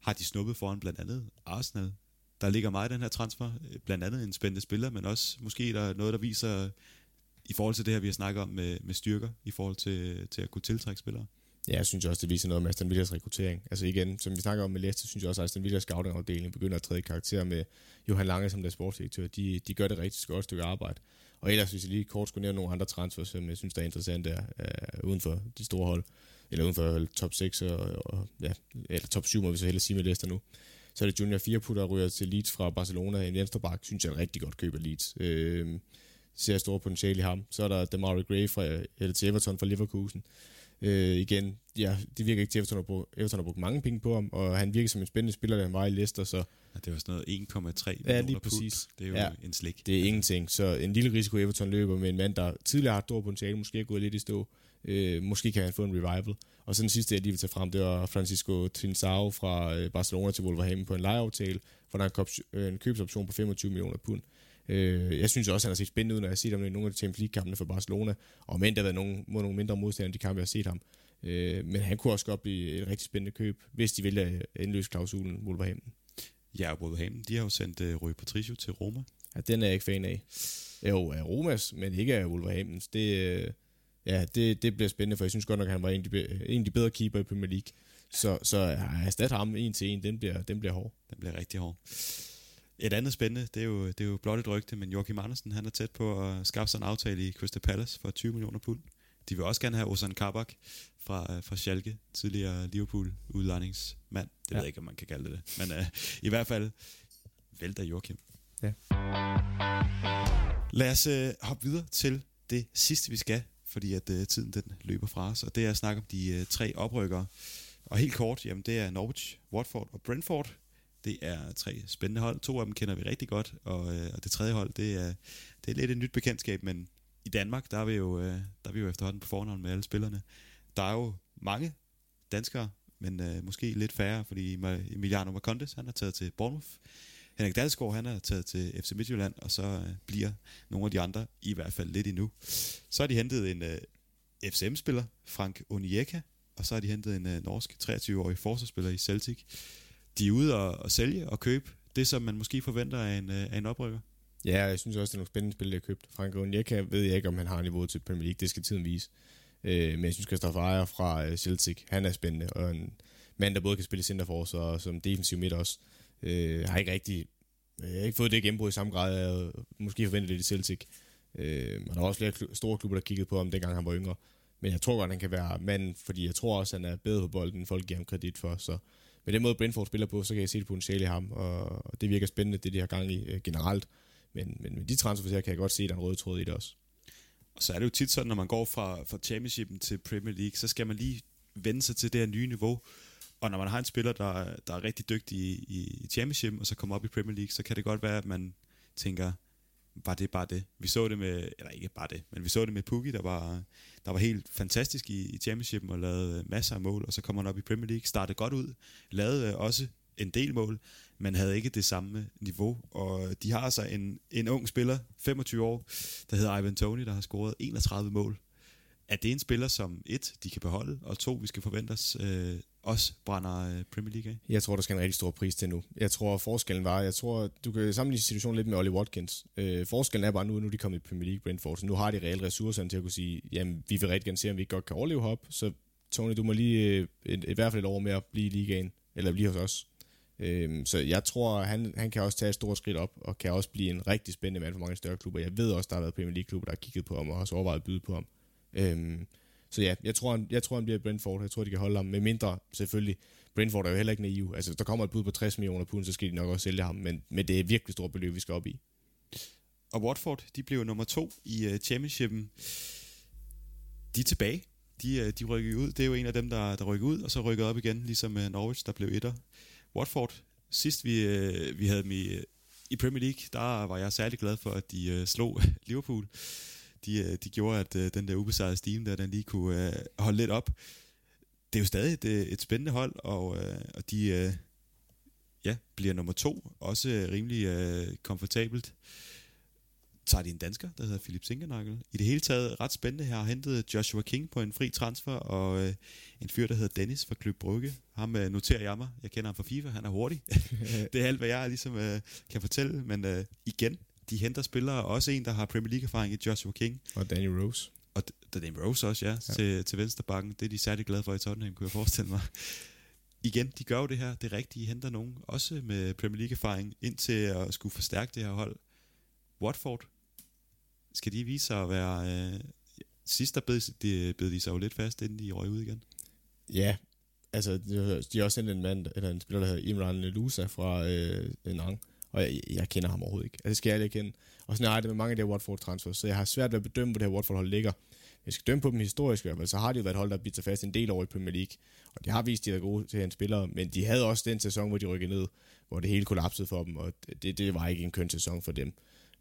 har de snuppet foran blandt andet Arsenal, der ligger meget i den her transfer. Øh, blandt andet en spændende spiller, men også måske der er noget, der viser i forhold til det her, vi har snakket om med, med styrker, i forhold til, til at kunne tiltrække spillere. Ja, jeg synes også, det viser noget om Aston Villas rekruttering. Altså igen, som vi snakker om med Leicester, synes jeg også, at Aston Villas scouting-afdeling begynder at træde karakter med Johan Lange som der sportsdirektør. De, de gør det rigtig godt stykke arbejde. Og ellers, hvis jeg lige kort skulle nævne nogle andre transfers, som jeg synes, der er interessant der, øh, uden for de store hold, eller uden for top 6, og, og ja, eller top 7, må vi så hellere sige med Leicester nu. Så er det Junior Firpo, der ryger til Leeds fra Barcelona. En venstreback, synes jeg er rigtig godt køb Leeds. Øh, ser stor potentiale i ham. Så er der Damari Gray fra, eller til Everton fra Leverkusen. Øh, igen, ja, det virker ikke til, at Everton har, brugt, Everton har brugt mange penge på ham, og han virker som en spændende spiller, da han var i Leicester, så... Ja, det var sådan noget 1,3 ja, lige præcis. Det er jo ja, en slik. Det er ingenting, så en lille risiko Everton løber med en mand, der tidligere har stor potentiale, måske er gået lidt i stå. Øh, måske kan han få en revival. Og så den sidste, jeg lige vil tage frem, det var Francisco Trinsao fra øh, Barcelona til Wolverhampton på en lejeaftale, hvor der er en, øh, en købsoption på 25 millioner pund. Øh, jeg synes også, at han har set spændende ud, når jeg har set ham i nogle af de Champions League-kampene for Barcelona, og men der har været nogle, mod nogle mindre modstandere, de kampe, jeg har set ham. Øh, men han kunne også godt blive et rigtig spændende køb, hvis de vælger indløse klausulen Wolverhampton. Ja, og Wolverhampton, de har jo sendt uh, Rui Patricio til Roma. Ja, den er jeg ikke fan af. Jo, af Romas, men ikke af Wolverhamptons. Det, øh, ja, det, det bliver spændende, for jeg synes godt nok, at han var en af de, en af de bedre keeper i Premier League. Så, så at erstatte ham en til en, den bliver, den bliver hård. Den bliver rigtig hård. Et andet spændende, det er jo, det er jo blot et rygte, men Joachim Andersen, han er tæt på at skaffe sig en aftale i Crystal Palace for 20 millioner pund. De vil også gerne have Ozan Kabak fra, fra Schalke, tidligere Liverpool-udlejningsmand. Det ja. ved jeg ikke, om man kan kalde det. Men uh, i hvert fald vælter Joachim. Ja. Lad os uh, hoppe videre til det sidste, vi skal, fordi at uh, tiden den løber fra os, og det er at snakke om de uh, tre oprykkere. Og helt kort, jamen det er Norwich, Watford og Brentford. Det er tre spændende hold. To af dem kender vi rigtig godt, og, øh, og det tredje hold, det er, det er lidt et nyt bekendtskab, men i Danmark, der er vi jo, øh, der er vi jo efterhånden på fornavn med alle spillerne. Der er jo mange danskere, men øh, måske lidt færre, fordi Emiliano Marcondes, han er taget til Bournemouth. Henrik Dalsgaard, han er taget til FC Midtjylland, og så øh, bliver nogle af de andre i hvert fald lidt endnu. Så har de hentet en øh, FCM-spiller, Frank Onieka, og så har de hentet en øh, norsk 23-årig forsvarsspiller i Celtic. De er ude og, og sælge og købe det, som man måske forventer af en, øh, af en oprykker. Ja, jeg synes også, det er nogle spændende spil, der har købt. Frank Onyeka ved jeg ikke, om han har niveau til Premier League. Det skal tiden vise. Øh, men jeg synes, Christopher Ejer fra øh, Celtic, han er spændende. Og en mand, der både kan spille centerforsvar og som defensiv midt også. Øh, har ikke rigtig øh, jeg har ikke fået det gennembrud i samme grad, jeg måske forventet det i Celtic. Øh, og der er også flere store klubber, der kiggede på ham, dengang han var yngre. Men jeg tror godt, han kan være mand, fordi jeg tror også, han er bedre på bolden, end folk giver ham kredit for. Så med den måde, Brentford spiller på, så kan jeg se det potentiale i ham, og det virker spændende, det de har gang i øh, generelt. Men, men med de transfers her, kan jeg godt se, at der er en rød tråd i det også. Og så er det jo tit sådan, når man går fra, fra championshipen til Premier League, så skal man lige vende sig til det her nye niveau. Og når man har en spiller, der, der er rigtig dygtig i, i, i championship, og så kommer op i Premier League, så kan det godt være, at man tænker, var det bare det. Vi så det med, eller ikke bare det, men vi så det med Pukki, der var, der var helt fantastisk i, i championshipen og lavede øh, masser af mål, og så kommer han op i Premier League, startede godt ud, lavede øh, også en del mål, men havde ikke det samme niveau. Og øh, de har altså en, en ung spiller, 25 år, der hedder Ivan Tony, der har scoret 31 mål. Er det en spiller, som et, de kan beholde, og to, vi skal forvente os øh, også brænder øh, Premier League af? Jeg tror, der skal en rigtig stor pris til nu. Jeg tror, forskellen var, jeg tror, du kan sammenligne situationen lidt med Ollie Watkins. Øh, forskellen er bare nu, nu er de kommet i Premier League Brentford, så nu har de reelle ressourcer til at kunne sige, jamen, vi vil rigtig gerne se, om vi ikke godt kan overleve op, så Tony, du må lige øh, et, i hvert fald et år mere blive i ligaen, eller blive hos os. Øhm, så jeg tror, han, han kan også tage et stort skridt op, og kan også blive en rigtig spændende mand for mange større klubber. Jeg ved også, der har været Premier League-klubber, der har kigget på ham, og også overvejet at byde på ham. Øhm, så ja, jeg tror, han, jeg tror, han bliver Brentford. Jeg tror, de kan holde ham. Med mindre, selvfølgelig, Brentford er jo heller ikke naiv. Altså, der kommer et bud på 60 millioner pund, så skal de nok også sælge ham. Men, men det er et virkelig stort beløb, vi skal op i. Og Watford, de blev nummer to i uh, championshipen. De er tilbage. De, uh, de rykker ud. Det er jo en af dem, der, der rykker ud, og så rykker op igen, ligesom uh, Norwich, der blev etter. Watford, sidst vi, uh, vi havde dem i, i Premier League, der var jeg særlig glad for, at de uh, slog Liverpool. De, øh, de gjorde, at øh, den der ubesejrede steam der, den lige kunne øh, holde lidt op. Det er jo stadig et, øh, et spændende hold, og, øh, og de øh, ja, bliver nummer to, også øh, rimelig øh, komfortabelt tager de en dansker, der hedder Philip Sinkernagel. I det hele taget ret spændende her har hentet Joshua King på en fri transfer, og øh, en fyr, der hedder Dennis fra Klub Brygge. Ham øh, noterer jeg mig. Jeg kender ham fra FIFA, han er hurtig. det er alt, hvad jeg ligesom øh, kan fortælle, men øh, igen, de henter spillere, også en, der har Premier League-erfaring i Joshua King. Og Danny Rose. Og Danny Rose også, ja, ja. Til, til vensterbakken. Det er de særlig glade for i Tottenham, kunne jeg forestille mig. Igen, de gør jo det her, det er rigtigt. De henter nogen, også med Premier League-erfaring, ind til at skulle forstærke det her hold. Watford, skal de vise sig at være... Øh, sidst der bed de, bed de sig jo lidt fast, inden de røg ud igen. Ja, altså de har også sendt en mand, eller en spiller, der hedder Imran Lusa fra øh, Nang, og jeg, jeg kender ham overhovedet ikke. Altså det skal jeg ikke kende. Og sådan har jeg det med mange af de her Watford transfers, så jeg har svært ved at bedømme, hvor det her Watford hold ligger. Jeg skal dømme på dem historisk, i så har de jo været hold, der bidt sig fast en del over i Premier League. Og de har vist, at de er gode til at spillere, men de havde også den sæson, hvor de rykkede ned, hvor det hele kollapsede for dem, og det, det var ikke en køn sæson for dem.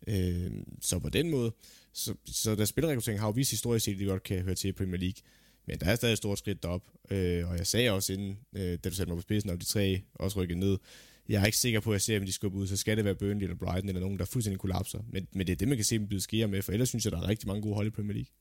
Øh, så på den måde, så, så der spillerrekruttering har jo vist historisk set, at de godt kan høre til i Premier League. Men der er stadig et stort skridt derop. Øh, og jeg sagde også inden, øh, da du satte mig på spidsen, om de tre også rykkede ned. Jeg er ikke sikker på, at jeg ser, om de skubber ud, så skal det være Burnley eller Brighton eller nogen, der fuldstændig kollapser. Men, men det er det, man kan se dem byde skære med, for ellers synes jeg, der er rigtig mange gode hold i Premier League.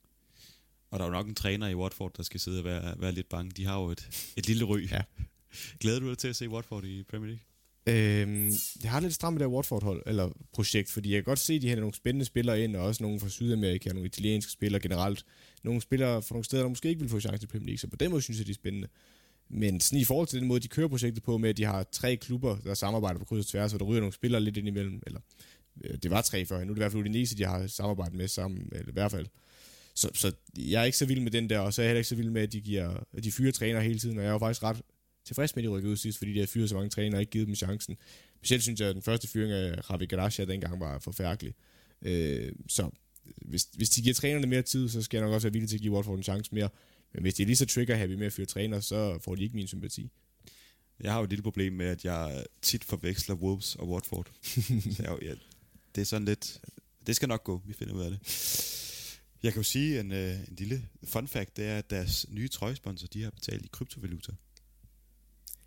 Og der er jo nok en træner i Watford, der skal sidde og være, være lidt bange. De har jo et, et lille ry. Ja. Glæder du dig til at se Watford i Premier League? Øhm, jeg har lidt stramt med det her Watford-hold, eller projekt, fordi jeg kan godt se, at de har nogle spændende spillere ind, og også nogle fra Sydamerika, nogle italienske spillere generelt. Nogle spillere fra nogle steder, der måske ikke vil få chance i Premier League, så på den måde synes jeg, de er spændende. Men sådan i forhold til den måde, de kører projektet på, med at de har tre klubber, der samarbejder på kryds og tværs, og der ryger nogle spillere lidt ind imellem, eller øh, det var tre før, nu er det i hvert fald Udinese, de har samarbejdet med sammen, eller i hvert fald. Så, så jeg er ikke så vild med den der, og så er jeg heller ikke så vild med, at de, giver, at de fyrer træner hele tiden, og jeg er jo faktisk ret tilfreds med, at de rykkede ud sidst, fordi de har fyret så mange trænere og ikke givet dem chancen. Specielt synes jeg, at den første fyring af Ravi Garcia dengang var forfærdelig. Øh, så hvis, hvis de giver trænerne mere tid, så skal jeg nok også være villig til at give Watford en chance mere. Men hvis de er lige så trigger-happy med at fyre træner, så får de ikke min sympati. Jeg har jo et lille problem med, at jeg tit forveksler Wolves og Watford. så jeg, ja, det er sådan lidt... Det skal nok gå, vi finder ud af det. Jeg kan jo sige en, øh, en lille fun fact, det er, at deres nye trøjesponsor, de har betalt i kryptovaluta.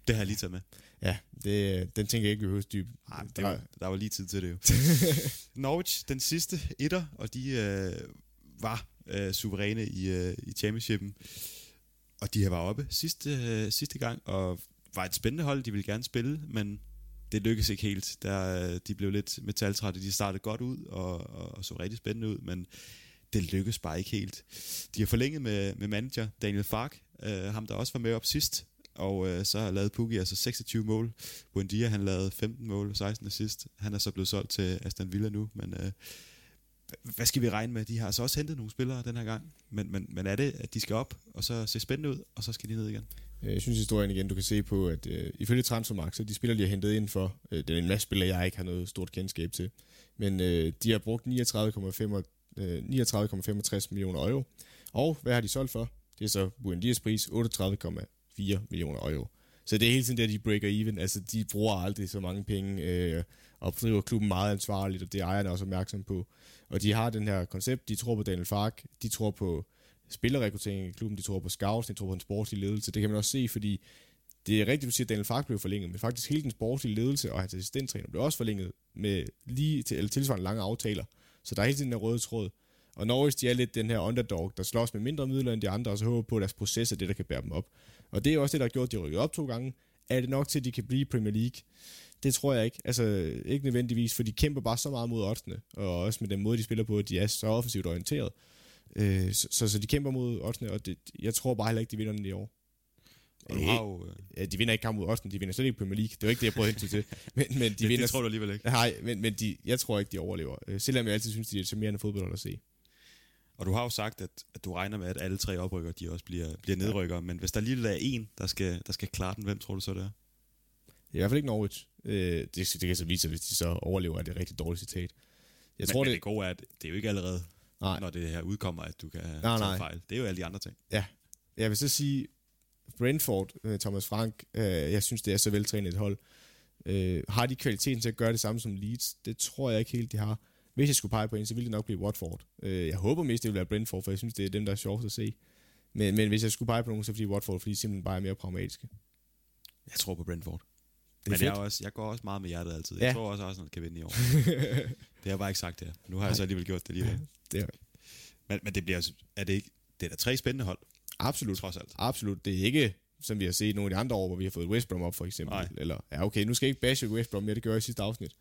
Det har jeg lige taget med. Ja, det, den tænker jeg ikke, vi behøver dyb. Nej, det var, der var lige tid til det jo. Norwich, den sidste etter, og de øh, var øh, suveræne i, øh, i championshipen. Og de var oppe sidste, øh, sidste gang, og var et spændende hold, de ville gerne spille, men det lykkedes ikke helt. Der, øh, de blev lidt metaltrætte. De startede godt ud og, og, og så rigtig spændende ud, men det lykkedes bare ikke helt. De har forlænget med, med manager Daniel Fark, øh, ham der også var med op sidst, og øh, så har lavet Pukki altså 26 mål. Buendia han lavede 15 mål, 16 assist. Han er så blevet solgt til Aston Villa nu, men øh, hvad skal vi regne med? De har altså også hentet nogle spillere den her gang, men, men, men er det, at de skal op, og så se spændende ud, og så skal de ned igen? Øh, jeg synes historien igen, du kan se på, at øh, ifølge Transfermarkt, så de spillere, de har hentet ind for, øh, det er en masse spillere, jeg ikke har noget stort kendskab til, men øh, de har brugt 39,5 øh, 39,65 millioner euro. Og hvad har de solgt for? Det er så Buendias pris, 38,4 millioner euro. Så det er hele tiden der, de breaker even. Altså, de bruger aldrig så mange penge, øh, og driver klubben meget ansvarligt, og det er ejerne også opmærksom på. Og de har den her koncept, de tror på Daniel Fark, de tror på spillerrekruttering i klubben, de tror på scouts, de tror på en sportslig ledelse. Det kan man også se, fordi det er rigtigt, du siger, at Daniel Fark blev forlænget, men faktisk hele den sportslige ledelse og hans assistenttræner blev også forlænget med lige til, eller tilsvarende lange aftaler. Så der er hele tiden den røde tråd. Og Norwich, de er lidt den her underdog, der slås med mindre midler end de andre, og så håber på, at deres proces er det, der kan bære dem op. Og det er også det, der har gjort, at de rykket op to gange. Er det nok til, at de kan blive Premier League? Det tror jeg ikke. Altså, ikke nødvendigvis, for de kæmper bare så meget mod oddsene, og også med den måde, de spiller på, at de er så offensivt orienteret. Øh, så, så, så de kæmper mod oddsene, og det, jeg tror bare heller ikke, de vinder den i år. Og du har jo, øh, Ja, de vinder ikke kamp mod Austin, de vinder slet ikke Premier League. Det var ikke det, jeg prøvede hen til. Men, men de det, vinder, det tror du alligevel ikke. Nej, men, men de, jeg tror ikke, de overlever. Øh, Selvom jeg altid synes, de er så mere end fodbold at se. Og du har jo sagt, at, at du regner med, at alle tre oprykker, de også bliver, bliver nedrykker. Men hvis der lige er en, der skal, der skal klare den, hvem tror du så, det er? Det er i hvert fald ikke Norwich. Øh, det, det kan så vise sig, hvis de så overlever, at det er et rigtig dårligt citat. Jeg Jeg tror, men, det, men det gode er, at det er jo ikke allerede, Nej. når det her udkommer, at du kan Nej, tage nej. fejl. Det er jo alle de andre ting. jeg vil så sige, Brentford, øh, Thomas Frank, øh, jeg synes, det er så veltrænet et hold. Øh, har de kvaliteten til at gøre det samme som Leeds? Det tror jeg ikke helt, de har. Hvis jeg skulle pege på en, så ville det nok blive Watford. Øh, jeg håber mest, det vil være Brentford, for jeg synes, det er dem, der er sjovest at se. Men, men hvis jeg skulle pege på nogen, så fordi Watford, fordi de simpelthen bare er mere pragmatiske. Jeg tror på Brentford. Men fedt. jeg, er også, jeg går også meget med hjertet altid. Ja. Jeg tror også, at Arsenal kan vinde i år. det har jeg bare ikke sagt her. Nu har jeg så alligevel gjort det alligevel. Det er, Men, men det bliver altså- er det ikke... Det er da tre spændende hold, absolut. trods alt. Absolut. Det er ikke, som vi har set nogle af de andre år, hvor vi har fået West Brom op, for eksempel. Nej. Eller, ja, okay, nu skal jeg ikke bashe West Brom mere, det gør jeg i sidste afsnit.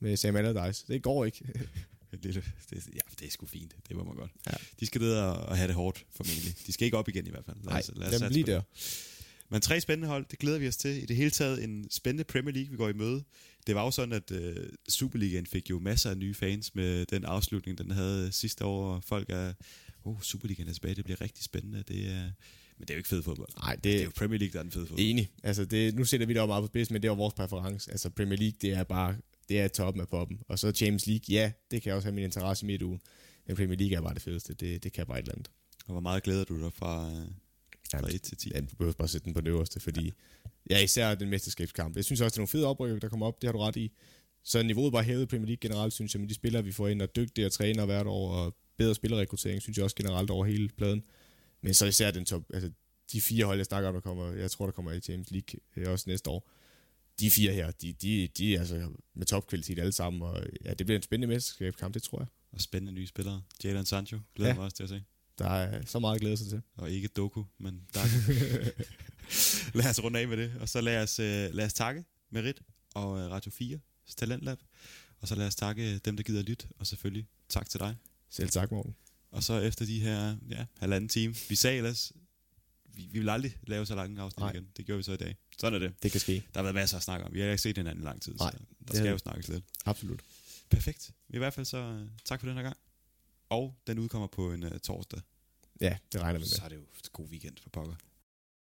Med Sam Allardyce. Det går ikke. Lille, det, ja, det er sgu fint. Det må man godt. Ja. De skal ned og, have det hårdt, formentlig. De skal ikke op igen i hvert fald. Lad Nej, os, lad os lad dem blive der. Men tre spændende hold, det glæder vi os til. I det hele taget en spændende Premier League, vi går i møde. Det var jo sådan, at uh, Superligaen fik jo masser af nye fans med den afslutning, den havde sidste år. Folk er, oh, Superligaen er tilbage, det bliver rigtig spændende. Det er, men det er jo ikke fed fodbold. Nej, Det er det jo Premier League, der er den fede fodbold. enig. Altså, det, nu sætter vi det jo meget på spids, men det er jo vores præference. Altså, Premier League, det er bare, det er toppen af poppen. Og så Champions League, ja, det kan også have min interesse i midtugen. Men Premier League er bare det fedeste. Det, det kan bare et eller andet. Og hvor meget glæder du dig fra, fra Jamen, 1 til 10? Ja, du behøver bare sætte den på det øverste, fordi ja, især den mesterskabskamp. Jeg synes også, det er nogle fede oprykker, der kommer op, det har du ret i. Så niveauet bare hævet i Premier League generelt, synes jeg, med de spillere, vi får ind, og dygtigere træner hvert år, og bedre spillerrekruttering, synes jeg også generelt over hele pladen. Men så især den top, altså de fire hold, jeg snakker om, der kommer, jeg tror, der kommer i Champions League øh, også næste år. De fire her, de, de, de er altså med topkvalitet alle sammen, og ja, det bliver en spændende mesterskabskamp, det tror jeg. Og spændende nye spillere. Jadon Sancho, glæder Ja. ja. mig også til at se. Der er så meget at glæde sig til. Og ikke Doku, men der Lad os runde af med det. Og så lad os, øh, lad os takke Merit og øh, Radio 4 Talentlab. Og så lad os takke dem, der gider at lytte. Og selvfølgelig tak til dig. Selv tak, Morten. Og så efter de her ja, halvanden time, vi sagde ellers, vi, vi vil aldrig lave så lange afsnit Nej. igen. Det gjorde vi så i dag. Sådan er det. Det kan ske. Der har været masser at snakke om. Vi har ikke set hinanden i lang tid, Nej, så der skal jo snakkes lidt. Absolut. Perfekt. I hvert fald så øh, tak for den her gang. Og den udkommer på en uh, torsdag. Ja, det regner vi med. Så er det jo god weekend for pokker.